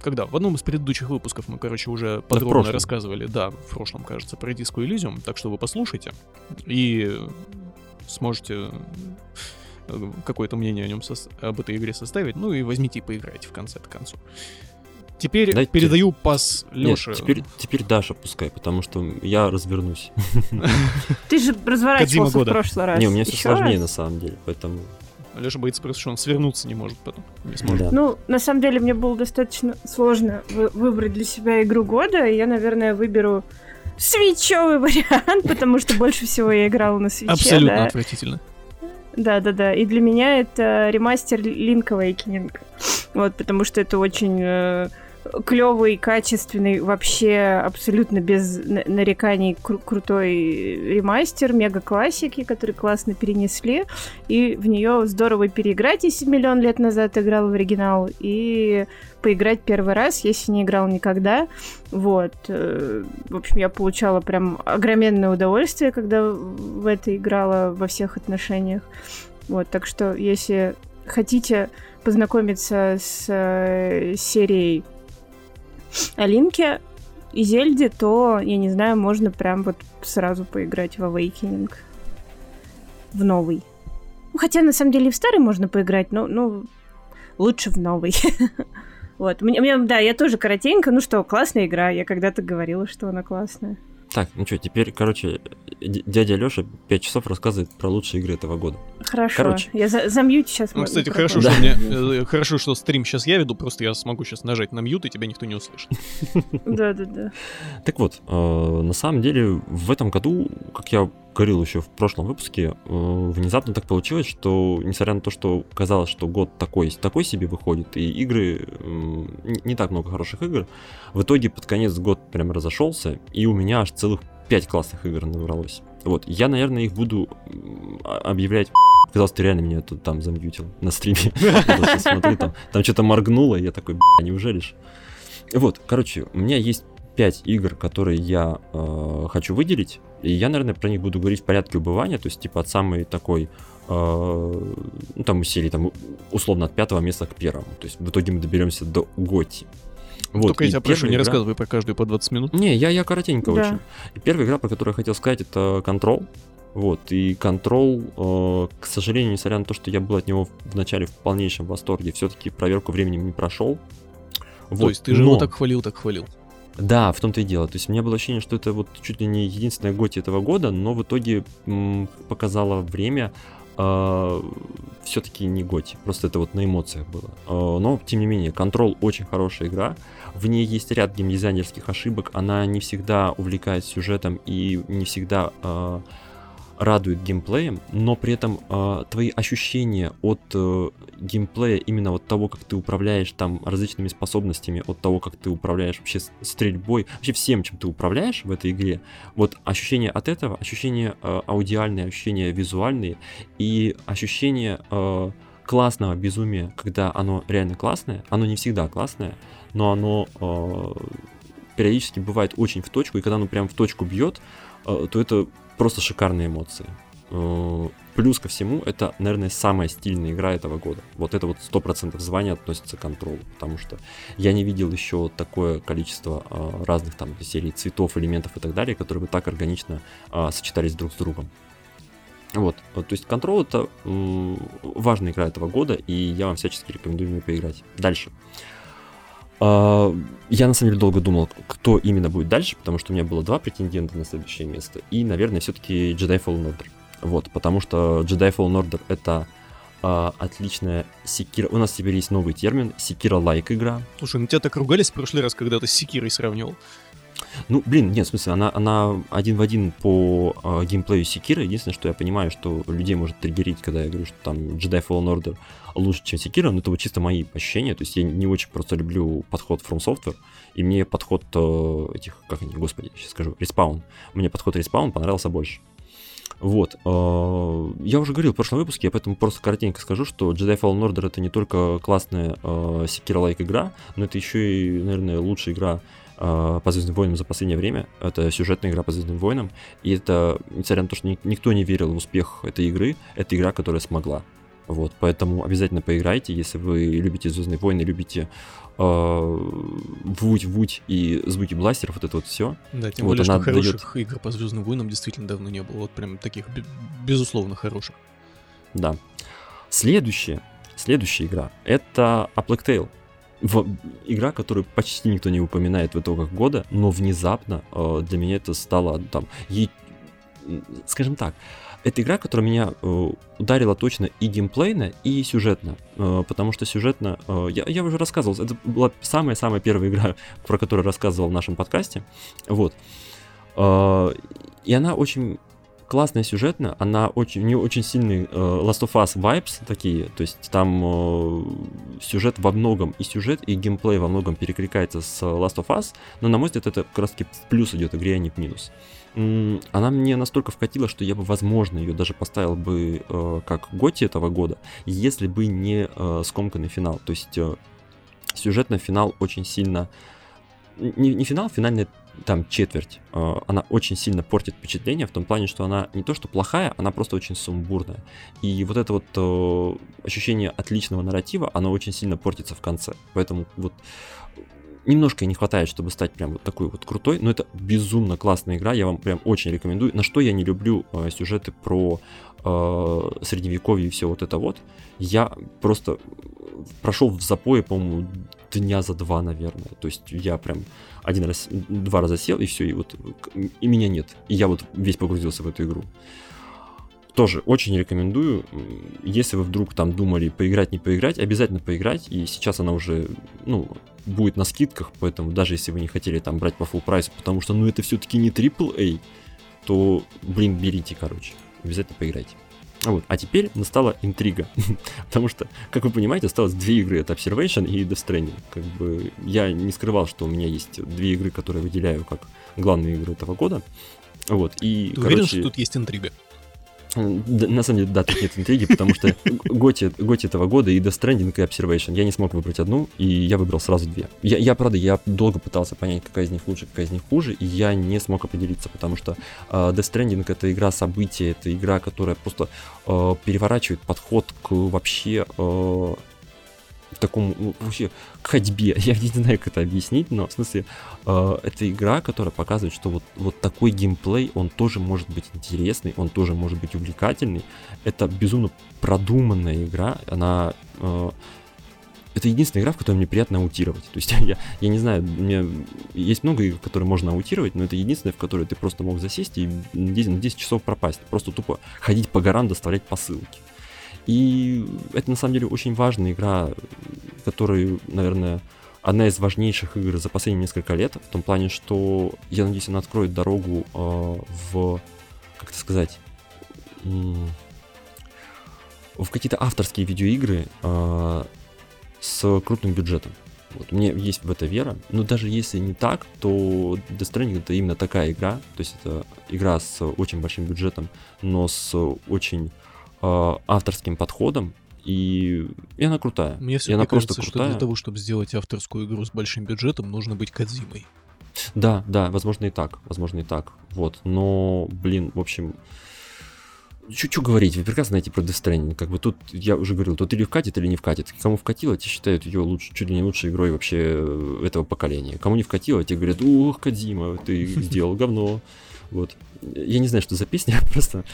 когда? В одном из предыдущих выпусков мы, короче, уже подробно прошлом. рассказывали, да, в прошлом, кажется, про Disco Elysium, так что вы послушайте и сможете э, какое-то мнение о нем сос- об этой игре составить, ну и возьмите и поиграйте в конце-то концу. Теперь Дайте- передаю пас Нет, Лёше. теперь, теперь Даша пускай, потому что я развернусь. Ты же разворачивался в прошлый раз. Не, у меня все сложнее на самом деле, поэтому... Леша боится просто, что он свернуться не может потом. Не сможет. Да. Ну, на самом деле, мне было достаточно сложно вы- выбрать для себя игру года, и я, наверное, выберу свечевый вариант, потому что больше всего я играла на свече. Абсолютно да. отвратительно. Да, да, да. И для меня это ремастер Link Awakening. Вот, потому что это очень клевый, качественный, вообще абсолютно без на- нареканий кру- крутой ремастер, мега классики, который классно перенесли. И в нее здорово переиграть, если миллион лет назад играл в оригинал, и поиграть первый раз, если не играл никогда. Вот. э, В общем, я получала прям огроменное удовольствие, когда в это играла во всех отношениях. Вот, так что, если хотите познакомиться с э, серией о Линке и Зельде, то, я не знаю, можно прям вот сразу поиграть в Awakening. В новый. Ну, хотя, на самом деле, и в старый можно поиграть, но, ну, лучше в новый. Вот, мне, мне- да, я тоже коротенько, ну что, классная игра, я когда-то говорила, что она классная. Так, ну что, теперь, короче, дядя Леша 5 часов рассказывает про лучшие игры этого года. Хорошо, Короче. я за- замьють сейчас. Ну, кстати, хорошо, Да. что мне, э, хорошо, что стрим сейчас я веду, просто я смогу сейчас нажать на мьют, и тебя никто не услышит. Да-да-да. Так вот, э, на самом деле, в этом году, как я говорил еще в прошлом выпуске, э, внезапно так получилось, что, несмотря на то, что казалось, что год такой, такой себе выходит, и игры, не так много хороших игр, в итоге под конец год прям разошелся, и у меня аж целых 5 классных игр набралось. Вот, я, наверное, их буду а, объявлять Казалось, ты реально меня тут там замьютил на стриме. Смотрю, там, там что-то моргнуло, и я такой, неужели ж? Вот, короче, у меня есть 5 игр, которые я э, хочу выделить, и я, наверное, про них буду говорить в порядке убывания, то есть, типа, от самой такой, э, ну, там, серии, там, условно, от пятого места к первому, то есть, в итоге мы доберемся до Готи. Вот. Только я тебя прошу, не игра... рассказывай про каждую по 20 минут. Не, я, я коротенько да. очень. И первая игра, про которую я хотел сказать, это Control. Вот, и Control, э, к сожалению, несмотря на то, что я был от него вначале в полнейшем восторге, все-таки проверку временем не прошел. Вот, то есть ты же но... его так хвалил, так хвалил. Да, в том-то и дело. То есть у меня было ощущение, что это вот чуть ли не единственная готи этого года, но в итоге м, показало время э, все-таки не готи. Просто это вот на эмоциях было. Э, но, тем не менее, Control очень хорошая игра. В ней есть ряд геймдизайнерских ошибок. Она не всегда увлекает сюжетом и не всегда... Э, радует геймплеем, но при этом э, твои ощущения от э, геймплея, именно от того, как ты управляешь там различными способностями, от того, как ты управляешь вообще стрельбой, вообще всем, чем ты управляешь в этой игре, вот ощущения от этого, ощущения э, аудиальные, ощущения визуальные и ощущения э, классного безумия, когда оно реально классное, оно не всегда классное, но оно э, периодически бывает очень в точку, и когда оно прям в точку бьет, э, то это просто шикарные эмоции. Э, плюс ко всему, это, наверное, самая стильная игра этого года. Вот это вот 100% звания относится к контролу, потому что я не видел еще такое количество э, разных там серий цветов, элементов и так далее, которые бы так органично э, сочетались друг с другом. Вот, то есть контрол это важная игра этого года, и я вам всячески рекомендую в нее поиграть. Дальше. А, я на самом деле долго думал, кто именно будет дальше, потому что у меня было два претендента на следующее место. И, наверное, все-таки Jedi Fallen Order. Вот, потому что Jedi Fallen Order это а, отличная секира. У нас теперь есть новый термин секира-лайк игра. Слушай, ну тебя так ругались в прошлый раз, когда ты с секирой сравнивал. Ну, блин, нет, в смысле, она, она один в один по э, геймплею Секира. Единственное, что я понимаю, что людей может триггерить, когда я говорю, что там Jedi Fallen Order лучше, чем Секира, но это вот чисто мои ощущения. То есть я не очень просто люблю подход From Software, и мне подход э, этих, как они, господи, сейчас скажу, Respawn. Мне подход Respawn понравился больше. Вот. Э, я уже говорил в прошлом выпуске, я поэтому просто коротенько скажу, что Jedi Fallen Order это не только классная э, Sekiro-like игра, но это еще и, наверное, лучшая игра э, по Звездным войнам за последнее время. Это сюжетная игра по Звездным войнам. И это, несмотря на то, что никто не верил в успех этой игры, это игра, которая смогла. Вот, поэтому обязательно поиграйте, если вы любите Звездные войны, любите э, вуть-вуть и звуки бластеров, вот это вот все. Да, тем вот более, что хороших дает... игр по Звездным войнам действительно давно не было. Вот прям таких, безусловно, хороших. Да. Следующая, следующая игра это A Plague Tale. В, игра, которую почти никто не упоминает в итогах года, но внезапно э, для меня это стало там, ей, скажем так, это игра, которая меня э, ударила точно и геймплейно, и сюжетно. Э, потому что сюжетно... Э, я, я уже рассказывал, это была самая-самая первая игра, про которую рассказывал в нашем подкасте. Вот. Э, и она очень классная сюжетно, она очень, у нее очень сильный э, Last of Us vibes такие, то есть там э, сюжет во многом, и сюжет, и геймплей во многом перекликается с Last of Us, но на мой взгляд это как раз таки в плюс идет игре, а не в минус она мне настолько вкатила, что я бы, возможно, ее даже поставил бы э, как Готи этого года, если бы не э, скомканный финал. То есть э, сюжетный финал очень сильно... Не, не финал, финальная там четверть. Э, она очень сильно портит впечатление в том плане, что она не то что плохая, она просто очень сумбурная. И вот это вот э, ощущение отличного нарратива, оно очень сильно портится в конце. Поэтому вот немножко не хватает, чтобы стать прям вот такой вот крутой, но это безумно классная игра, я вам прям очень рекомендую. На что я не люблю э, сюжеты про э, средневековье и все вот это вот, я просто прошел в запое, по-моему, дня за два, наверное. То есть я прям один раз, два раза сел, и все, и вот и меня нет. И я вот весь погрузился в эту игру. Тоже очень рекомендую. Если вы вдруг там думали поиграть, не поиграть, обязательно поиграть. И сейчас она уже, ну, будет на скидках, поэтому даже если вы не хотели там брать по full прайсу, потому что, ну, это все-таки не AAA, то, блин, берите, короче. Обязательно поиграйте. Вот. А теперь настала интрига. Потому что, как вы понимаете, осталось две игры. Это Observation и Death Stranding. Как бы я не скрывал, что у меня есть две игры, которые выделяю как главные игры этого года. Вот. И, Ты короче, уверен, что тут есть интрига? На самом деле, да, тут нет интриги, потому что Готи, Готи этого года и Death Stranding и Observation. Я не смог выбрать одну, и я выбрал сразу две. Я, я правда, я долго пытался понять, какая из них лучше, какая из них хуже, и я не смог определиться, потому что э, Death Stranding это игра события, это игра, которая просто э, переворачивает подход к вообще э, такому ну, вообще ходьбе. Я не знаю, как это объяснить, но в смысле э, это игра, которая показывает, что вот, вот такой геймплей, он тоже может быть интересный, он тоже может быть увлекательный. Это безумно продуманная игра, она... Э, это единственная игра, в которой мне приятно аутировать. То есть я, я не знаю, меня есть много игр, которые можно аутировать, но это единственная, в которой ты просто мог засесть и на 10, на 10 часов пропасть. Просто тупо ходить по горам, доставлять посылки. И это на самом деле очень важная игра, которая, наверное, одна из важнейших игр за последние несколько лет, в том плане, что, я надеюсь, она откроет дорогу э, в, как это сказать, в какие-то авторские видеоигры э, с крупным бюджетом. Вот, меня есть в это вера, но даже если не так, то Death Stranding это именно такая игра, то есть это игра с очень большим бюджетом, но с очень э, авторским подходом, и, и она крутая. Мне и все она просто кажется, что крутая. для того, чтобы сделать авторскую игру с большим бюджетом, нужно быть Кадзимой. Да, да, возможно и так, возможно и так. Вот, но, блин, в общем, что говорить, вы прекрасно знаете про Death Stranding. Как бы тут, я уже говорил, тут или вкатит, или не вкатит. Кому вкатило, те считают ее лучше, чуть ли не лучшей игрой вообще э, этого поколения. Кому не вкатило, те говорят, ух, Кадима, ты сделал говно. Вот. Я не знаю, что за песня, просто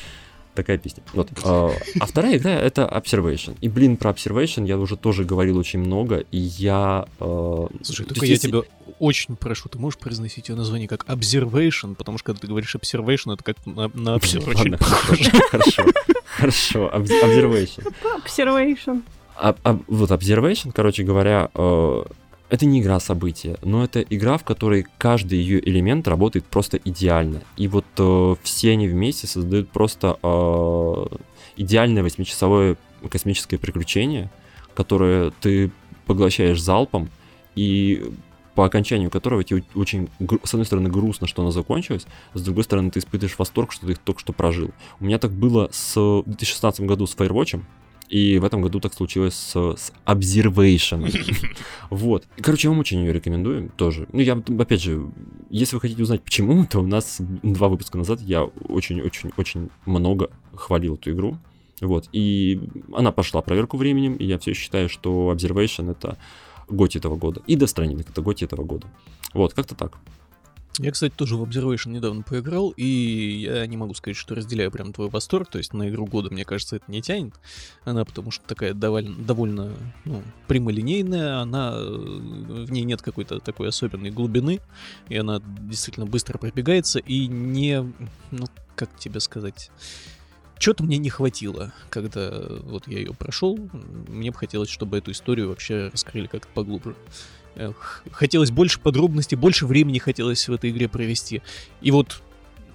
такая песня. Вот. А, а вторая игра это Observation. И, блин, про Observation я уже тоже говорил очень много, и я... э, Слушай, то только есть я если- тебя очень прошу, ты можешь произносить ее название как Observation, потому что когда ты говоришь Observation, это как на, на похоже. хорошо, хорошо, Obs- Observation. Observation. А- а- вот Observation, короче говоря, э, это не игра события, но это игра, в которой каждый ее элемент работает просто идеально. И вот э, все они вместе создают просто э, идеальное восьмичасовое космическое приключение, которое ты поглощаешь залпом, и по окончанию которого тебе очень, с одной стороны, грустно, что она закончилась, с другой стороны, ты испытываешь восторг, что ты их только что прожил. У меня так было с в 2016 году с Firewatch, и в этом году так случилось с, с Observation. Вот. Короче, я вам очень ее рекомендую тоже. Ну, я, опять же, если вы хотите узнать почему, то у нас два выпуска назад я очень-очень-очень много хвалил эту игру. Вот. И она пошла проверку временем, и я все считаю, что Observation это готи этого года. И Stranding это готи этого года. Вот, как-то так. Я, кстати, тоже в Observation недавно поиграл, и я не могу сказать, что разделяю прям твой восторг, то есть на игру года, мне кажется, это не тянет. Она потому что такая довольно, довольно ну, прямолинейная, она, э, в ней нет какой-то такой особенной глубины, и она действительно быстро пробегается, и не, ну, как тебе сказать... Чего-то мне не хватило, когда вот я ее прошел. Мне бы хотелось, чтобы эту историю вообще раскрыли как-то поглубже. Хотелось больше подробностей, больше времени хотелось в этой игре провести. И вот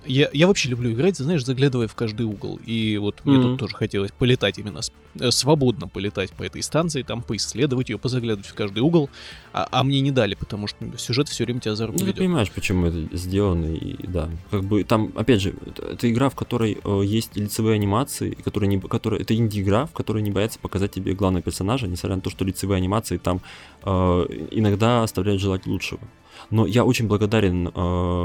я, я вообще люблю играть, знаешь, заглядывая в каждый угол. И вот мне Мгм. тут тоже хотелось полетать именно, э, свободно полетать по этой станции, там поисследовать ее, позаглядывать в каждый угол. А, а мне не дали, потому что сюжет все время тебя за руку Ну, ты понимаешь, почему это сделано, и да. Как бы там, опять же, это, игра, в которой э, есть лицевые анимации, и которая не, которая, это инди-игра, в которой не боятся показать тебе главного персонажа, несмотря на то, что лицевые анимации там э, иногда оставляют желать лучшего. Но я очень благодарен э,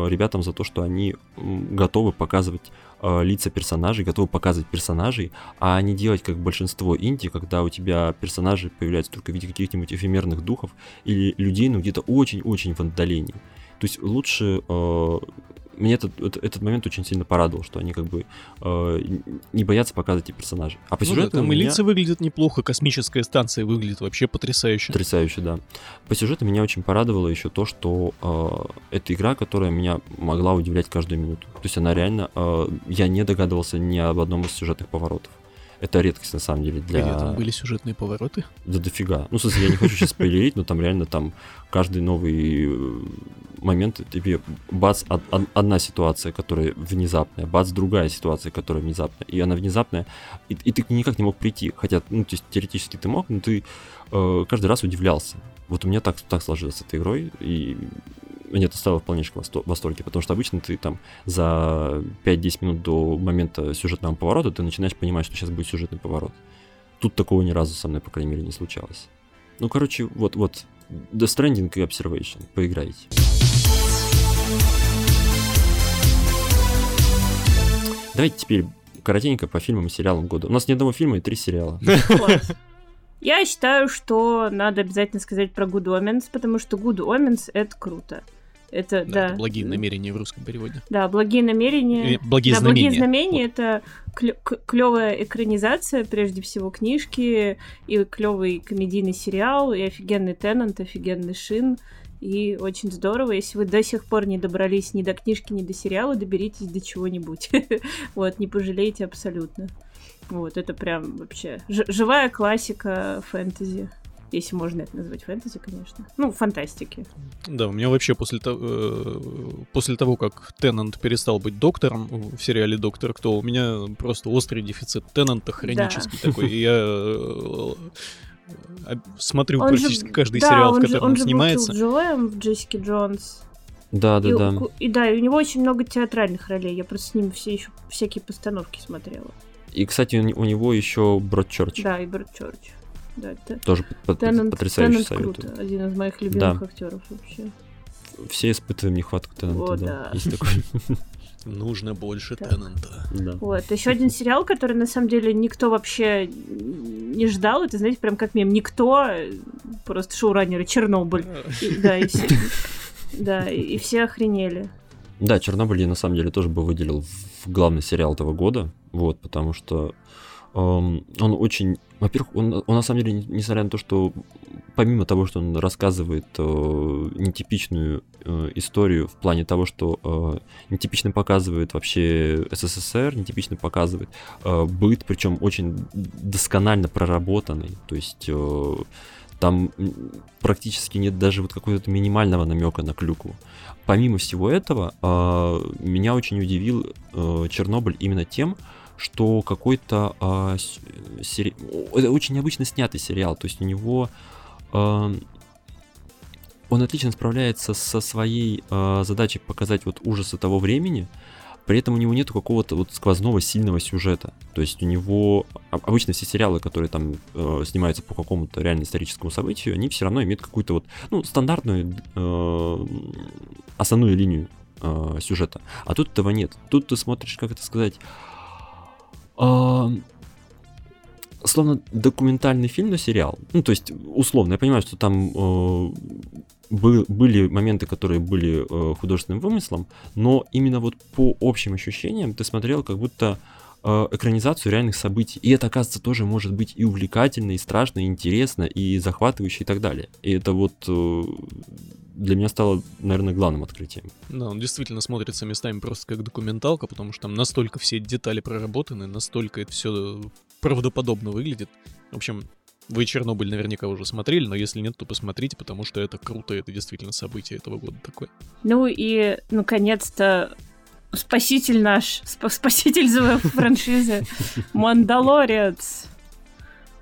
ребятам за то, что они готовы показывать э, лица персонажей, готовы показывать персонажей, а не делать как большинство инди, когда у тебя персонажи появляются только в виде каких-нибудь эфемерных духов или людей, ну где-то очень-очень в отдалении. То есть лучше... э, меня этот, этот, момент очень сильно порадовал, что они как бы э, не боятся показывать эти персонажи. А по Ну да, сюжету там и меня- лица выглядят неплохо, космическая станция выглядит вообще потрясающе. Потрясающе, да. По сюжету меня очень порадовало еще то, что э, это игра, которая меня могла удивлять каждую минуту. То есть она реально... э, я не догадывался ни об одном из сюжетных поворотов. Это редкость, на самом деле, для... Где там были сюжетные повороты? Да дофига. Ну, в смысле, я не хочу сейчас спойлерить, но там реально там каждый новый э, момент тебе бац, од- од- одна ситуация, которая внезапная, бац, другая ситуация, которая внезапная, и она внезапная, и, и ты никак не мог прийти, хотя, ну, то есть, теоретически ты мог, но ты э, каждый раз удивлялся. Вот у меня так, так сложилось с этой игрой, и меня это стало в полнейшем восторге, потому что обычно ты там за 5-10 минут до момента сюжетного поворота ты начинаешь понимать, что сейчас будет сюжетный поворот. Тут такого ни разу со мной, по крайней мере, не случалось. Ну, короче, вот, вот, The Stranding и Observation, поиграйте. Давайте теперь коротенько по фильмам и сериалам года. У нас ни одного фильма и три сериала. Класс. Я считаю, что надо обязательно сказать про Good Omens, потому что Good Omens — это круто. Это, да, Да, это благие намерения в русском переводе. Да, благие намерения. Благие да, знамения. благие знамения это клевая экранизация, прежде всего, книжки, и клевый комедийный сериал, и офигенный Теннант, офигенный Шин. И очень здорово. Если вы до сих пор не добрались ни до книжки, ни до сериала, доберитесь до чего-нибудь. Вот, не пожалеете абсолютно. Вот, это прям вообще живая классика фэнтези. Если можно это назвать фэнтези, конечно. Ну, фантастики. Да, у меня вообще после, того, э, после того, как Теннант перестал быть доктором в сериале «Доктор Кто», у меня просто острый дефицит Теннанта хронический такой. И я э, э, смотрю Он же- практически каждый да, сериал, в он же- котором он он же был снимается. Киллджоем в Джессике Джонс. Да, да, и, да. и да, и у него очень много театральных ролей. Я просто с ним все еще всякие постановки смотрела. И, кстати, у, него еще Бродчерч. Да, и Брэд Чорч. Да, это Тоже Теннант, потрясающий Теннант советую. круто. Один из моих любимых Да. актеров вообще. Все испытываем нехватку Теннанта, О, да. да. Есть такой. Нужно больше Так. Теннанта. Да. Вот. Еще один сериал, который на самом деле никто вообще не ждал. Это, знаете, прям как мем. Никто, просто шоураннеры, Чернобыль. И- да, и все, да, и, все охренели. Да, Чернобыль я на самом деле тоже бы выделил в главный сериал этого года, вот, потому что он очень, во-первых, он, он на самом деле, несмотря на то, что помимо того, что он рассказывает э, нетипичную э, историю в плане того, что э, нетипично показывает вообще СССР, нетипично показывает э, быт, причем очень досконально проработанный, то есть э, там практически нет даже вот какого-то минимального намека на клюкву. Помимо всего этого, э, меня очень удивил э, Чернобыль именно тем, что какой-то с- сери- очень необычно снятый сериал, то есть у него э, он отлично справляется со своей э, задачей показать вот ужасы того времени, при этом у него нет какого-то вот сквозного сильного сюжета. То есть у него а- обычно все сериалы, которые там э, снимаются по какому-то реально историческому событию, они все равно имеют какую-то вот ну стандартную э, основную линию э, сюжета. А тут этого нет. Тут ты смотришь, как это сказать, а, словно документальный фильм, но сериал. Ну, то есть, условно, я понимаю, что там э, бы- были моменты, которые были э, художественным вымыслом, но именно вот по общим ощущениям ты смотрел как будто э, экранизацию реальных событий. И это, оказывается, тоже может быть и увлекательно, и страшно, и интересно, и захватывающе, и так далее. И это вот для меня стало, наверное, главным открытием. Да, он действительно смотрится местами просто как документалка, потому что там настолько все детали проработаны, настолько это все правдоподобно выглядит. В общем, вы Чернобыль наверняка уже смотрели, но если нет, то посмотрите, потому что это круто, это действительно событие этого года такое. Ну и, наконец-то, спаситель наш, сп- спаситель за франшизы, Мандалорец.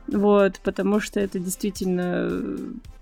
Вот, потому что это действительно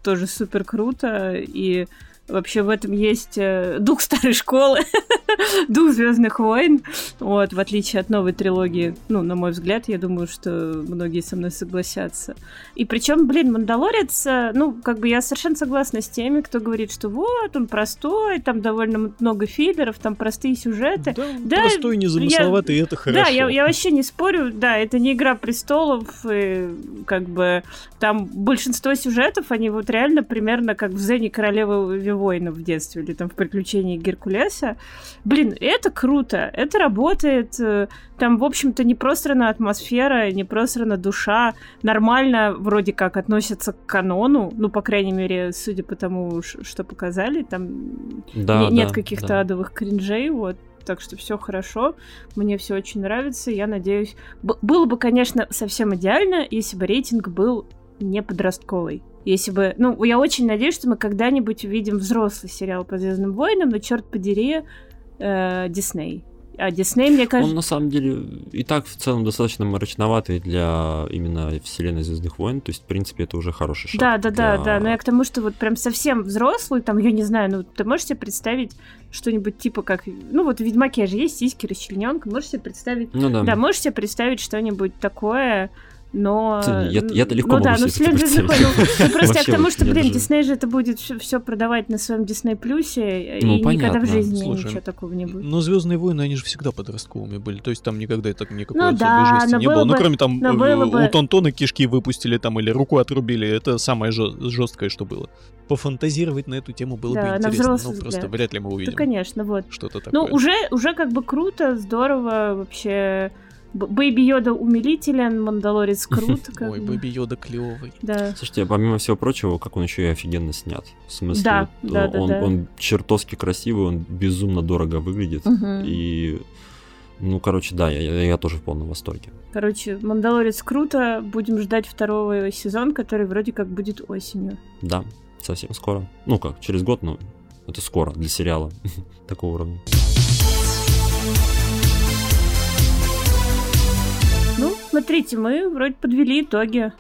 тоже супер круто, и вообще в этом есть э, дух старой школы, дух Звездных войн, вот, в отличие от новой трилогии, ну, на мой взгляд, я думаю, что многие со мной согласятся. И причем, блин, Мандалорец, э, ну, как бы я совершенно согласна с теми, кто говорит, что вот, он простой, там довольно много филлеров, там простые сюжеты. Да, Да, простой, незамысловатый, и это хорошо. Да, я, я вообще не спорю, да, это не Игра престолов, и как бы там большинство сюжетов, они вот реально примерно как в Зене Королевы воинов в детстве, или там в Приключении Геркулеса. Блин, это круто, это работает, э, там, в общем-то, не просрана атмосфера, не просрана душа, нормально вроде как относятся к канону, ну, по крайней мере, судя по тому, что показали, там Да, не- нет да, каких-то да. адовых кринжей, вот. так что все хорошо, мне все очень нравится, я надеюсь... Б- было бы, конечно, совсем идеально, если бы рейтинг был не подростковый. Если бы... Ну, я очень надеюсь, что мы когда-нибудь увидим взрослый сериал по Звездным войнам, но черт подери, э, Дисней. А Дисней, мне кажется... Он на самом деле и так в целом достаточно мрачноватый для именно вселенной Звездных войн. То есть, в принципе, это уже хороший шаг. Да, да, да, для- да. Но я к тому, что вот прям совсем взрослый, там, я не знаю, ну, ты можешь себе представить что-нибудь типа как... Ну, вот в Ведьмаке же есть сиськи, расчлененка. Можешь себе представить... Ну да. Да, можешь себе представить что-нибудь такое, но... Я- я далеко ну, могу да, себе ну, представить. войн, ну, ну, просто я к тому, что, блин, даже- Дисней же это будет все продавать на своем Дисней Плюсе, Ну, и никогда в жизни Слушай, ничего такого не будет. Но Звездные войны, они же всегда подростковыми были. То есть там никогда так никакой Ну особой да, жести но не было. Ну, кроме там но э, было бы- у Тонтона кишки выпустили там или руку отрубили. Это самое жесткое, что было. Пофантазировать на эту тему было Да, бы интересно. Ну, просто вряд ли мы Да, увидим конечно, вот. что-то Ну, такое. уже, уже как бы круто, здорово вообще. Бэйби Йода умилителен, Мандалорец крут. как Ой, бы. Бэби Йода клевый. Да. Слушайте, помимо всего прочего, как он еще и офигенно снят. В смысле, Да, вот, да, да, он, да. он чертовски красивый, он безумно дорого выглядит. Мгм. И, ну, короче, да, я, я- я тоже в полном восторге. Короче, Мандалорец круто. Будем ждать второго сезон, который вроде как будет осенью. Да, совсем скоро. Ну как, через год, но это скоро для сериала такого уровня. Смотрите, мы вроде подвели итоги,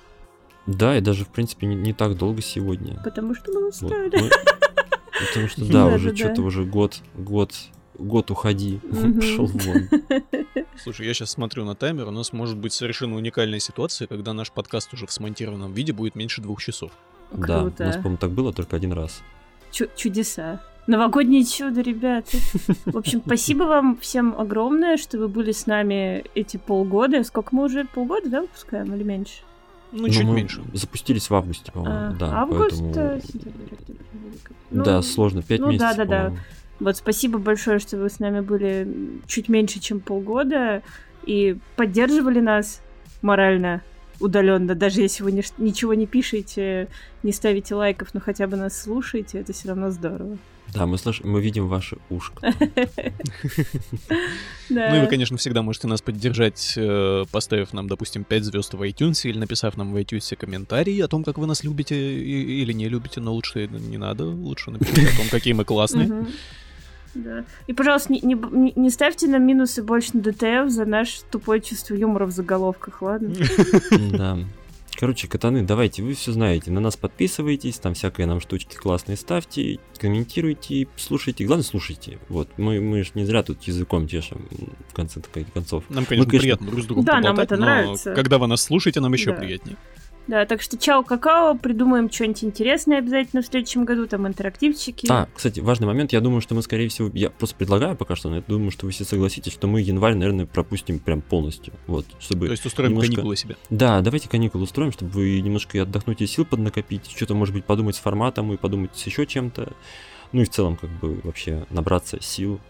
Да, и даже, в принципе, не, не так долго сегодня. потому что мы Вот, устали. мы- Потому что, да, Да, уже да, что-то да. уже год, год, год уходи, пошел вон. Слушай, я сейчас смотрю на таймер, у нас может быть совершенно уникальная ситуация, когда наш подкаст уже в смонтированном виде будет меньше двух часов. Да, у нас, Круто. по-моему, так было только один раз. Чу- чудеса. Новогоднее чудо, ребята. В общем, спасибо вам всем огромное, что вы были с нами эти полгода. Сколько мы уже? Полгода, да, выпускаем или меньше? Ну, Но чуть мы меньше. Запустились в августе, по-моему, А, да. август, поэтому... э. Ну, да, сложно, пять ну, месяцев, да-да-да. по-моему. Вот спасибо большое, что вы с нами были чуть меньше, чем полгода и поддерживали нас морально удаленно, даже если вы ничего не пишете, не ставите лайков, но хотя бы нас слушаете, это все равно здорово. Да, мы слышим, мы видим ваши ушки. Ну и вы, конечно, всегда можете нас поддержать, э, поставив нам, допустим, 5 звезд в iTunes или написав нам в iTunes комментарий о том, как вы нас любите или не любите, но лучше не надо, лучше напишите о том, какие мы классные. Да. И, пожалуйста, не, не- не ставьте нам минусы больше на ДТФ за наше тупое чувство юмора в заголовках, ладно? Да. Короче, катаны, давайте, вы все знаете. На нас подписывайтесь, там всякие нам штучки классные ставьте, комментируйте, слушайте. Главное, слушайте. Вот, мы, мы ж не зря тут языком чешем в конце концов. Нам, конечно, конечно, приятно друг с другом да, нам это но нравится. когда вы нас слушаете, нам еще Да. приятнее. Да, так что чао, какао, придумаем что-нибудь интересное обязательно в следующем году, там интерактивчики. А, кстати, важный момент. Я думаю, что мы, скорее всего, я просто предлагаю пока что, но я думаю, что вы все согласитесь, что мы январь, наверное, пропустим прям полностью. Вот, чтобы... То есть устроим немножко- каникулы себе. Да, давайте каникулы устроим, чтобы вы немножко и отдохнуть и сил поднакопить, что-то, может быть, подумать с форматом и подумать с еще чем-то. Ну и в целом, как бы, вообще набраться сил,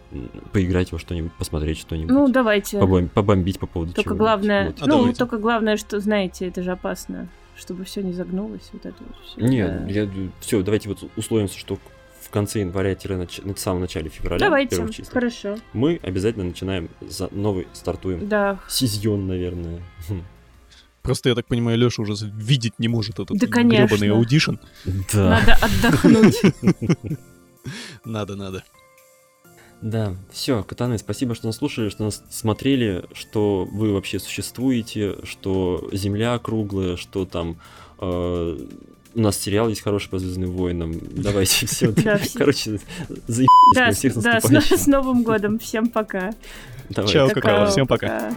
поиграть во что-нибудь, посмотреть что-нибудь. Ну, давайте. побом- побомбить по поводу Только чего-нибудь. главное, Вот. А ну, давайте. только главное, что, знаете, это же опасно, чтобы все не загнулось, вот это вот всё, Нет, да. я... все, давайте вот условимся, что в конце января-на самом начале февраля, Давайте, числах, хорошо. мы обязательно начинаем за новый, стартуем. Да, Сезон, наверное. Хм. Просто, я так понимаю, Леша уже видеть не может этот Да, конечно. гребаный Audition. Да. надо отдохнуть. Надо, надо. Да, все, катаны, спасибо, что нас слушали, что нас смотрели, что вы вообще существуете, что Земля круглая, что там э, у нас сериал есть хороший по Звездным войнам. Давайте все. Короче, заебись Да, на с- всех да, с, Новым годом. Всем пока. Чао, какао, всем пока.